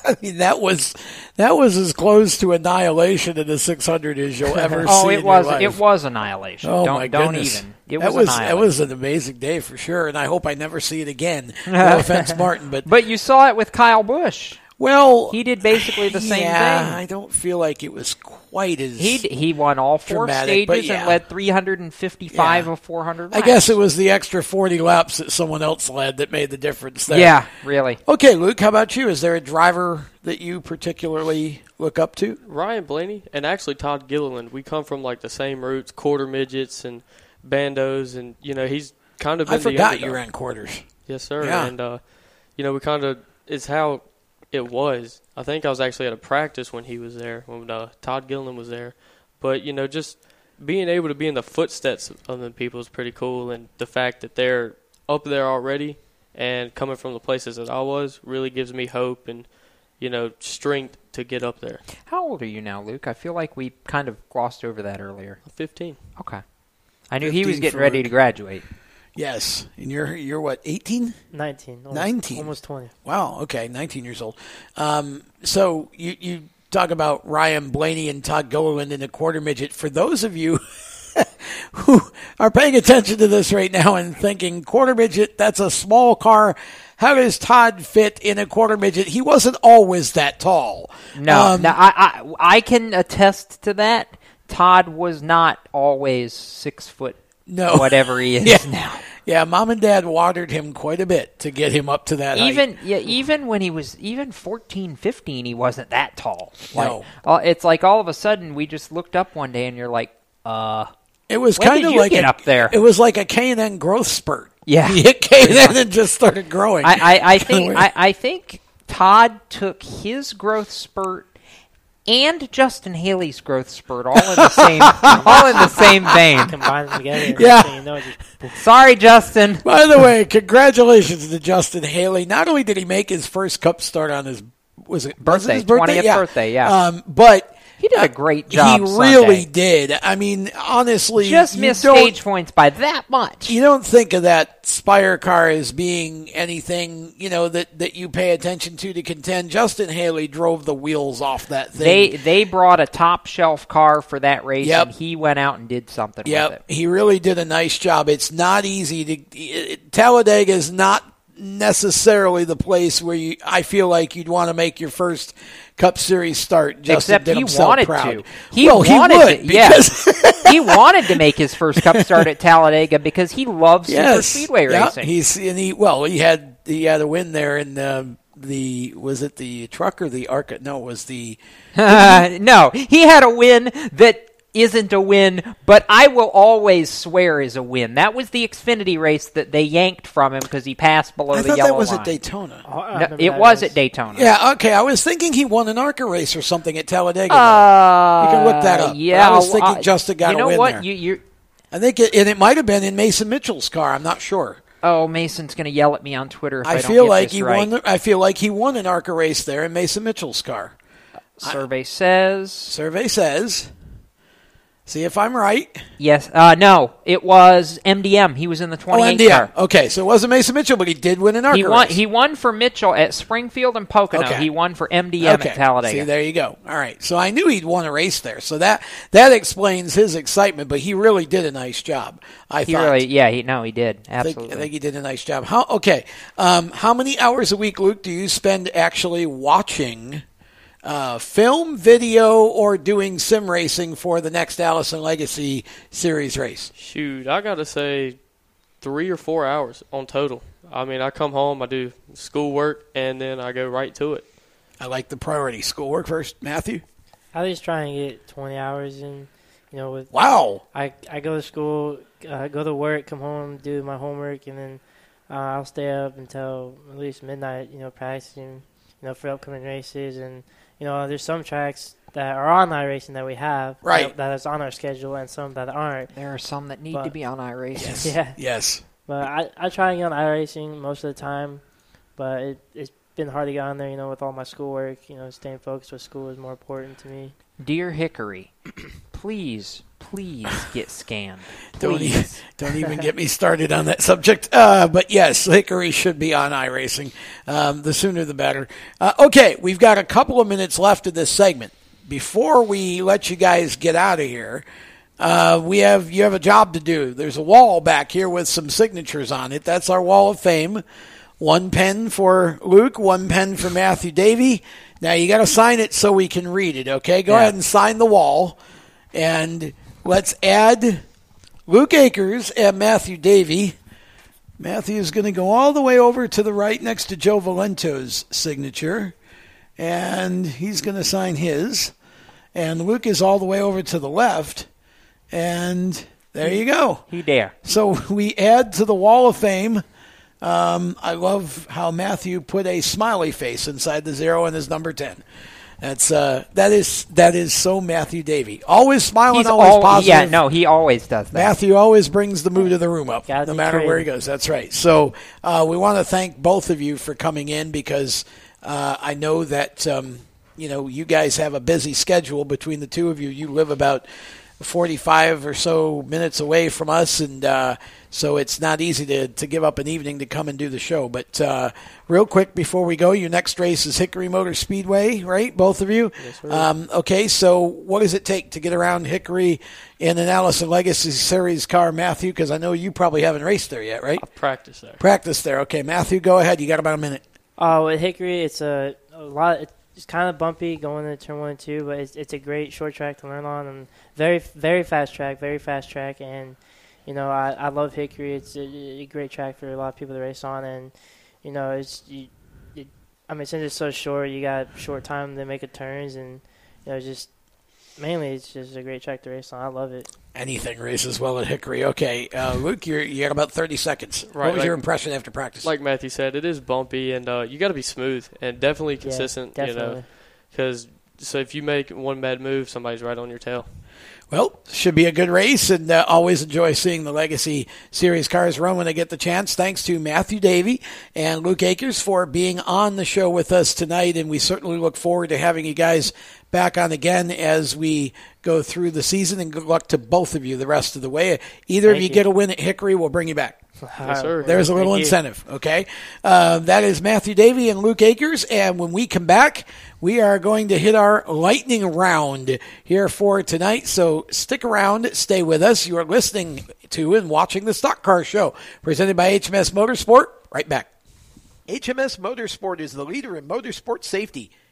Speaker 2: I mean, that was that was as close to annihilation in the 600 as you'll ever
Speaker 3: oh,
Speaker 2: see.
Speaker 3: Oh, it
Speaker 2: in
Speaker 3: was
Speaker 2: Your life.
Speaker 3: it was annihilation.
Speaker 2: Oh
Speaker 3: don't
Speaker 2: my
Speaker 3: don't
Speaker 2: goodness.
Speaker 3: even. It
Speaker 2: that
Speaker 3: was,
Speaker 2: was that was an amazing day for sure, and I hope I never see it again. No offense, Martin, but
Speaker 3: But you saw it with Kyle Busch.
Speaker 2: well,
Speaker 3: He did basically the same
Speaker 2: yeah,
Speaker 3: thing.
Speaker 2: I don't feel like it was quite as
Speaker 3: He he won all four
Speaker 2: dramatic,
Speaker 3: stages
Speaker 2: yeah.
Speaker 3: and led 355
Speaker 2: Yeah.
Speaker 3: of 400.
Speaker 2: I guess it was the extra 40 laps that someone else led that made the difference there.
Speaker 3: Yeah, really.
Speaker 2: Okay, Luke, how about you? Is there a driver that you particularly look up to?
Speaker 23: Ryan Blaney and actually Todd Gilliland. We come from like the same roots, quarter midgets and bandos, and you know he's kind of. Been
Speaker 2: I forgot you ran quarters.
Speaker 23: Yes, sir.
Speaker 2: Yeah.
Speaker 23: And uh, you know we kind of it's how it was. I think I was actually at a practice when he was there when uh, Todd Gilliland was there, but you know just being able to be in the footsteps of the people is pretty cool, and the fact that they're up there already and coming from the places that I was really gives me hope and you know strength to get up there.
Speaker 3: How old are you now, Luke? I feel like we kind of glossed over that earlier.
Speaker 23: 15.
Speaker 3: Okay. I knew he was getting
Speaker 2: for
Speaker 3: ready to graduate.
Speaker 2: Yes, and you're you're what 18?
Speaker 22: 19. Almost,
Speaker 2: 19.
Speaker 22: Almost 20.
Speaker 2: Wow. Okay, 19 years old. Um, so you you talk about Ryan Blaney and Todd Gilliland in a quarter midget. For those of you who are paying attention to this right now and thinking quarter midget, that's a small car. How does Todd fit in a quarter midget? He wasn't always that tall.
Speaker 3: No,
Speaker 2: Um,
Speaker 3: no I, I I can attest to that. Todd was not always six foot.
Speaker 2: No.
Speaker 3: whatever he is
Speaker 2: Yeah.
Speaker 3: now.
Speaker 2: Yeah, mom and dad watered him quite a bit to get him up to that height.
Speaker 3: Even yeah, even when he was even 14, 15, he wasn't that tall. Like,
Speaker 2: No.
Speaker 3: uh, it's like all of a sudden we just looked up one day and you're like, uh,
Speaker 2: It was kind of like a,
Speaker 3: up there.
Speaker 2: It was like a K and N growth spurt.
Speaker 3: Yeah.
Speaker 2: he hit K and N and just started growing.
Speaker 3: I, I, I think I, I think Todd took his growth spurt and Justin Haley's growth spurt all in the same all in the same vein.
Speaker 22: Combine them together.
Speaker 2: Yeah.
Speaker 22: so you know, just,
Speaker 3: Sorry, Justin.
Speaker 2: By the way, congratulations to Justin Haley. Not only did he make his first Cup start on his was it was it
Speaker 3: Birthday,
Speaker 2: his birthday?
Speaker 3: 20th
Speaker 2: yeah.
Speaker 3: birthday, yeah.
Speaker 2: Um, but
Speaker 3: He did a uh, great job.
Speaker 2: he
Speaker 3: Sunday.
Speaker 2: really did. I mean, honestly,
Speaker 3: just missed stage points by that much.
Speaker 2: You don't think of that Spire car as being anything, you know, that, that you pay attention to to contend. Justin Haley drove the wheels off that thing.
Speaker 3: They they brought a top shelf car for that race,
Speaker 2: Yep.
Speaker 3: and he went out and did something with
Speaker 2: Yep,
Speaker 3: it.
Speaker 2: he really did a nice job. It's not easy to. It, Talladega is not necessarily the place where you. I feel like you'd want to make your first Cup Series start. Justin
Speaker 3: Except he wanted
Speaker 2: proud.
Speaker 3: to. He
Speaker 2: well,
Speaker 3: wanted
Speaker 2: he would
Speaker 3: to. Yeah,
Speaker 2: because
Speaker 3: he wanted to make his first Cup start at Talladega because he loves super speedway
Speaker 2: yeah,
Speaker 3: racing.
Speaker 2: He's and he well, he had he had a win there in the the was it the truck or the Arca? No, it was the
Speaker 3: no, he had a win that isn't a win, but I will always swear is a win. That was the Xfinity race that they yanked from him because he passed below
Speaker 2: I
Speaker 3: the
Speaker 2: thought
Speaker 3: yellow
Speaker 2: that was
Speaker 3: line.
Speaker 2: at Daytona.
Speaker 3: No, it was at Daytona.
Speaker 2: Yeah, okay. I was thinking he won an ARCA race or something at Talladega.
Speaker 3: Uh,
Speaker 2: you can look that up. But
Speaker 3: Yeah,
Speaker 2: I was thinking
Speaker 3: uh,
Speaker 2: Justin got
Speaker 3: you know
Speaker 2: a win
Speaker 3: what?
Speaker 2: there.
Speaker 3: You, you
Speaker 2: I think, it, and it might have been in Mason Mitchell's car. I'm not sure.
Speaker 3: Oh, Mason's going to yell at me on Twitter if I,
Speaker 2: I
Speaker 3: don't
Speaker 2: feel
Speaker 3: get
Speaker 2: like
Speaker 3: this
Speaker 2: he
Speaker 3: right.
Speaker 2: won. The, I feel like he won an ARCA race there in Mason Mitchell's car.
Speaker 3: Survey says.
Speaker 2: Survey says. See if I'm right.
Speaker 3: Yes. Uh, no, it was MDM. He was in the
Speaker 2: Oh,
Speaker 3: 28
Speaker 2: MDM.
Speaker 3: car.
Speaker 2: Okay, so it wasn't Mason Mitchell, but he did win an ARCA
Speaker 3: He won.
Speaker 2: race.
Speaker 3: He won for Mitchell at Springfield and Pocono.
Speaker 2: Okay.
Speaker 3: He won for MDM
Speaker 2: okay.
Speaker 3: at Talladega.
Speaker 2: See, there you go. All right. So I knew he'd won a race there. So that that explains his excitement. But he really did a nice job. I
Speaker 3: he
Speaker 2: thought.
Speaker 3: really, yeah, he no, he did
Speaker 2: I think,
Speaker 3: absolutely.
Speaker 2: I think he did a nice job. How okay? Um, how many hours a week, Luke, do you spend actually watching uh, film, video, or doing sim racing for the next Allison Legacy Series race?
Speaker 23: Shoot, I gotta say, three or four hours on total. I mean, I come home, I do schoolwork, and then I go right to it.
Speaker 2: I like the priority. Schoolwork first, Matthew.
Speaker 22: I just try and get 20 hours in. You know, with
Speaker 2: Wow.
Speaker 22: I I go to school, uh, go to work, come home, do my homework, and then uh, I'll stay up until at least midnight. You know, practicing. You know, for upcoming races, and you know, there's some tracks that are on iRacing that we have,
Speaker 2: Right.
Speaker 22: That, that is on our schedule, and some that aren't.
Speaker 3: there are some that need
Speaker 22: But-
Speaker 3: to be on iRacing.
Speaker 22: Yeah.
Speaker 2: Yes.
Speaker 22: But I, I try and get on iRacing most of the time, but it, it's been hard to get on there, you know, with all my schoolwork. You know, staying focused with school is more important to me.
Speaker 3: Dear Hickory, please, please get scanned.
Speaker 2: Don't, e-
Speaker 3: Please.
Speaker 2: don't even get me started on that subject. Uh, but yes, Hickory should be on iRacing. Um, the sooner the better. Uh, okay, we've got a couple of minutes left of this segment. Before we let you guys get out of here, uh, we have you have a job to do. There's a wall back here with some signatures on it. That's our wall of fame. One pen for Luke, one pen for Matthew Davey. Now you got to sign it so we can read it. Okay, go
Speaker 3: Yeah.
Speaker 2: ahead and sign the wall, and let's add Luke Akers and Matthew Davey. Matthew is going to go all the way over to the right next to Joe Valento's signature, and he's going to sign his. And Luke is all the way over to the left, and there you go.
Speaker 3: He there.
Speaker 2: So we add to the Wall of Fame. Um, I love how Matthew put a smiley face inside the zero in his number ten. That's uh, that is that is so Matthew Davey. Always smiling,
Speaker 3: He's
Speaker 2: always
Speaker 3: al-
Speaker 2: positive.
Speaker 3: Yeah, no, he always does that.
Speaker 2: Matthew always brings the mood of the room up,
Speaker 22: Gotta
Speaker 2: no matter where he goes. That's right. So uh, we want to thank both of you for coming in because uh, I know that um, you know you guys have a busy schedule between the two of you. You live about forty-five or so minutes away from us, and uh, so it's not easy to to give up an evening to come and do the show. But uh, real quick before we go, your next race is Hickory Motor Speedway, right? Both of you.
Speaker 23: sir.
Speaker 2: Um, okay, so what does it take to get around Hickory in an Allison Legacy Series car, Matthew? Because I know you probably haven't raced there yet, right?
Speaker 23: Practice there.
Speaker 2: Practice there. Okay, Matthew, go ahead. You got about a minute.
Speaker 22: Uh, with Hickory, it's a, a lot. It's kind of bumpy going into turn one and two, but it's it's a great short track to learn on and very very fast track, very fast track, and you know I, I love Hickory. It's a, a great track for a lot of people to race on, and you know it's you, it, I mean since it's so short, you got short time to make a turns, and you know just mainly it's just a great track to race on. I love it.
Speaker 2: Anything races well at Hickory. Okay, uh, Luke, you're, you got about 30 seconds.
Speaker 23: Right,
Speaker 2: what was
Speaker 23: like-
Speaker 2: your impression after practice?
Speaker 23: Like Matthew said, it is bumpy, and uh, you got to be smooth and definitely consistent. You know, because so if you make one bad move, somebody's right on your tail.
Speaker 2: Well, should be a good race, and uh, always enjoy seeing the Legacy Series cars run when they get the chance. Thanks to Matthew Davey and Luke Akers for being on the show with us tonight, and we certainly look forward to having you guys back on again as we go through the season. And good luck to both of you the rest of the way. Either of you,
Speaker 22: you.
Speaker 2: get a win at Hickory, we'll bring you back.
Speaker 23: Yes, sir.
Speaker 2: There's a little
Speaker 22: Thank you.
Speaker 2: incentive, okay? Uh, that is Matthew Davey and Luke Akers. And when we come back, we are going to hit our lightning round here for tonight. So stick around, stay with us. You are listening to and watching the Stock Car Show presented by HMS Motorsport. Right back. HMS Motorsport is the leader in motorsport safety.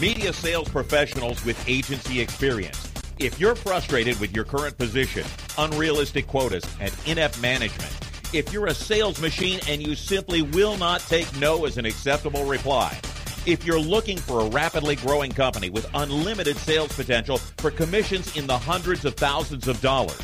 Speaker 5: Media sales professionals with agency experience. If you're frustrated with your current position, unrealistic quotas, and inept management, if you're a sales machine and you simply will not take no as an acceptable reply, if you're looking for a rapidly growing company with unlimited sales potential for commissions in the hundreds of thousands of dollars,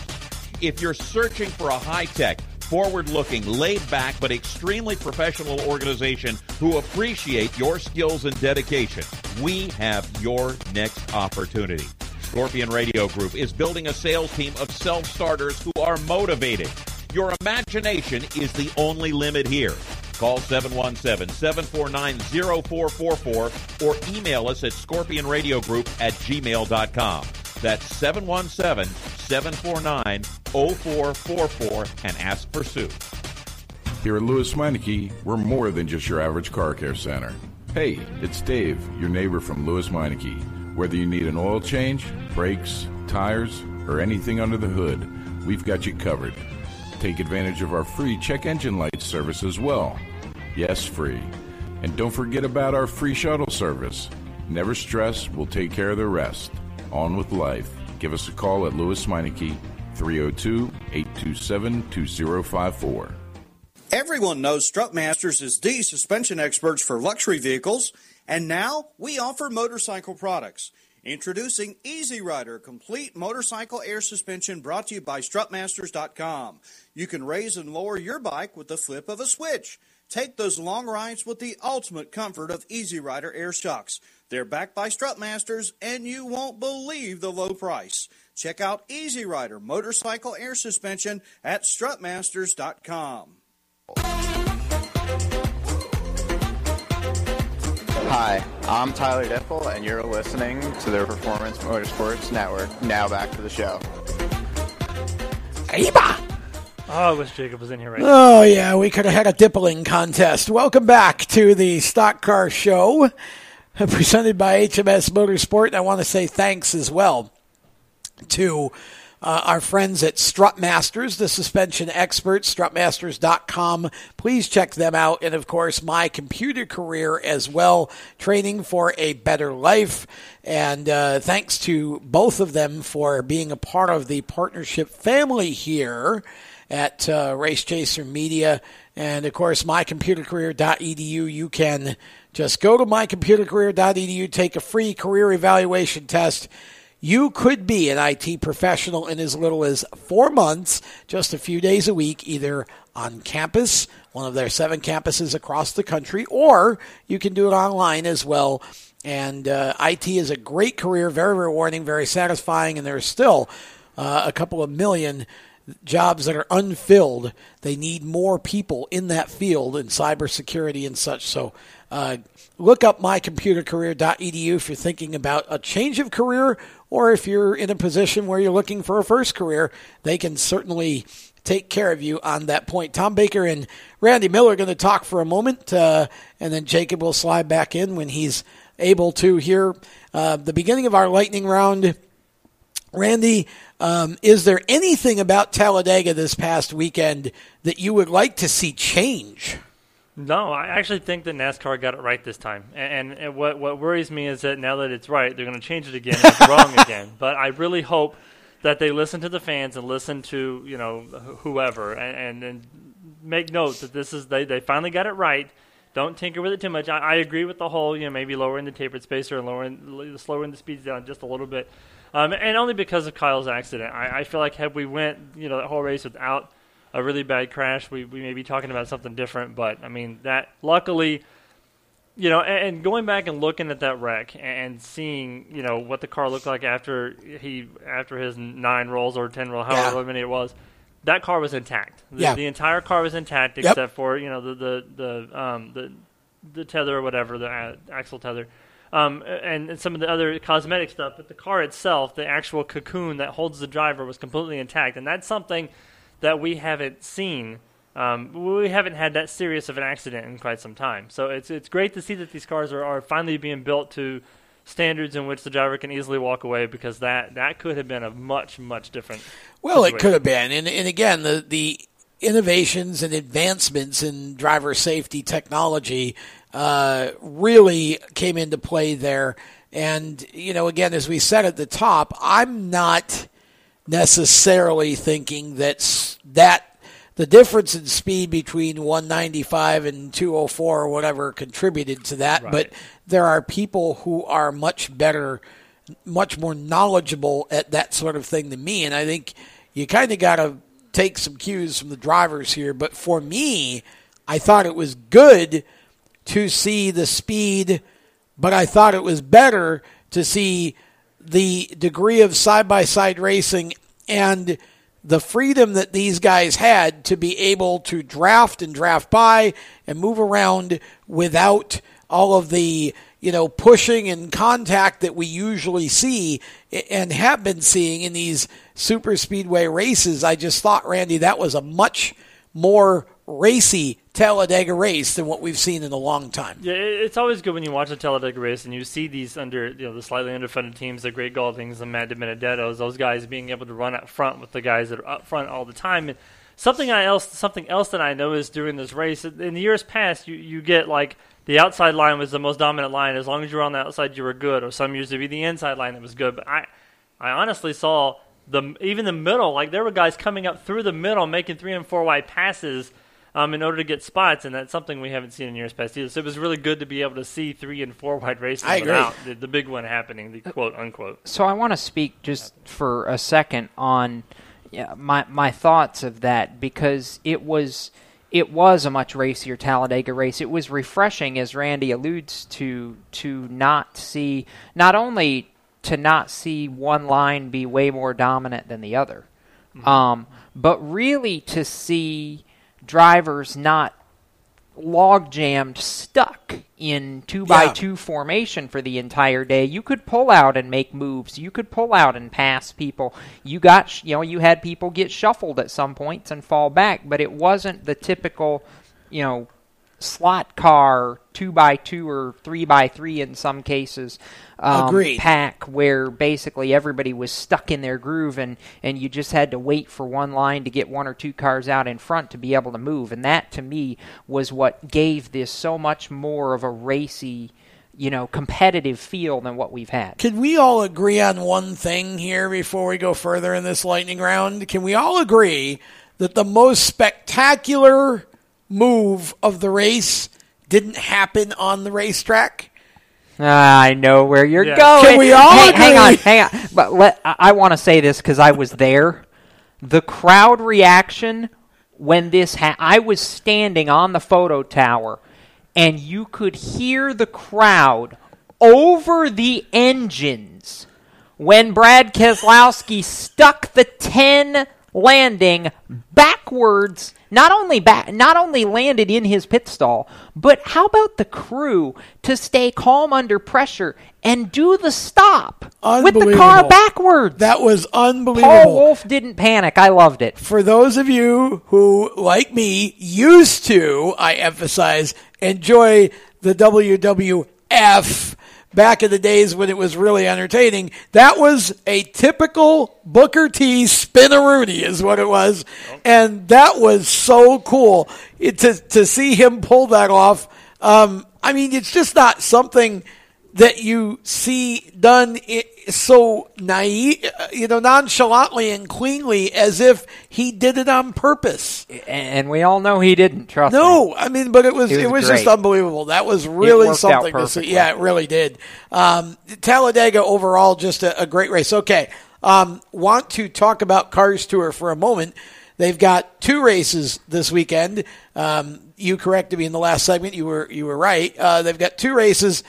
Speaker 5: if you're searching for a high tech, forward looking, laid back, but extremely professional organization who appreciate your skills and dedication, we have your next opportunity. Scorpion Radio Group is building a sales team of self starters who are motivated. Your imagination is the only limit here. Call 717-749-0444 or email us at scorpionradiogroup at gmail.com. That's 717-749-0444 and ask for Sue.
Speaker 8: Here at Lewes Meineke, we're more than just your average car care center. Hey, it's Dave, your neighbor from Lewes Meineke. Whether you need an oil change, brakes, tires, or anything under the hood, we've got you covered. Take advantage of our free check engine light service as well. Yes, free. And don't forget about our free shuttle service. Never stress, we'll take care of the rest. On with life. Give us a call at Lewes Meineke, 302 827 2054.
Speaker 34: Everyone knows Strutmasters is the suspension experts for luxury vehicles, and now we offer motorcycle products. Introducing Easy Rider Complete Motorcycle Air Suspension brought to you by Strutmasters.com. You can raise and lower your bike with the flip of a switch. Take those long rides with the ultimate comfort of Easy Rider air shocks. They're backed by Strutmasters, and you won't believe the low price. Check out Easy Rider Motorcycle Air Suspension at Strutmasters.com.
Speaker 35: Hi, I'm Tyler Diffel, and you're listening to the Performance Motorsports Network. Now back to the show.
Speaker 2: Aiba!
Speaker 36: Oh, I wish Jacob was in here right now.
Speaker 2: Oh, yeah, we could have had a dippling contest. Welcome back to the Stock Car Show, presented by HMS Motorsport. And I want to say thanks as well to uh, our friends at Strutmasters, the suspension experts, strutmasters.com. Please check them out. And of course, my computer career as well, training for a better life. And uh, thanks to both of them for being a part of the partnership family here at uh, Race Chaser Media. And of course, mycomputercareer.edu. You can just go to mycomputercareer.edu, take a free career evaluation test. You could be an IT professional in as little as four months, just a few days a week, either on campus, one of their seven campuses across the country, or you can do it online as well. And uh, IT is a great career, very rewarding, very satisfying, and there's still uh, a couple of million jobs that are unfilled. They need more people in that field in cybersecurity and such. So uh, look up mycomputercareer.edu if you're thinking about a change of career or if you're in a position where you're looking for a first career. They can certainly take care of you on that point. Tom Baker and Randy Miller are going to talk for a moment, uh, and then Jacob will slide back in when he's able to here. Uh, the beginning of our lightning round. Randy, um, is there anything about Talladega this past weekend that you would like to see change?
Speaker 36: No, I actually think that NASCAR got it right this time. And, and what what worries me is that now that it's right, they're going to change it again. And it's wrong again. But I really hope that they listen to the fans and listen to you know whoever and and, and make note that this is they they finally got it right. Don't tinker with it too much. I, I agree with the whole you know maybe lowering the tapered spacer and lowering slowing the speeds down just a little bit. Um, and only because of Kyle's accident. I, I feel like had we went, you know, that whole race without a really bad crash, we, we may be talking about something different. But I mean, that luckily, you know, and, and going back and looking at that wreck and seeing, you know, what the car looked like after he after his nine rolls or ten rolls, however
Speaker 2: Yeah.
Speaker 36: many it was, that car was intact. The,
Speaker 2: Yeah.
Speaker 36: the entire car was intact
Speaker 2: Yep.
Speaker 36: except for you know the the the um, the the tether or whatever the uh, axle tether. Um, and, and some of the other cosmetic stuff, but the car itself, the actual cocoon that holds the driver, was completely intact, and that's something that we haven't seen. Um, we haven't had that serious of an accident in quite some time. So it's it's great to see that these cars are, are finally being built to standards in which the driver can easily walk away because that, that could have been a much much different.
Speaker 2: Well, it could have been, and and again, the the innovations and advancements in driver safety technology uh, really came into play there. And you know, again, as we said at the top, I'm not necessarily thinking that that the difference in speed between 195 and 204 or whatever contributed to that,
Speaker 36: Right.
Speaker 2: but there are people who are much better, much more knowledgeable at that sort of thing than me, and I think you kind of got to take some cues from the drivers here. But for me, I thought it was good to see the speed, but I thought it was better to see the degree of side by side racing and the freedom that these guys had to be able to draft and draft by and move around without all of the you know pushing and contact that we usually see and have been seeing in these super speedway races. I just thought randy that was a much more racy Talladega race than what we've seen in a long time.
Speaker 36: Yeah, it's always good when you watch a Talladega race and you see these under, you know, the slightly underfunded teams, the Gray Gauldings, the Matt DiBenedettos, those guys being able to run up front with the guys that are up front all the time. And something I else, something else that I noticed during this race in the years past, you you get like the outside line was the most dominant line. As long as you were on the outside, you were good. Or some years it'd be the inside line that was good. But I, I honestly saw the even the middle. Like there were guys coming up through the middle, making three and four wide passes um, in order to get spots, and that's something we haven't seen in years past either. So it was really good to be able to see three and four wide races
Speaker 2: I agree.
Speaker 36: without the, the big one happening, the quote unquote.
Speaker 3: So I want to speak just for a second on yeah, my my thoughts of that because it was it was a much racier Talladega race. It was refreshing, as Randy alludes to, to not see not only to not see one line be way more dominant than the other, um, but really to see drivers not log jammed stuck in two by
Speaker 2: Yeah.
Speaker 3: two formation for the entire day. You could pull out and make moves. You could pull out and pass people. You got you know you had people get shuffled at some points and fall back, but it wasn't the typical you know slot car two by two or three by three in some cases um, pack where basically everybody was stuck in their groove and, and you just had to wait for one line to get one or two cars out in front to be able to move. And that to me was what gave this so much more of a racy, you know, competitive feel than what we've had.
Speaker 2: Can we all agree on one thing here before we go further in this lightning round? Can we all agree that the most spectacular move of the race didn't happen on the racetrack?
Speaker 3: Ah, I know where you're
Speaker 2: Yeah.
Speaker 3: going.
Speaker 2: Can we all
Speaker 3: Hey, hang on, hang on. But let I, I want to say this because I was there. The crowd reaction when this ha- I was standing on the photo tower, and you could hear the crowd over the engines when Brad Keselowski stuck the ten landing backwards. Not only back, not only landed in his pit stall, but how about the crew to stay calm under pressure and do the stop with the car backwards?
Speaker 2: That was unbelievable.
Speaker 3: Paul Wolfe didn't panic. I loved it.
Speaker 2: For those of you who, like me, used to, I emphasize, enjoy the WWF back in the days when it was really entertaining, that was a typical Booker T spinaroonie is what it was. And that was so cool it, to, to see him pull that off. Um, I mean, it's just not something that you see done so naive, uh, you know, nonchalantly and cleanly as if he did it on purpose.
Speaker 3: And we all know he didn't. Trust me.
Speaker 2: No, I mean, but it was
Speaker 3: It
Speaker 2: it
Speaker 3: was
Speaker 2: was, just unbelievable. That was really something to see. Yeah, it really did. Um, Talladega overall, just a, a great race. Okay, um, want to talk about Cars Tour for a moment. They've got two races this weekend. Um, you corrected me in the last segment. You were you were right. Uh, they've got two races.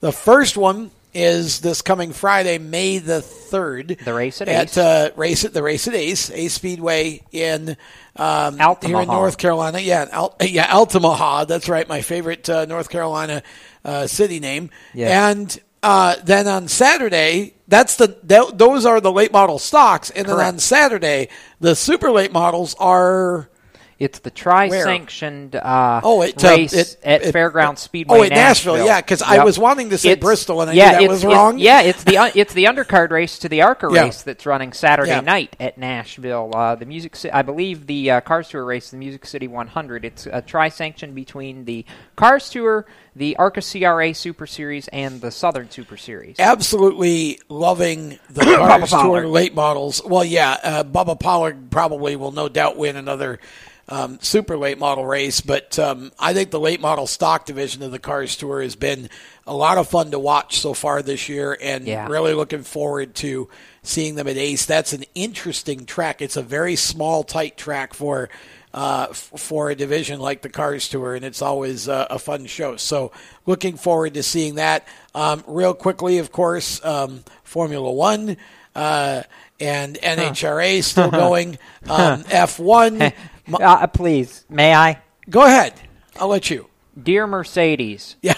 Speaker 2: The first one is this coming Friday, May the third.
Speaker 3: The race at
Speaker 2: at
Speaker 3: Ace.
Speaker 2: uh, race at the race at Ace Ace Speedway in um, here in North Carolina. Yeah, Al- yeah, Altamahaw. That's right, my favorite uh, North Carolina uh, city name.
Speaker 3: Yes.
Speaker 2: And uh, then on Saturday, that's the th- those are the late model stocks, and then on Saturday, the super late models are.
Speaker 3: It's the tri-sanctioned uh,
Speaker 2: Oh, it, uh,
Speaker 3: race
Speaker 2: it-
Speaker 3: at
Speaker 2: it-
Speaker 3: Fairground Speedway.
Speaker 2: oh, at Nashville, yeah, 'cause I was wanting to say
Speaker 3: It's-
Speaker 2: Bristol, and I knew
Speaker 3: yeah,
Speaker 2: that was wrong.
Speaker 3: yeah, it's the un- it's the undercard race to the ARCA
Speaker 2: Yeah.
Speaker 3: race that's running Saturday
Speaker 2: Yeah.
Speaker 3: night at Nashville. Uh, the music, I believe, the uh, Cars Tour race, the Music City 100. It's a tri-sanction between the Cars Tour, the ARCA CRA Super Series, and the Southern Super Series.
Speaker 2: absolutely loving the Cars Tour
Speaker 3: Pollard.
Speaker 2: late models. Well, yeah, uh, Bubba Pollard probably will no doubt win another um, super late model race, but um, I think the late model stock division of the Cars Tour has been a lot of fun to watch so far this year, and
Speaker 3: Yeah.
Speaker 2: really looking forward to seeing them at Ace. That's an interesting track. It's a very small, tight track for. uh, f- for a division like the Cars Tour, and it's always uh, a fun show. So, looking forward to seeing that. Um, real quickly, of course, um, Formula One uh, and NHRA still going. Um, F1.
Speaker 3: uh, please, may I?
Speaker 2: Go ahead. I'll let you.
Speaker 3: Dear Mercedes.
Speaker 2: Yeah.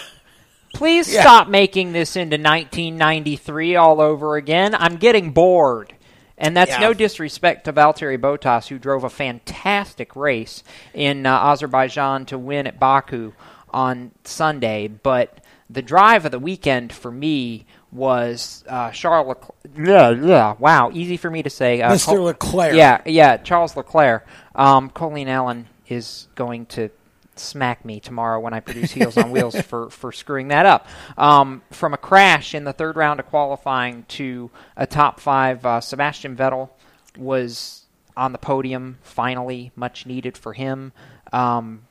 Speaker 3: Please
Speaker 2: Yeah.
Speaker 3: stop making this into 1993 all over again. I'm getting bored. And that's
Speaker 2: Yeah.
Speaker 3: no disrespect to Valtteri Bottas, who drove a fantastic race in uh, Azerbaijan to win at Baku on Sunday. But the drive of the weekend for me was uh, Charles Leclerc. Yeah, yeah, wow, easy for me to say. Uh,
Speaker 2: Mr.
Speaker 3: Col-
Speaker 2: Leclerc.
Speaker 3: Yeah, yeah, Charles Leclerc. Um, Colleen Allen is going to smack me tomorrow when I produce Heels on Wheels for, for screwing that up. Um, from a crash in the third round of qualifying to a top five, uh, Sebastian Vettel was on the podium finally, much needed for him. Um,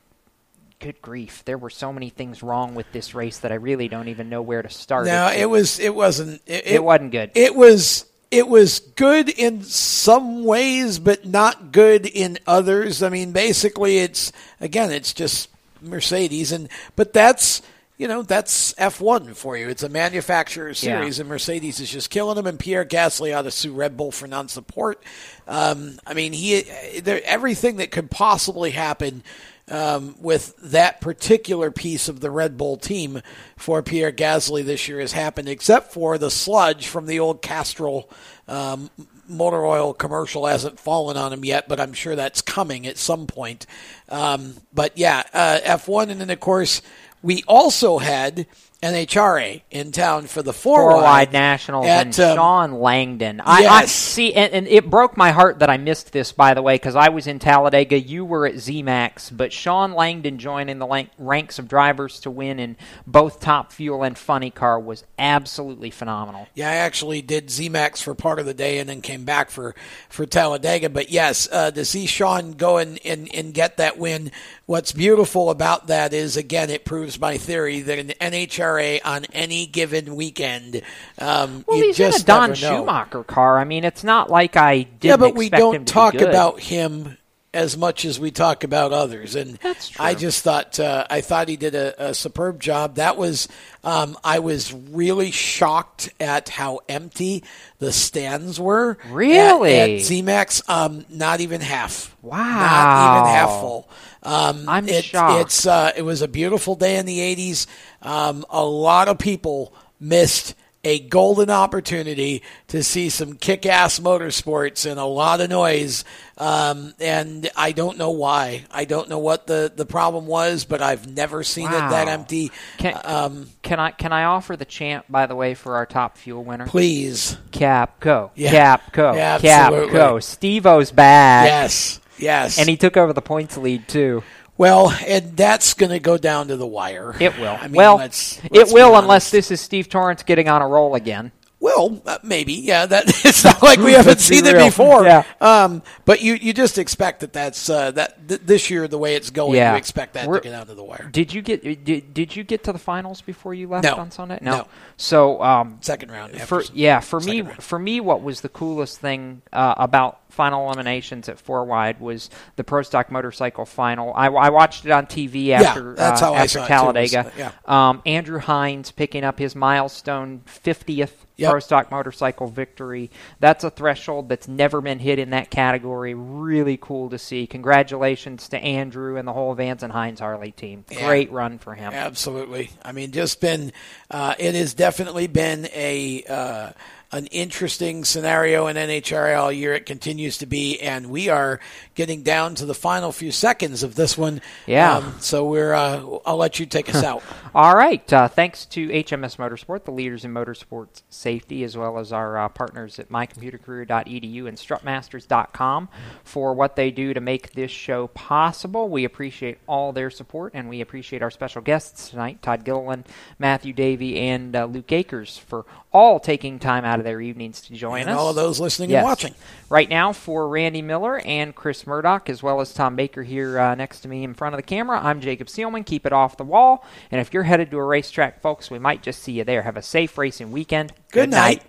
Speaker 3: good grief, there were so many things wrong with this race that I really don't even know where to start.
Speaker 2: No,
Speaker 3: It's-
Speaker 2: it was. It wasn't. It,
Speaker 3: It wasn't good.
Speaker 2: It was. It was good in some ways, but not good in others. I mean, basically, it's again, it's just Mercedes, and but that's you know that's F one for you. It's a manufacturer series, and Mercedes is just killing them. And Pierre Gasly ought to sue Red Bull for non support. Um, I mean, he there, everything that could possibly happen um, with that particular piece of the Red Bull team for Pierre Gasly this year has happened, except for the sludge from the old Castrol um, motor oil commercial hasn't fallen on him yet, but I'm sure that's coming at some point. Um, but yeah, uh, F1, and then of course we also had NHRA in town for the four,
Speaker 3: four wide nationals and
Speaker 2: um,
Speaker 3: Shawn Langdon. I, I
Speaker 2: yes.
Speaker 3: see, and, and it broke my heart that I missed this, by the way, because I was in Talladega. You were at ZMAX, but Shawn Langdon joining the lank- ranks of drivers to win in both Top Fuel and Funny Car was absolutely phenomenal.
Speaker 2: Yeah, I actually did ZMAX for part of the day and then came back for, for Talladega. But yes, uh, to see Shawn go and, and, and get that win, what's beautiful about that is, again, it proves my theory that an NHRA on any given weekend, um,
Speaker 3: Well, he's
Speaker 2: just
Speaker 3: in a Don. Schumacher car. I mean, it's not like I didn't
Speaker 2: yeah, but we don't talk about him as much as we talk about others. And I just thought uh, I thought he did a, a superb job. That was um, I was really shocked at how empty the stands were. at-
Speaker 3: Really?
Speaker 2: at, ZMAX, um, not even half.
Speaker 3: Wow,
Speaker 2: not even half full. Um,
Speaker 3: I'm
Speaker 2: it,
Speaker 3: shocked.
Speaker 2: It's uh, it was a beautiful day in the '80s. Um, a lot of people missed a golden opportunity to see some kick-ass motorsports and a lot of noise. Um, and I don't know why. I don't know what the, the problem was, but I've never seen it that empty.
Speaker 3: Can,
Speaker 2: um,
Speaker 3: can I can I offer the chant by the way for our top fuel winner?
Speaker 2: Please.
Speaker 3: Capco.
Speaker 2: Yeah.
Speaker 3: Capco.
Speaker 2: Yeah.
Speaker 3: Capco. Steve-O's back.
Speaker 2: Yes. Yes.
Speaker 3: And he took over the points lead too.
Speaker 2: Well, and that's going to go down to the wire.
Speaker 3: It will.
Speaker 2: I mean,
Speaker 3: well,
Speaker 2: let's,
Speaker 3: it
Speaker 2: let's be
Speaker 3: will
Speaker 2: honest.
Speaker 3: unless this is Steve Torrence getting on a roll again.
Speaker 2: Well, uh, maybe, yeah. That it's not like we haven't
Speaker 3: be
Speaker 2: seen it before.
Speaker 3: Yeah.
Speaker 2: Um, but you you just expect that that's uh, that th- this year the way it's going.
Speaker 3: yeah.
Speaker 2: You expect that
Speaker 3: We're-
Speaker 2: to get down to the wire.
Speaker 3: Did you get did, did you get to the finals before you left
Speaker 2: No.
Speaker 3: on Sunday?
Speaker 2: No.
Speaker 3: So um,
Speaker 2: Second round.
Speaker 3: for yeah, for me, for me, what was the coolest thing uh, about final eliminations at four wide was the Pro Stock Motorcycle final. I, I watched it on TV
Speaker 2: Yeah,
Speaker 3: after uh,
Speaker 2: I
Speaker 3: after
Speaker 2: saw it, too.
Speaker 3: Talladega.
Speaker 2: Was, uh,
Speaker 3: um, Andrew Hines picking up his milestone fiftieth.
Speaker 2: Yep.
Speaker 3: Pro Stock Motorcycle victory. That's a threshold that's never been hit in that category. Really cool to see. Congratulations to Andrew and the whole Vance and Hines Harley team.
Speaker 2: Yeah.
Speaker 3: Great run for him.
Speaker 2: Absolutely. I mean, just been. Uh, it has definitely been a. Uh, an interesting scenario in NHRA all year. It continues to be, and we are getting down to the final few seconds of this one.
Speaker 3: Yeah.
Speaker 2: Um, so we're. Uh, I'll let you take us out.
Speaker 3: All right. Uh, thanks to HMS Motorsport, the leaders in motorsports safety, as well as our uh, partners at mycomputercareer.edu and strutmasters.com for what they do to make this show possible. We appreciate all their support, and we appreciate our special guests tonight, Todd Gilliland, Matthew Davey, and uh, Luke Akers, for all taking time out of their evenings to join
Speaker 2: And
Speaker 3: us.
Speaker 2: all of those listening
Speaker 3: Yes.
Speaker 2: and watching.
Speaker 3: Right now, for Randy Miller and Chris Murdoch, as well as Tom Baker here uh, next to me in front of the camera, I'm Jacob Seelman. Keep it off the wall. And if you're headed to a racetrack, folks, we might just see you there. Have a safe racing weekend.
Speaker 2: Good night.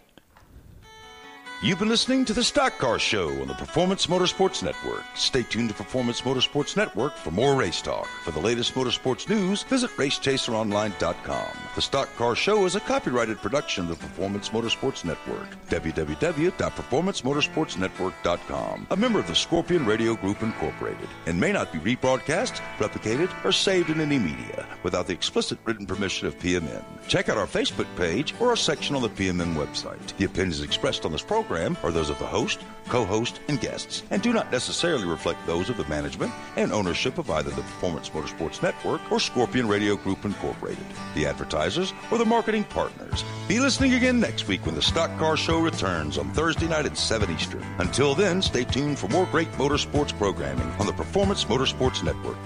Speaker 37: You've been listening to the Stock Car Show on the Performance Motorsports Network. Stay tuned to Performance Motorsports Network for more race talk. For the latest motorsports news, visit racechaseronline.com. The Stock Car Show is a copyrighted production of the Performance Motorsports Network. www.performancemotorsportsnetwork.com. A member of the Scorpion Radio Group Incorporated and may not be rebroadcast, replicated, or saved in any media without the explicit written permission of PMN. Check out our Facebook page or our section on the PMN website. The opinions expressed on this program are those of the host, co host, and guests, and do not necessarily reflect those of the management and ownership of either the Performance Motorsports Network or Scorpion Radio Group Incorporated, the advertisers, or the marketing partners. Be listening again next week when the Stock Car Show returns on Thursday night at 7 Eastern. Until then, stay tuned for more great motorsports programming on the Performance Motorsports Network.